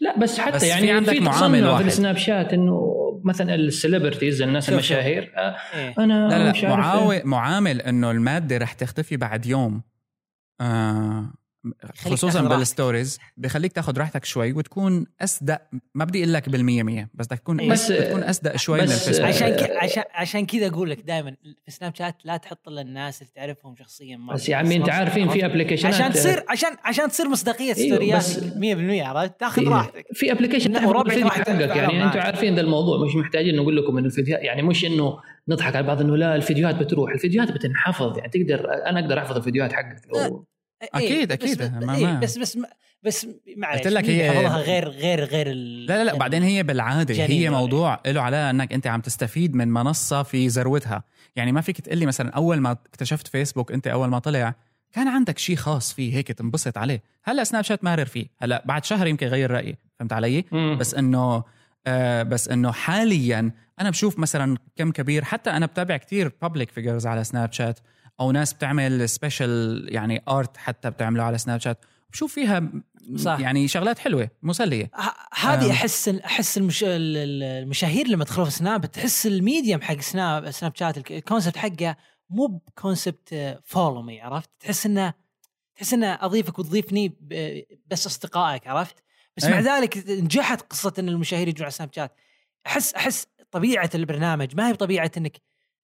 [SPEAKER 3] لا بس حتى
[SPEAKER 1] بس
[SPEAKER 3] يعني
[SPEAKER 1] في عندك معامل واحد.
[SPEAKER 3] في ال Snapchat إنه مثلا ال celebrities الناس
[SPEAKER 2] شوف-
[SPEAKER 3] المشاهير آه،
[SPEAKER 2] إيه.
[SPEAKER 3] أنا
[SPEAKER 1] لا
[SPEAKER 3] مش
[SPEAKER 1] لا
[SPEAKER 3] عارف
[SPEAKER 1] معامل
[SPEAKER 3] إيه.
[SPEAKER 1] معامل إنه المادة رح تختفي بعد يوم آه خصوصا
[SPEAKER 2] بال
[SPEAKER 1] stories بخليك تاخذ راحتك شوي وتكون أصدق ما بدي أقول لك بالمية مية بس بدك تكون
[SPEAKER 2] بس-
[SPEAKER 1] بس تكون أصدق شوي من
[SPEAKER 3] بس-
[SPEAKER 1] الفيسبوك.
[SPEAKER 2] عشان
[SPEAKER 3] آه،
[SPEAKER 2] ك... عشان عشان كذا أقول لك دائما في Snapchat لا تحط إلا الناس اللي تعرفهم شخصيا مرة.
[SPEAKER 3] بس يا عمي أنت عارفين في application ات
[SPEAKER 2] عشان تصير عشان عشان تصير مصداقية
[SPEAKER 3] أيوه،
[SPEAKER 2] story ات
[SPEAKER 3] بس-
[SPEAKER 2] 100% عرفت؟ تاخذ راحتك.
[SPEAKER 3] في
[SPEAKER 2] application
[SPEAKER 3] الفيديو حقك يعني. أنتم عارفين ذا الموضوع مش محتاجين نقول لكم إنه الفيديوهات يعني مش إنه نضحك على بعض إنه لا الفيديوهات بتروح الفيديوهات بتنحفظ يعني تقدر أنا أقدر أحفظ الفيديوهات حقك. لو
[SPEAKER 1] أكيد،
[SPEAKER 2] إيه،
[SPEAKER 1] أكيد.
[SPEAKER 2] بس
[SPEAKER 1] ما-
[SPEAKER 2] إيه،
[SPEAKER 1] ما-
[SPEAKER 2] بس بس بس معلش
[SPEAKER 1] قلت لك هي-
[SPEAKER 2] غير غير غير ال...
[SPEAKER 1] لا لا لا بعدين هي
[SPEAKER 2] بالعادة
[SPEAKER 1] هي. موضوع له علاقه إنك أنت عم تستفيد من منصة في ذروتها يعني ما فيك تقول لي مثلا أول ما اكتشفت فيسبوك أنت أول ما طلع كان عندك شيء خاص فيه هيك تنبسط عليه هلأ Snapchat مارر فيه هلأ بعد شهر يمكن غير رأيي فهمت علي
[SPEAKER 3] مم.
[SPEAKER 1] بس إنه آه بس إنه حاليا أنا بشوف مثلا كم كبير حتى أنا بتابع كتير public figures على Snapchat أو ناس بتعمل special يعني art حتى بتعمله على Snapchat بشوف فيها
[SPEAKER 2] صح.
[SPEAKER 1] يعني شغلات حلوة
[SPEAKER 2] مسلية هذه. أحس أحس المش... ال- ال- المشاهير لما تدخلوا في سناب تحس ال medium حق snap Snapchat الك- ال concept حقه مو ب concept follow me عرفت تحس انه تحس إنه أضيفك وتضيفني بس أصدقائك عرفت بس مع
[SPEAKER 1] أيه.
[SPEAKER 2] ذلك نجحت قصة إن المشاهير يجون على Snapchat احس أحس طبيعة البرنامج ما هي بطبيعة إنك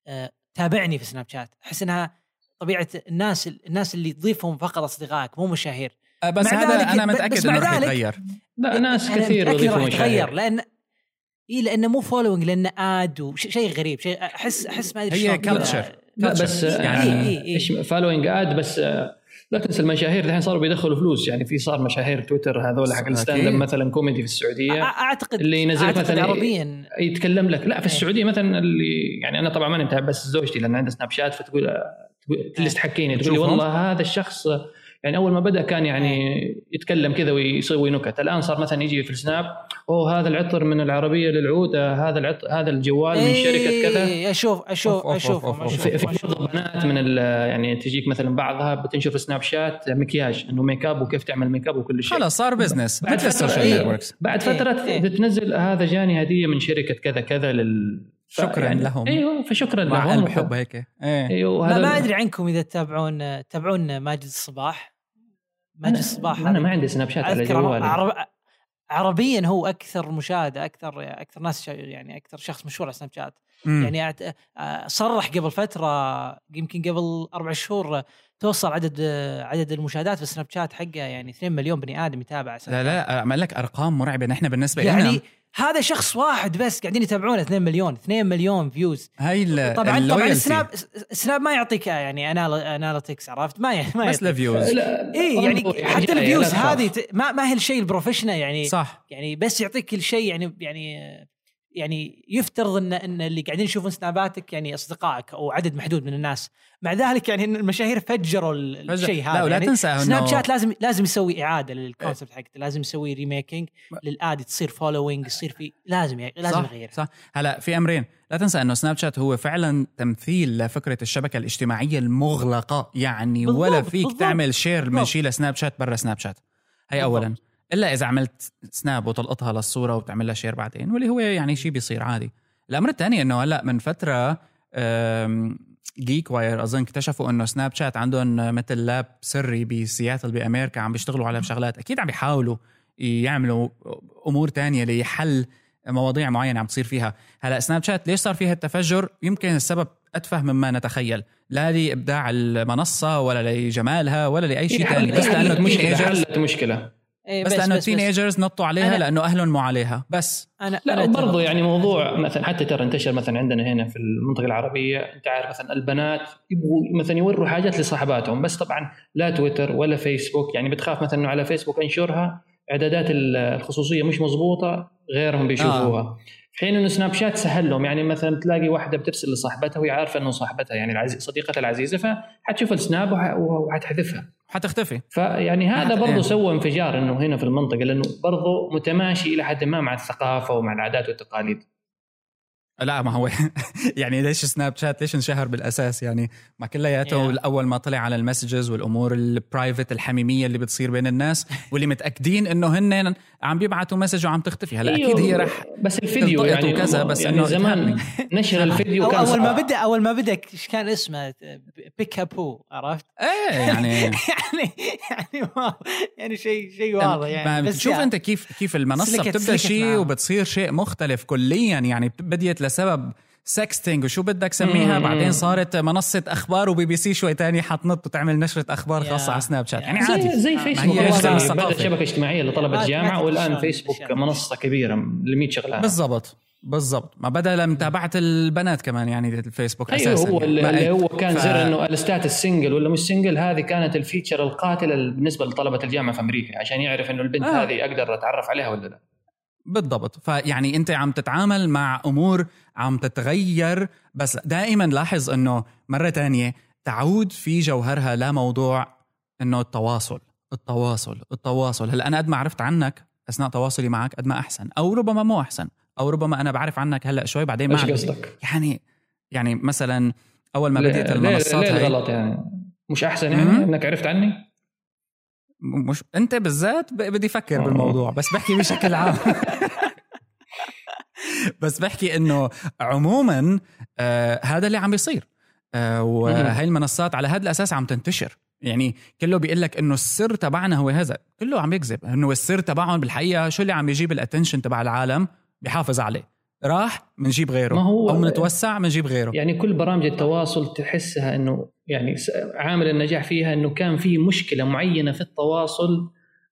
[SPEAKER 2] آه، تابعني في Snapchat أحس إنها طبيعة الناس الناس اللي تضيفهم فقط أصدقائك مو مشاهير.
[SPEAKER 1] آه، بس
[SPEAKER 2] مع
[SPEAKER 1] هذا
[SPEAKER 2] ذلك- أنا
[SPEAKER 1] متأكد
[SPEAKER 2] بس إنه
[SPEAKER 1] يتغير.
[SPEAKER 3] لا ناس كثير يضيفوا
[SPEAKER 2] يتغير
[SPEAKER 3] مشاهير.
[SPEAKER 2] لأن إي لأنه مو following لأنه add وشيء غريب شيء أحس أحس ما أدري
[SPEAKER 1] هي culture.
[SPEAKER 3] بس يعني
[SPEAKER 2] إيه، إيه.
[SPEAKER 3] إيش following add بس آه، لا تنسى المشاهير الحين صاروا بيدخلوا فلوس. يعني في صار مشاهير تويتر هذول حق.
[SPEAKER 1] ال
[SPEAKER 3] stand up مثلا كوميدي في
[SPEAKER 2] السعودية. أعتقد
[SPEAKER 3] اللي ينزل
[SPEAKER 2] أعتقد
[SPEAKER 3] مثلا
[SPEAKER 2] عربيا
[SPEAKER 3] يتكلم لك. لا في. السعودية مثلا اللي يعني أنا طبعا ماني متابع بس زوجتي لأن عندها Snapchat فتقول تقول- تجلس تحكيني تقول لي؟ والله هذا الشخص يعني أول ما بدأ كان يعني يتكلم كذا ويسوي نكت الآن صار مثلا يجي في السناب أوه هذا العطر من العربية للعود هذا العطر هذا الجوال من شركة كذا
[SPEAKER 2] إيه، أشوف أشوف
[SPEAKER 1] أشوف أوف.
[SPEAKER 3] في, في برضه بنات من يعني تجيك مثلا بعضها بتنشر في Snapchat مكياج إنه make up وكيف تعمل make up وكل شيء
[SPEAKER 1] خلص صار business
[SPEAKER 3] بعد
[SPEAKER 1] مثل
[SPEAKER 3] ال
[SPEAKER 1] social
[SPEAKER 3] إيه.
[SPEAKER 1] networks
[SPEAKER 3] بعد
[SPEAKER 2] إيه،
[SPEAKER 3] فترة
[SPEAKER 2] إيه.
[SPEAKER 3] تنزل هذا جاني هدية من شركة كذا كذا لل
[SPEAKER 1] شكراً لهم.
[SPEAKER 3] أيوه فشكرا
[SPEAKER 1] مع
[SPEAKER 3] لهم.
[SPEAKER 1] قلب حب هيك. إيه.
[SPEAKER 3] أيوه
[SPEAKER 2] ما, ما أدري عنكم إذا تتابعون تتابعون ماجد الصباح. ماجد
[SPEAKER 3] أنا-
[SPEAKER 2] الصباح
[SPEAKER 3] أنا ما عندي سناب شات على
[SPEAKER 2] أذكر
[SPEAKER 3] جوالي.
[SPEAKER 2] عرب... عربيا هو أكثر مشاهده أكثر أكثر ناس يعني أكثر شخص مشهور على سناب شات
[SPEAKER 1] مم.
[SPEAKER 2] يعني آه، صرح قبل فترة يمكن قبل أربع شهور توصل عدد عدد المشاهدات في السناب شات حقه يعني 2 مليون بني آدم يتابع سناب
[SPEAKER 1] لا لا أعمل لك أرقام مرعبة. نحن بالنسبة
[SPEAKER 2] يعني
[SPEAKER 1] لنا
[SPEAKER 2] هذا شخص واحد بس قاعدين يتابعونه 2 مليون 2 مليون views
[SPEAKER 1] هاي ال-
[SPEAKER 2] طبعا طبعا. snap snap ما يعطيك يعني analytics عرفت؟ ما ي- ما
[SPEAKER 1] بس
[SPEAKER 3] لا
[SPEAKER 2] إيه يعني حتى
[SPEAKER 3] جاية، ال views.
[SPEAKER 2] هذه ما ما هي الشيء ال professional يعني
[SPEAKER 1] صح.
[SPEAKER 2] يعني بس يعطيك كل شيء يعني يعني يعني يفترض ان إن اللي قاعدين يشوفون سناباتك يعني أصدقائك أو عدد محدود من الناس. مع ذلك يعني إن المشاهير فجروا ال-
[SPEAKER 1] فجر-
[SPEAKER 2] الشيء
[SPEAKER 1] لا،
[SPEAKER 2] هذا
[SPEAKER 1] ولا
[SPEAKER 2] يعني
[SPEAKER 1] تنسى
[SPEAKER 2] Snapchat لازم لازم يسوي إعادة لل concept حقته لازم يسوي remaking
[SPEAKER 1] ما-
[SPEAKER 2] لل add تصير following يصير في لازم يعني لازم يغير.
[SPEAKER 1] صح. هلا في أمرين. لا تنسى إنه سناب شات هو فعلا تمثيل لفكرة الشبكة الاجتماعية المغلقة يعني
[SPEAKER 2] بالضبط،
[SPEAKER 1] ولا فيك
[SPEAKER 2] بالضبط،
[SPEAKER 1] تعمل share من. شيء لسناب شات برا سناب شات هي
[SPEAKER 2] بالضبط.
[SPEAKER 1] إلا إذا عملت snap وتلقطها للصورة وبتعمل لها share بعدين واللي هو يعني شيء بيصير عادي. الأمر الثاني إنه هلأ من فترة GeekWire أظن اكتشفوا إنه سناب شات عندهم مثل lab سري بسياتل بأمريكا عم بيشتغلوا على شغلات أكيد عم بيحاولوا يعملوا أمور تانية لحل مواضيع معينة عم تصير فيها. هلأ سناب شات ليش صار فيها التفجر؟ يمكن السبب أتفه مما نتخيل. لا لإبداع المنصة ولا لجمالها ولا لأي شيء ثاني بس
[SPEAKER 3] لأنه مشكله حلت مشكله
[SPEAKER 2] إيه
[SPEAKER 1] بس لأنه
[SPEAKER 2] بس
[SPEAKER 1] ال teenagers نطوا عليها لأنه أهلهم مو عليها بس
[SPEAKER 2] أنا
[SPEAKER 3] لا
[SPEAKER 2] أنا
[SPEAKER 3] برضو. يعني موضوع مثلا حتى ترى انتشر مثلا عندنا هنا في المنطقة العربية أنت عارف مثلا البنات يبغوا مثلا يوروا حاجات لصاحباتهم بس طبعا لا تويتر ولا فيسبوك يعني بتخاف مثلا إنه على فيسبوك انشرها إعدادات الخصوصية مش مضبوطة غيرهم بيشوفوها
[SPEAKER 1] آه.
[SPEAKER 3] في حين إنه سناب شات سهل لهم. يعني مثلا تلاقي واحدة بترسل لصاحبتها وهي عارفة إنه صاحبتها يعني العزيز صديقتها العزيزة فحتشوف ال snap وح- وحتحذفها.
[SPEAKER 1] حتختفي.
[SPEAKER 3] فيعني هذا برضه
[SPEAKER 1] إيه.
[SPEAKER 3] سوى انفجار إنه هنا في المنطقة لأنه برضه متماشي إلى حد ما مع الثقافة ومع العادات والتقاليد.
[SPEAKER 1] لا ما هو <laughs> يعني ليش سناب شات ليش انشهر بالأساس؟ يعني ما كلياته
[SPEAKER 2] Yeah.
[SPEAKER 1] اول ما طلع على ال messages والأمور ال private الحميمية اللي بتصير بين الناس واللي متأكدين إنه هن عم بيبعتوا message وعم تختفي هلا
[SPEAKER 3] أيوه،
[SPEAKER 1] أكيد هي رح
[SPEAKER 3] بس الفيديو يعني
[SPEAKER 1] وكذا، بس
[SPEAKER 3] يعني زمان <laughs> نشر الفيديو كان
[SPEAKER 2] أول ما. بدا أول ما بدأ إيش كان اسمه Picaboo عرفت؟
[SPEAKER 1] إيه <laughs> يعني
[SPEAKER 2] يعني يعني واو يعني شيء شيء واضح يعني
[SPEAKER 1] بس شوف
[SPEAKER 2] يعني
[SPEAKER 1] أنت كيف كيف المنصة
[SPEAKER 2] بتبدأ
[SPEAKER 1] شيء. وبتصير شيء مختلف كليا يعني بديت لسبب sexting وشو بدك سميها
[SPEAKER 3] مم.
[SPEAKER 1] بعدين صارت منصة أخبار وبي بي سي شوي تاني حتنط وتعمل نشرة
[SPEAKER 2] أخبار
[SPEAKER 1] خاصة على سناب شات. يعني
[SPEAKER 3] زي,
[SPEAKER 1] عادي
[SPEAKER 3] زي فيسبوك
[SPEAKER 1] أجزاء
[SPEAKER 3] يعني
[SPEAKER 1] الثقافة.
[SPEAKER 3] بدأت
[SPEAKER 2] شبكة
[SPEAKER 3] اجتماعية
[SPEAKER 2] لطلبة
[SPEAKER 3] جامعة
[SPEAKER 2] والآن
[SPEAKER 3] فيسبوك. منصة كبيرة ل 100 شغله
[SPEAKER 1] بالضبط بالضبط ما بدأ لمتابعه البنات كمان يعني الفيسبوك
[SPEAKER 3] أيوه
[SPEAKER 1] أساسا
[SPEAKER 3] هو
[SPEAKER 1] يعني.
[SPEAKER 3] اللي, هو كان
[SPEAKER 1] ف-
[SPEAKER 3] زر إنه ال status single ولا مش single هذه كانت ال feature القاتلة بالنسبة لطلبة الجامعة في أمريكا عشان يعرف إنه البنت
[SPEAKER 1] آه.
[SPEAKER 3] هذه أقدر أتعرف عليها ولا لا
[SPEAKER 1] بالضبط فيعني أنت عم تتعامل مع أمور عم تتغير بس دائما لاحظ إنه مرة تانية تعود في جوهرها لموضوع إنه التواصل التواصل التواصل هلأ أنا قد ما عرفت عنك أثناء تواصلي معك قد ما أحسن أو ربما مو أحسن أو ربما أنا بعرف عنك هلأ شوي بعدين ما.
[SPEAKER 3] قصدك؟
[SPEAKER 1] يعني يعني مثلا أول ما
[SPEAKER 3] ليه-
[SPEAKER 1] بديت
[SPEAKER 3] ليه-
[SPEAKER 1] المنصات
[SPEAKER 3] ليه
[SPEAKER 1] هاي
[SPEAKER 3] الغلط يعني مش أحسن يعني. إنك عرفت عني؟
[SPEAKER 1] مش انت بالذات بدي
[SPEAKER 3] أفكر.
[SPEAKER 1] بالموضوع بس بحكي بشكل عام. <laughs> بس بحكي إنه عموما آه هذا اللي عم بيصير. آه وهي المنصات على هذا الأساس عم تنتشر. يعني كله بيقول لك إنه السر تبعنا هو هذا. كله عم يكذب إنه السر تبعهم بالحقيقة شو اللي عم يجيب الاتنشن تبع العالم؟ بيحافظ عليه. راح بنجيب غيره
[SPEAKER 3] ما هو-
[SPEAKER 1] أو بنتوسع بنجيب غيره.
[SPEAKER 3] يعني كل برامج التواصل تحسها إنه يعني عامل النجاح فيها إنه كان في مشكلة معينة في التواصل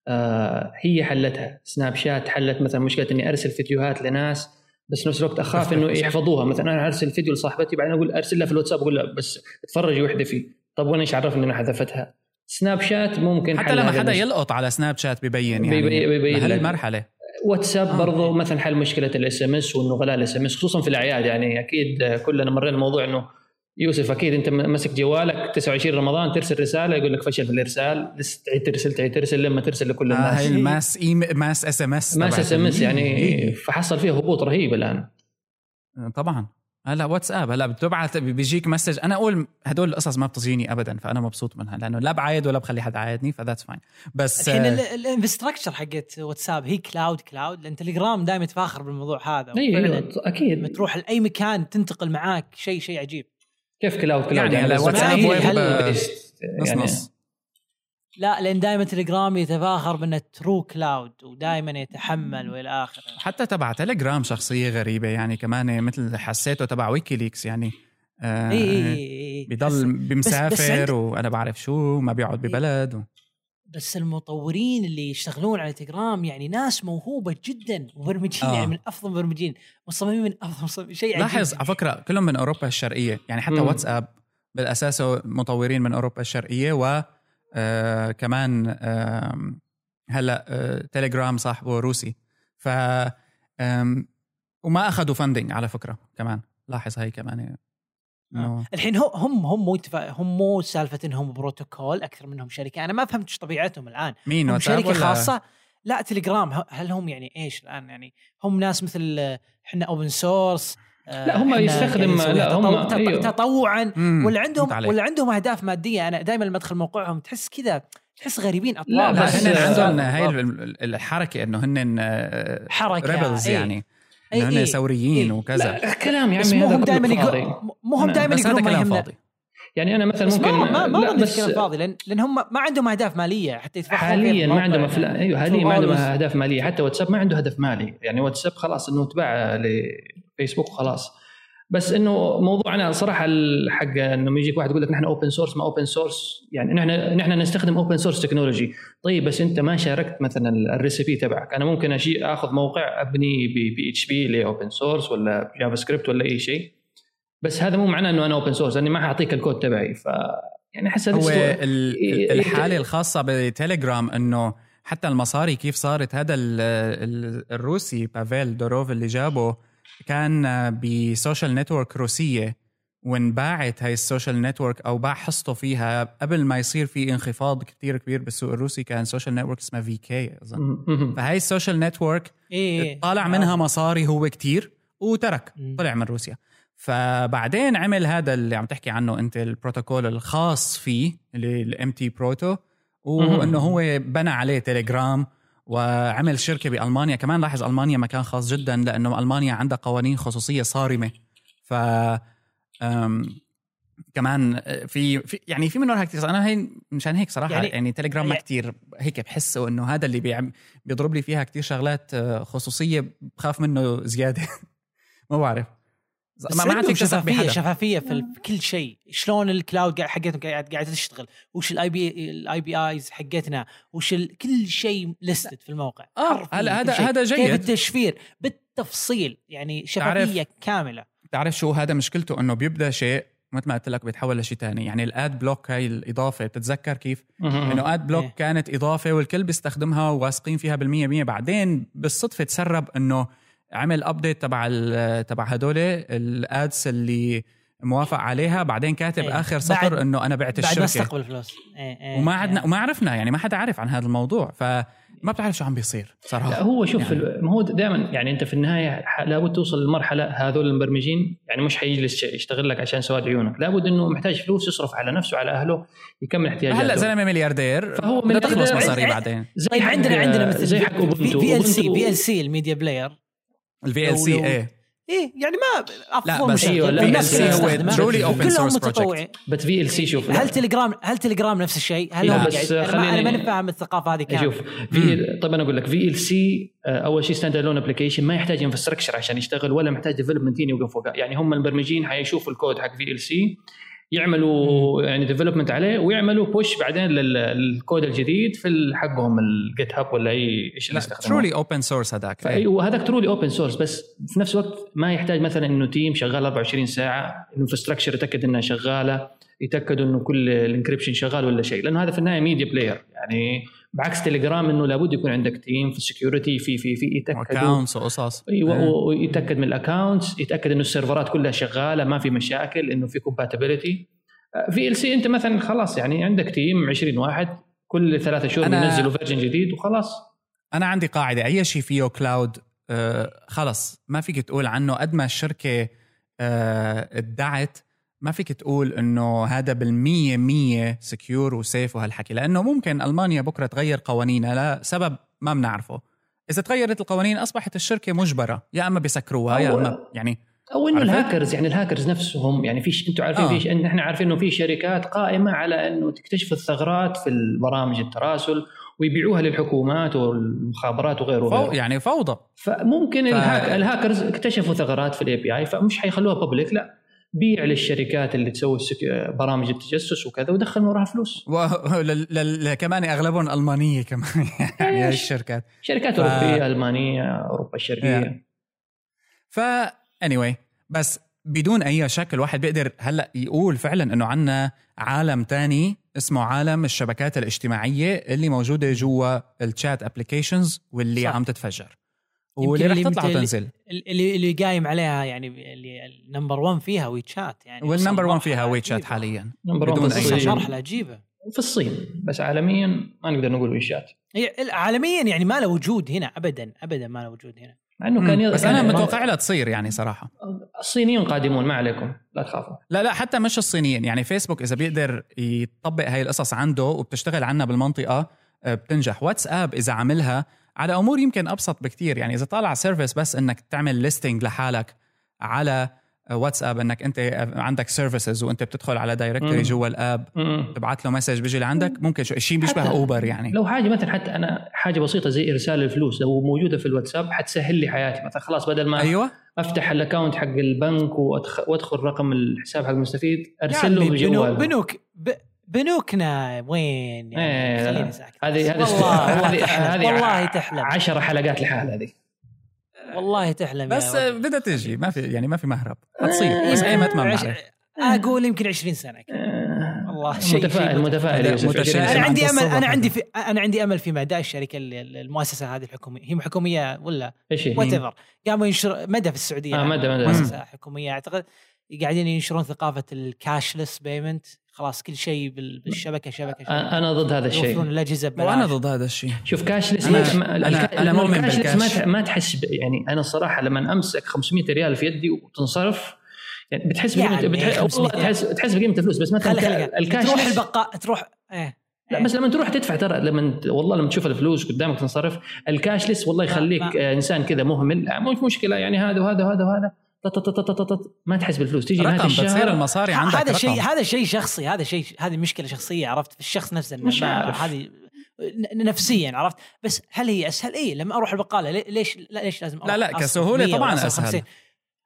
[SPEAKER 3] آه هي حلتها. سناب شات حلت مثلا مشكلة إني أرسل فيديوهات لناس بس نفس الوقت أخاف إنه يحفظوها. مثلا أنا أرسل فيديو لصاحبتي بعدين أقول أرسل لها في الواتساب أقول لها بس اتفرجي واحذفي طب وأنا إيش عرفني اني أنا حذفتها؟ سناب شات ممكن
[SPEAKER 1] حتى لما حدا
[SPEAKER 3] المشكلة.
[SPEAKER 1] يلقط على سناب شات ببين يعني
[SPEAKER 3] بيبين- بيبين.
[SPEAKER 1] لهالمرحله
[SPEAKER 3] واتساب
[SPEAKER 1] آه.
[SPEAKER 3] برضو مثلا حل مشكلة ال SMS وإنه غلاء ال SMS خصوصا في الأعياد يعني. أكيد كلنا مرينا الموضوع إنه يوسف أكيد أنت ماسك جوالك 29 رمضان ترسل رسالة يقول لك فشل في الإرسال لسه تعيد ترسل تعيد ترسل لما ترسل لكل
[SPEAKER 1] آه
[SPEAKER 3] الناس.
[SPEAKER 1] هاي ال mass إيم... ماس إس إم إس
[SPEAKER 3] ماس إس إم إس يعني
[SPEAKER 1] إيه.
[SPEAKER 3] فحصل فيها هبوط رهيب الآن.
[SPEAKER 1] طبعا. هلا واتساب هلا بتبعت بيجيك message. أنا أقول هدول القصص ما بتجيني ابدا فأنا مبسوط منها لأنه لا بعايد ولا بخلي حدا عايدني ف that's fine. بس
[SPEAKER 2] الحين
[SPEAKER 1] آه،
[SPEAKER 2] ال infrastructure حقت واتساب هي cloud cloud لأن تليجرام دائما يتفاخر بالموضوع هذا.
[SPEAKER 3] أيوه أكيد.
[SPEAKER 2] لما تروح لأي مكان تنتقل معاك شيء شيء عجيب.
[SPEAKER 3] كيف cloud cloud؟
[SPEAKER 1] يعني هلا
[SPEAKER 3] بس
[SPEAKER 1] واتساب
[SPEAKER 2] ويب،
[SPEAKER 1] آه،. نص
[SPEAKER 3] يعني
[SPEAKER 1] نص.
[SPEAKER 2] لا لأن دائما تليجرام يتفاخر بأنه true cloud ودائما يتحمل وإلى آخره.
[SPEAKER 1] حتى تبع تليجرام شخصية غريبة يعني كمان مثل حسيته تبع ويكيليكس يعني آه
[SPEAKER 2] إي
[SPEAKER 1] بيضل
[SPEAKER 2] بس- بس
[SPEAKER 1] بمسافر
[SPEAKER 2] عند-
[SPEAKER 1] وأنا بعرف شو ما بيقعد ببلد و...
[SPEAKER 2] بس المطورين اللي يشتغلون على تليجرام يعني ناس موهوبة جدا مبرمجين
[SPEAKER 1] آه.
[SPEAKER 2] يعني من أفضل المبرمجين مصممين من أفضل مصممين شيء
[SPEAKER 1] لاحظ على فكرة كلهم من أوروبا الشرقية يعني حتى
[SPEAKER 3] مم.
[SPEAKER 1] واتساب بالأساس مطورين من أوروبا الشرقية و آه كمان آه هلا آه تليجرام صاحبه روسي. ف وما أخذوا فندنج على فكرة كمان. لاحظ هاي كمان إنه
[SPEAKER 2] الحين هو- هم هم مو هم مو سالفة إنهم بروتوكول أكثر منهم شركة. أنا ما فهمت إيش طبيعتهم الآن.
[SPEAKER 1] مين؟
[SPEAKER 2] هم شركة
[SPEAKER 1] ولا
[SPEAKER 2] خاصة؟ لا تليجرام هل هم يعني إيش الآن يعني؟ هم ناس مثل آه، إحنا open source
[SPEAKER 3] لا، هم يستخدم- لا، هم- أيوه.
[SPEAKER 2] تطوعا ولا عندهم. ولا عندهم أهداف مادية أنا دائما لما أدخل موقعهم تحس كذا تحس غريبين اطوار
[SPEAKER 1] لا،
[SPEAKER 3] بس-
[SPEAKER 1] هن
[SPEAKER 3] آه،
[SPEAKER 1] عندهم هاي
[SPEAKER 2] بالضبط.
[SPEAKER 1] ال- ال- الحركة إنه هن
[SPEAKER 2] حركة،
[SPEAKER 1] rebels
[SPEAKER 2] إيه.
[SPEAKER 1] يعني
[SPEAKER 2] إيه،
[SPEAKER 1] إنه هن
[SPEAKER 2] إيه،
[SPEAKER 1] ثوريين. وكذا
[SPEAKER 3] لا كلام يا عمي
[SPEAKER 2] مو هم
[SPEAKER 3] كله
[SPEAKER 2] دائما
[SPEAKER 3] فاضي.
[SPEAKER 2] يقولون مو هم
[SPEAKER 3] نعم،
[SPEAKER 2] دائما
[SPEAKER 1] بس هذا
[SPEAKER 2] يقولون ما
[SPEAKER 1] كلام
[SPEAKER 2] يهمنا
[SPEAKER 1] فاضي
[SPEAKER 3] يعني أنا مثلا ممكن
[SPEAKER 2] ما ما, ما
[SPEAKER 3] بس
[SPEAKER 2] فاضي لأن لأن هم ما عندهم أهداف مالية حتى يتفقوا
[SPEAKER 3] حاليا ما عندهم
[SPEAKER 2] أفلام
[SPEAKER 3] افلام أيوه حاليا ما عندهم أهداف مالية. حتى واتساب ما عنده هدف مالي. يعني واتساب خلاص إنه تباع لفيسبوك وخلاص. بس إنه موضوع أنا صراحة الحق إنه يجيك واحد يقول لك نحن open source ما open source يعني نحن نحن نستخدم open source technology طيب بس أنت ما شاركت مثلا ال recipe تبعك. أنا ممكن اشي أخذ موقع أبني PHP ل open source ولا JavaScript ولا أي شيء. بس هذا مو معناه إنه أنا open source لأني ما حأعطيك الكود تبعي ف يعني أحس
[SPEAKER 1] هو
[SPEAKER 3] أسلوب-
[SPEAKER 1] ال-
[SPEAKER 3] إيه،
[SPEAKER 1] الحالة الخاصة بتليجرام إنه حتى المصاري كيف صارت هذا ال- ال- الروسي بافيل دوروف اللي جابه كان ب social network روسية وانباعت هاي ال social network أو باع حصته فيها قبل ما يصير في انخفاض كتير كبير بالسوق الروسي كان social network اسمها
[SPEAKER 3] VK أظن.
[SPEAKER 1] فهاي ال social
[SPEAKER 2] network
[SPEAKER 1] طالع منها مصاري هو كتير وترك. طلع من روسيا. فبعدين عمل هذا اللي عم تحكي عنه انت البروتوكول الخاص فيه اللي ال MTProto وإنه هو بنى عليه تليجرام وعمل شركة بألمانيا. كمان لاحظ ألمانيا مكان خاص جدا لأنه ألمانيا عندها قوانين خصوصية صارمة. ف كمان في, في يعني في من وراها كثير أنا هي مشان هيك صراحة
[SPEAKER 2] يعني-
[SPEAKER 1] يعني, يعني تليجرام ما
[SPEAKER 2] يعني-
[SPEAKER 1] كثير هيك بحسه إنه هذا اللي بيعم بيضرب لي فيها كثير شغلات آه، خصوصية بخاف منه زيادة. <laughs> ما بعرف. ما ما
[SPEAKER 2] عندهم
[SPEAKER 1] عندك شفافية
[SPEAKER 2] شفافية في, كل شيء. شلون ال cloud قاعد- حقتهم قاعد قاعدة تشتغل؟ وش ال API ال APIs حقتنا؟ وش. كل شيء listed في الموقع.
[SPEAKER 1] آه، هلا
[SPEAKER 2] كل
[SPEAKER 1] هذا-. هذا
[SPEAKER 2] كيف
[SPEAKER 1] جيد.
[SPEAKER 2] التشفير؟ بالتفصيل. يعني شفافية كاملة.
[SPEAKER 1] تعرف شو هذا مشكلته؟ إنه بيبدأ شيء مثل ما قلت لك بيتحول لشيء ثاني يعني ال Adblock هاي الإضافة بتتذكر كيف؟ إنه Adblock
[SPEAKER 2] إيه.
[SPEAKER 1] كانت إضافة والكل بيستخدمها وواثقين فيها بالمية مية. بعدين بالصدفة تسرب إنه عمل update تبع ال- تبع هدول ال ads اللي موافق عليها بعدين كاتب
[SPEAKER 2] إيه.
[SPEAKER 1] آخر
[SPEAKER 2] بعد-
[SPEAKER 1] سطر إنه أنا بعت
[SPEAKER 2] بعد ما
[SPEAKER 1] الشركة
[SPEAKER 2] استقبل فلوس إيه إيه
[SPEAKER 1] وما
[SPEAKER 2] إيه.
[SPEAKER 1] عدنا وما عرفنا يعني ما حدا عارف عن هذا الموضوع فما بتعرف شو عم بيصير
[SPEAKER 3] لا
[SPEAKER 1] صراحة
[SPEAKER 3] هو شوف
[SPEAKER 1] يعني.
[SPEAKER 3] ما هو دائما يعني أنت في النهاية لابد توصل للمرحلة هذول المبرمجين يعني مش حيجلس يشتغل لك عشان سواد عيونك لابد إنه محتاج فلوس يصرف على نفسه وعلى أهله يكمل احتياجاته
[SPEAKER 1] هلا زلمه ملياردير
[SPEAKER 3] فهو
[SPEAKER 1] بدها تخلص
[SPEAKER 3] ملياردير.
[SPEAKER 1] مصاري بعدين
[SPEAKER 3] زي حق-
[SPEAKER 2] عندنا عندنا مثل
[SPEAKER 3] زي حق
[SPEAKER 2] Ubuntu VLC
[SPEAKER 3] VL
[SPEAKER 2] C ال
[SPEAKER 1] media
[SPEAKER 2] player
[SPEAKER 1] ال
[SPEAKER 2] VLC
[SPEAKER 1] إيه.
[SPEAKER 2] إيه يعني ما
[SPEAKER 1] لا،
[SPEAKER 2] افضل
[SPEAKER 1] بس
[SPEAKER 3] أيوة، لا،
[SPEAKER 2] اللي
[SPEAKER 3] هو
[SPEAKER 1] open source كلهم
[SPEAKER 2] متطوعين.
[SPEAKER 3] بس VLC شوف
[SPEAKER 2] هل تليجرام هل تليجرام نفس الشيء؟ هل هم
[SPEAKER 3] بس أنا
[SPEAKER 2] ماني فاهم الثقافة هذه كاملة.
[SPEAKER 3] شوف في طيب أنا أقول لك VLC أول شيء standalone application ما يحتاج infrastructure عشان يشتغل ولا محتاج development team يوقف فوقه يعني هم المبرمجين حيشوفوا الكود حق VLC يعملوا يعني development عليه ويعملوا push بعدين لل- للكود الجديد في حقهم ال GitHub ولا أي إيش اللي
[SPEAKER 1] لا
[SPEAKER 3] يستخدموه.
[SPEAKER 1] truly open source هذاك.
[SPEAKER 3] أيوه هذاك truly open source بس في نفس الوقت ما يحتاج مثلا إنه team شغال 24 ساعة ال infrastructure يتأكد إنها شغالة يتاكدوا إنه كل ال encryption شغال ولا شيء لأنه هذا في النهاية media player يعني بعكس تليجرام إنه لابد يكون عندك team في ال security في في في يتأكدوا.
[SPEAKER 1] accounts وقصص
[SPEAKER 3] أيوه
[SPEAKER 1] إيه.
[SPEAKER 3] ويتاكد من ال accounts يتأكد إنه ال server ات كلها شغالة ما في مشاكل إنه في compatibility VLC أنت مثلا خلاص يعني عندك team 20 واحد كل ثلاثة شهور بينزلوا version جديد وخلاص.
[SPEAKER 1] أنا عندي قاعدة أي شيء فيه cloud آه خلص ما فيك تقول عنه. قد ما الشركة آه ادعت ما فيك تقول إنه هذا بالمية مية secure و safe وهالحكي لأنه ممكن ألمانيا بكرة تغير قوانينها لسبب ما بنعرفه إذا تغيرت القوانين أصبحت الشركة مجبرة يا إما بيسكروها يا إما يعني
[SPEAKER 3] أو
[SPEAKER 1] إنه؟
[SPEAKER 3] الهاكرز يعني الهاكرز نفسهم يعني في أنتم عارفين
[SPEAKER 1] آه.
[SPEAKER 3] في إن إحنا عارفين إنه في شركات قائمة على إنه تكتشف الثغرات في البرامج التراسل ويبيعوها للحكومات والمخابرات وغيره
[SPEAKER 1] فو. يعني فوضى
[SPEAKER 3] فممكن
[SPEAKER 1] ف-
[SPEAKER 3] ال hack ال hackers اكتشفوا ثغرات في ال API فمش حيخلوها public لا بيع للشركات اللي تسوي برامج التجسس وكذا ودخل من وراها فلوس.
[SPEAKER 1] وكمان أغلبهم ألمانية كمان <laughs> يعني الشركات.
[SPEAKER 3] شركات
[SPEAKER 1] ف-
[SPEAKER 3] أوروبية ألمانية أوروبا
[SPEAKER 1] الشرقية. ف anyway بس بدون أي شك الواحد بيقدر هلأ يقول فعلا إنه عنا عالم تاني اسمه عالم الشبكات الاجتماعية اللي موجودة جوا ال chat applications واللي
[SPEAKER 2] صح.
[SPEAKER 1] عم تتفجر. واللي
[SPEAKER 2] اللي
[SPEAKER 1] تطلع وتنزل.
[SPEAKER 2] اللي اللي قايم عليها يعني اللي ال number 1 فيها WeChat يعني.
[SPEAKER 1] وال number
[SPEAKER 2] وصل
[SPEAKER 1] 1 فيها
[SPEAKER 2] مرحلة
[SPEAKER 1] WeChat
[SPEAKER 2] عجيبة.
[SPEAKER 1] حاليا
[SPEAKER 3] number
[SPEAKER 1] بدون
[SPEAKER 3] بدون. الصين
[SPEAKER 2] مرحله عجيبه
[SPEAKER 3] في الصين بس عالميا ما نقدر نقول WeChat
[SPEAKER 2] هي عالميا يعني ما له وجود هنا ابدا ابدا ما له وجود هنا.
[SPEAKER 3] مع انه كان
[SPEAKER 1] بس
[SPEAKER 3] أنا
[SPEAKER 1] متوقع لها تصير يعني صراحة.
[SPEAKER 3] الصينيون قادمون ما عليكم لا تخافوا.
[SPEAKER 1] لا لا حتى مش الصينيين. يعني فيسبوك إذا بيقدر يطبق هاي القصص عنده وبتشتغل عنا بالمنطقة آه، بتنجح. واتساب إذا عملها على أمور يمكن أبسط بكتير. يعني إذا طالع service بس إنك تعمل listing لحالك على واتساب إنك أنت عندك services وأنت بتدخل على
[SPEAKER 3] directory.
[SPEAKER 1] جوا ال
[SPEAKER 3] app.
[SPEAKER 1] تبعت له message بيجي لعندك ممكن شو- شيء بيشبه Uber يعني.
[SPEAKER 3] لو حاجة مثلا حتى أنا حاجة بسيطة زي إرسال الفلوس لو موجودة في الواتساب حتسهل لي حياتي. مثلا خلاص بدل ما
[SPEAKER 1] أيوه.
[SPEAKER 3] أفتح ال account حق البنك وأدخل رقم الحساب حق المستفيد أرسل له
[SPEAKER 2] عمي بنو-
[SPEAKER 3] بجواله
[SPEAKER 2] بنوك ب- بنوكنا وين يعني؟
[SPEAKER 3] إيه،
[SPEAKER 2] خليني ساكت
[SPEAKER 3] هذه هذه
[SPEAKER 2] والله <laughs>
[SPEAKER 3] هذه
[SPEAKER 2] تحلم. والله تحلم.
[SPEAKER 3] 10 حلقات لحال هذه.
[SPEAKER 2] والله تحلم
[SPEAKER 1] بس آه،. بدها تجي. ما في يعني ما في مهرب. حتصير
[SPEAKER 3] آه،
[SPEAKER 1] بس ايمت ما
[SPEAKER 2] عش-
[SPEAKER 1] بنعرف
[SPEAKER 2] أقول يمكن 20 سنة كذا. والله شيء
[SPEAKER 3] متفائل متفائل.
[SPEAKER 1] هذا
[SPEAKER 3] يوسف
[SPEAKER 1] متشائم.
[SPEAKER 3] 20
[SPEAKER 2] أنا
[SPEAKER 3] سنة.
[SPEAKER 2] عندي
[SPEAKER 1] أمل
[SPEAKER 2] أنا عندي. في أنا عندي أمل في مدى الشركة اللي- المؤسسة هذه الحكومية. هي حكومية ولا
[SPEAKER 3] إيش هي؟
[SPEAKER 2] whatever قاموا ينشر مدى في السعودية
[SPEAKER 3] آه، مدى- مدى.
[SPEAKER 2] مؤسسة حكومية. أعتقد قاعدين ينشرون ثقافة ال cashless payment خلاص كل شيء بال- بالشبكة شبكة شبكة.
[SPEAKER 3] أنا ضد هذا
[SPEAKER 2] يوفرون
[SPEAKER 3] الشيء
[SPEAKER 2] الاجهزه ببلاش.
[SPEAKER 1] وأنا ضد هذا الشيء.
[SPEAKER 3] شوف cashless
[SPEAKER 1] أنا-
[SPEAKER 3] ما-
[SPEAKER 1] أنا مؤمن بالكاش.
[SPEAKER 3] ما ما تحس يعني أنا الصراحه لما أمسك 500 ريال في يدي وتنصرف يعني بتحس بقيمه
[SPEAKER 2] يعني
[SPEAKER 3] بتحس
[SPEAKER 2] 500
[SPEAKER 3] والله تحس تحس بقيمة الفلوس بس مثلا الكاش
[SPEAKER 2] تروح البقاء تروح إيه
[SPEAKER 3] لا بس لما تروح تدفع ترى لما والله لما تشوف الفلوس قدامك تنصرف الكاشلس والله يخليك
[SPEAKER 2] ما-
[SPEAKER 3] إنسان كذا مهمل. مش مشكلة يعني هذا وهذا وهذا وهذا. ما تحس بالفلوس تيجي
[SPEAKER 1] رقم بتصير المصاري عندك
[SPEAKER 2] هذا شيء. هذا شيء شخصي هذا شيء هذه مشكلة شخصية عرفت في الشخص نفسه
[SPEAKER 3] مش عارف.
[SPEAKER 2] هذه نفسيا عرفت بس هل هي أسهل؟ اي لما أروح البقالة لي- ليش لا ليش لازم أروح
[SPEAKER 1] لا، لا،
[SPEAKER 2] أصرف
[SPEAKER 1] كسهولة
[SPEAKER 2] 100 ولا
[SPEAKER 1] طبعاً.
[SPEAKER 2] 50؟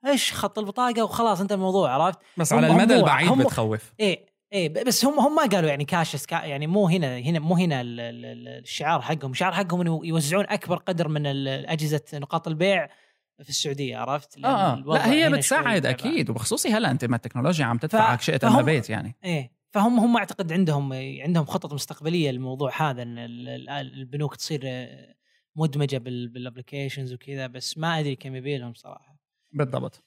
[SPEAKER 2] إيش خط البطاقة وخلاص انت الموضوع عرفت؟
[SPEAKER 1] بس على المدى البعيد
[SPEAKER 2] هم-
[SPEAKER 1] بتخوف
[SPEAKER 2] إيه إيه بس هم هم ما قالوا يعني كاشس كا يعني مو هنا هنا مو هنا ال- ال- ال- الشعار حقهم، الشعار حقهم إنه يوزعون أكبر قدر من أجهزة نقاط البيع في السعودية عرفت؟
[SPEAKER 1] آه
[SPEAKER 2] الوضع
[SPEAKER 1] لا هي بتساعد أكيد وبخصوصي هلا أنت ما التكنولوجيا عم تدفعك
[SPEAKER 2] ف-
[SPEAKER 1] شئت ام بيت يعني.
[SPEAKER 2] إيه فهم هم أعتقد عندهم عندهم خطط مستقبلية للموضوع هذا إن ال- ال- البنوك تصير آه، مدمجة بال- بال applications وكذا بس ما أدري كم يبي لهم صراحة.
[SPEAKER 1] بالضبط.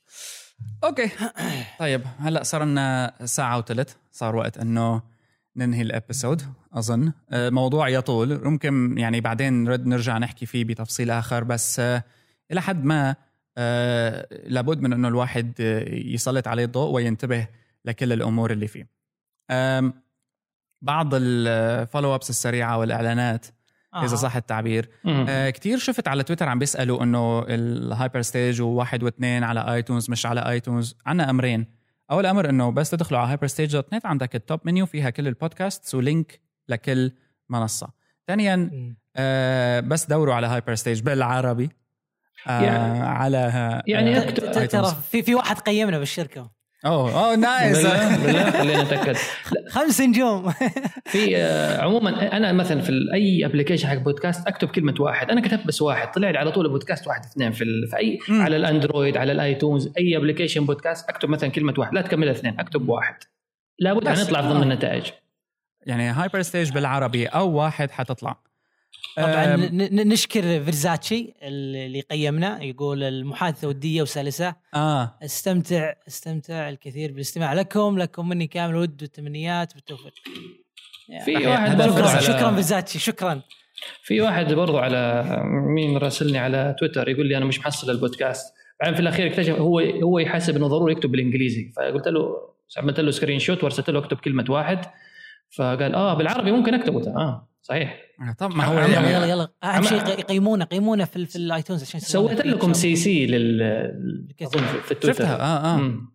[SPEAKER 1] okay. <coughs> طيب هلا صار لنا ساعة وثلث صار وقت إنه ننهي ال episode أظن. آه، موضوع يطول ممكن يعني بعدين نرد نرجع نحكي فيه بتفصيل آخر بس آه، إلى حد ما آه، لابد من انه الواحد يسلط عليه الضوء وينتبه لكل الأمور اللي فيه بعض ال follow ups السريعة والإعلانات
[SPEAKER 2] آه.
[SPEAKER 1] اذا صح التعبير. آه كتير شفت على تويتر عم بيسألوا إنه ال Hyper Stage وواحد واثنين على iTunes مش على iTunes عنا أمرين أول أمر إنه بس تدخلوا على Hyper Stage dot net عندك ال top menu فيها كل البودكاست و link لكل منصة ثانيا. آه بس دوروا على Hyper Stage بالعربي آه
[SPEAKER 3] يعني-
[SPEAKER 1] على
[SPEAKER 3] يعني
[SPEAKER 1] آه iTunes.
[SPEAKER 2] ترى في في واحد قيمنا بالشركة.
[SPEAKER 1] أوه أوه nice.
[SPEAKER 3] بالله <laughs> خلينا نتاكد
[SPEAKER 2] خمس نجوم.
[SPEAKER 3] في آه، عموما أنا مثلا في أي application حق بودكاست أكتب كلمة واحد. أنا كتبت بس واحد. طلع لي على طول بودكاست واحد اثنين في, ال- في اي
[SPEAKER 1] مم.
[SPEAKER 3] على ال Android على ال iTunes أي application بودكاست أكتب مثلا كلمة واحد. لا تكمل اثنين أكتب واحد. لابد. أن يطلع ضمن النتائج.
[SPEAKER 1] يعني Hyper Stage بالعربي أو واحد حتطلع.
[SPEAKER 2] طبعا
[SPEAKER 1] آم،
[SPEAKER 2] ن- ن- نشكر فيرزاتشي اللي قيمنا يقول المحادثة ودية وسلسة.
[SPEAKER 1] آه.
[SPEAKER 2] استمتع استمتع الكثير بالاستماع لكم لكم مني كامل ود والتمنيات بالتوفيق
[SPEAKER 3] في. واحد برضو
[SPEAKER 2] شكرا فيرزاتشي شكرا.
[SPEAKER 3] في واحد برضو على مين راسلني على تويتر يقول لي أنا مش محصل البودكاست. بعدين في الأخير اكتشف هو هو يحسب إنه ضروري يكتب بالإنجليزي. فقلت له عملت له screenshot وارسلت له أكتب كلمة واحد. فقال آه بالعربي ممكن اكتبه آه صحيح.
[SPEAKER 1] طب ما هو
[SPEAKER 3] عم-
[SPEAKER 2] يلا
[SPEAKER 1] يعني
[SPEAKER 2] يلا يلا.
[SPEAKER 3] أهم
[SPEAKER 2] شيء يق- يقيمونا يقيمونا في في ال iTunes عشان
[SPEAKER 3] سويت لكم. سي C لل في التويتر.
[SPEAKER 1] شفتها. آه آه.
[SPEAKER 3] مم.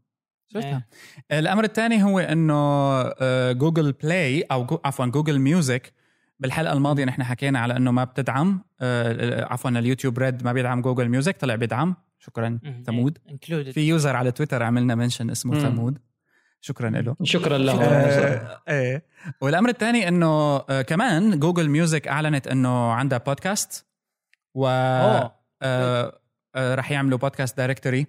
[SPEAKER 1] شفتها. الأمر الثاني هو إنه آه، Google Play أو جو عفوا Google Music بالحلقة الماضية نحن حكينا على إنه ما بتدعم آه، عفوا ال YouTube Red ما بيدعم Google Music طلع بيدعم. شكرا. ثمود. في user على تويتر عملنا mention اسمه. ثمود. شكرا له.
[SPEAKER 3] شكرا له
[SPEAKER 1] آه، إيه. والأمر الثاني إنه آه، كمان Google Music أعلنت إنه عندها بودكاست و آه، آه، رح يعملوا بودكاست directory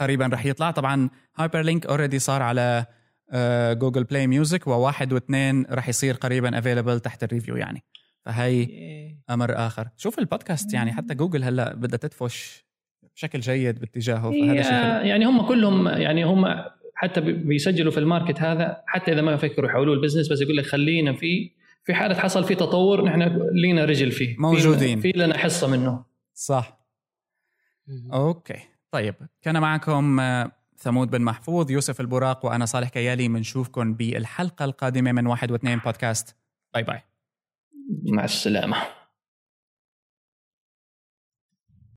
[SPEAKER 1] قريبا رح يطلع. طبعا hyper link already صار على آه، Google Play Music وواحد واثنين رح يصير قريبا available تحت ال review يعني. فهي. أمر آخر. شوف البودكاست يعني حتى جوجل هلأ بدها تدفش بشكل جيد باتجاهه فهذا شيء
[SPEAKER 3] يعني هم كلهم يعني هم حتى بي- بيسجلوا في ال market هذا حتى إذا ما يفكروا يحولوه ال business بس يقول لك خلينا في في حالة حصل في تطور نحن لينا رجل فيه. في-
[SPEAKER 1] موجودين.
[SPEAKER 3] في لنا حصة منه.
[SPEAKER 1] صح. okay. طيب كان معكم آه، ثمود بن محفوظ يوسف البراق وأنا صالح كيالي بنشوفكم بالحلقة القادمة من واحد واثنين بودكاست. bye bye.
[SPEAKER 3] مع السلامة.